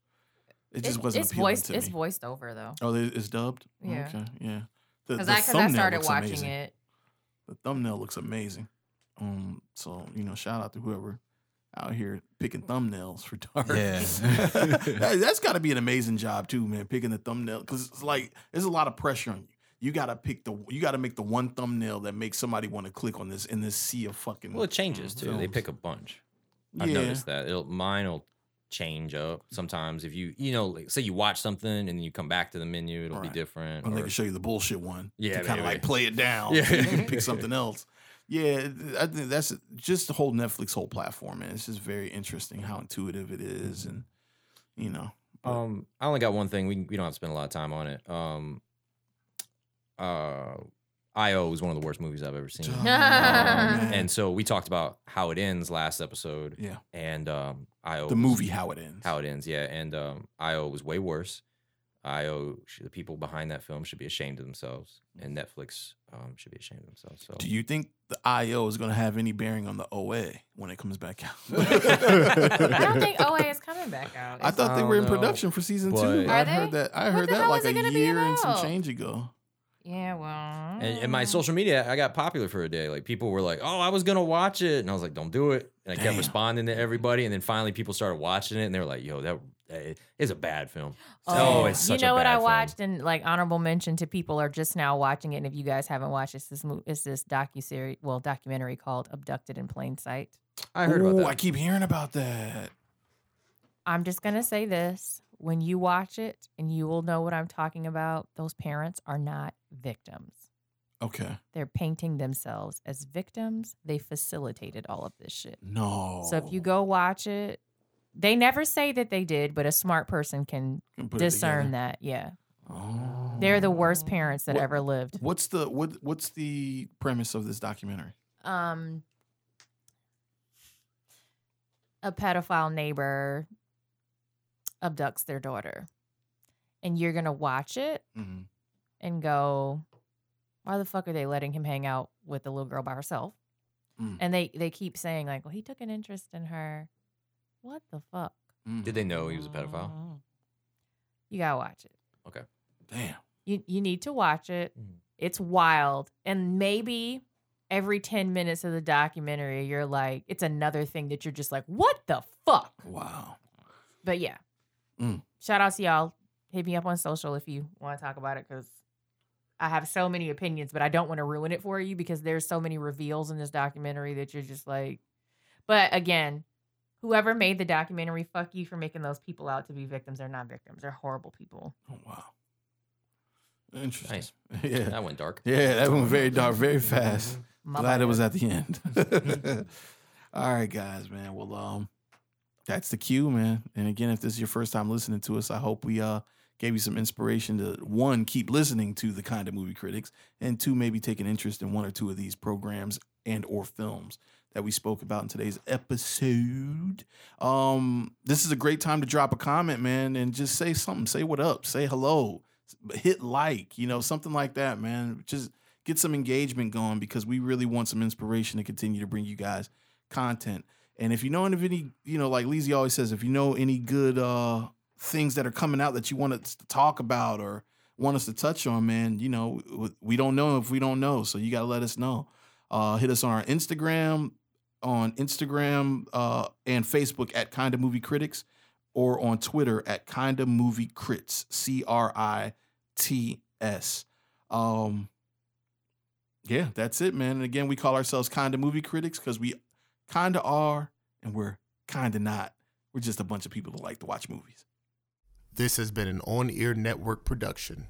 it just It's- wasn't it's appealing voiced. to It's me. voiced over though. Oh, it's dubbed. Yeah. Okay. Yeah. The, Because the I because I started looks watching amazing. it. The thumbnail looks amazing. Um. So you know, shout out to whoever out here picking thumbnails for dark. Yeah. that, that's got to be an amazing job too, man. Picking the thumbnail because it's like there's a lot of pressure on you. You got to pick the. You got to make the one thumbnail that makes somebody want to click on this in this sea of fucking. Well, it changes too. They pick a bunch. I've Yeah. noticed that. It'll, mine will change up sometimes. If you you know, like, say you watch something and then you come back to the menu, it'll Right. be different. And they can show you the bullshit one. Yeah, kind of like play it down. Yeah. so you can pick something else. Yeah, I think that's just the whole Netflix whole platform, and It's just very interesting how intuitive it is, and you know, but- Um, I only got one thing. We we don't have to spend a lot of time on it. Um, uh, IO was one of the worst movies I've ever seen. Oh, Um, and so we talked about how it ends last episode. yeah, And um, IO the was- movie how it ends. how it ends, yeah. And um, IO was way worse. IO, the people behind that film should be ashamed of themselves, and Netflix um, should be ashamed of themselves. So Do you think the IO is going to have any bearing on the OA when it comes back out? I don't think OA is coming back out. I thought they I were in know, production for season two. I heard that. I heard that like a year and some change ago. Yeah, well. And in my social media, I got popular for a day. Like people were like, "Oh, I was gonna watch it," and I was like, "Don't do it." And I kept responding to everybody, and then finally people started watching it, and they were like, "Yo, that, eh, that is a bad film." Oh, Oh, it's you such a know what bad I film. watched and like honorable mention to people are just now watching it. And if you guys haven't watched it's this mo- it's this docu series, well, documentary called "Abducted in Plain Sight." I heard about that. I keep hearing about that. I'm just gonna say this: when you watch it, and you will know what I'm talking about. Those parents are not victims. Okay. They're painting themselves as victims. They facilitated all of this shit. No. So if you go watch it, they never say that they did, but a smart person can Can discern that. Yeah, Oh. they're the worst parents that What- ever lived. What's the what? What's the premise of this documentary? um a pedophile neighbor abducts their daughter and you're gonna watch it Mm-hmm. and go why the fuck are they letting him hang out with the little girl by herself Mm. and they they keep saying like well he took an interest in her what the fuck Mm. Did they know he was a pedophile? You gotta watch it. Okay. Damn. You you need to watch it. Mhm. It's wild. And maybe every 10 minutes of the documentary, you're like, it's another thing that you're just like, what the fuck? Wow. But yeah. Mm. Shout out to y'all. Hit me up on social if you want to talk about it because I have so many opinions, but I don't want to ruin it for you because there's so many reveals in this documentary that you're just like. But again, whoever made the documentary, fuck you for making those people out to be victims. They're not victims. They're horrible people. Oh, wow. Interesting. Nice. Yeah. That went dark. Yeah, that went very dark, very fast. My Glad it was at the end. All right, guys, man. Well, um, that's the cue, man. And again, if this is your first time listening to us, I hope we uh gave you some inspiration to one, keep listening to the kind of movie critics, and two, maybe take an interest in one or two of these programs and or films that we spoke about in today's episode. Um, this is a great time to drop a comment, man, and just say something. Say what up. Say hello. Hit like, you know, something like that, man. Just get some engagement going because we really want some inspiration to continue to bring you guys content. And if you know any, you know, like Leezy always says, if you know any good uh things that are coming out that you want us to talk about or want us to touch on, man, you know, we don't know if we don't know. So you got to let us know. Uh, hit us on our Instagram, on Instagram uh, and Facebook at Kinda Movie Critics, or on Twitter at Kinda Movie Crits, C R I T S. Um, yeah, that's it, man. And again, we call ourselves Kinda Movie Critics because we kinda are and we're kinda not. We're just a bunch of people that like to watch movies. This has been an on air network production.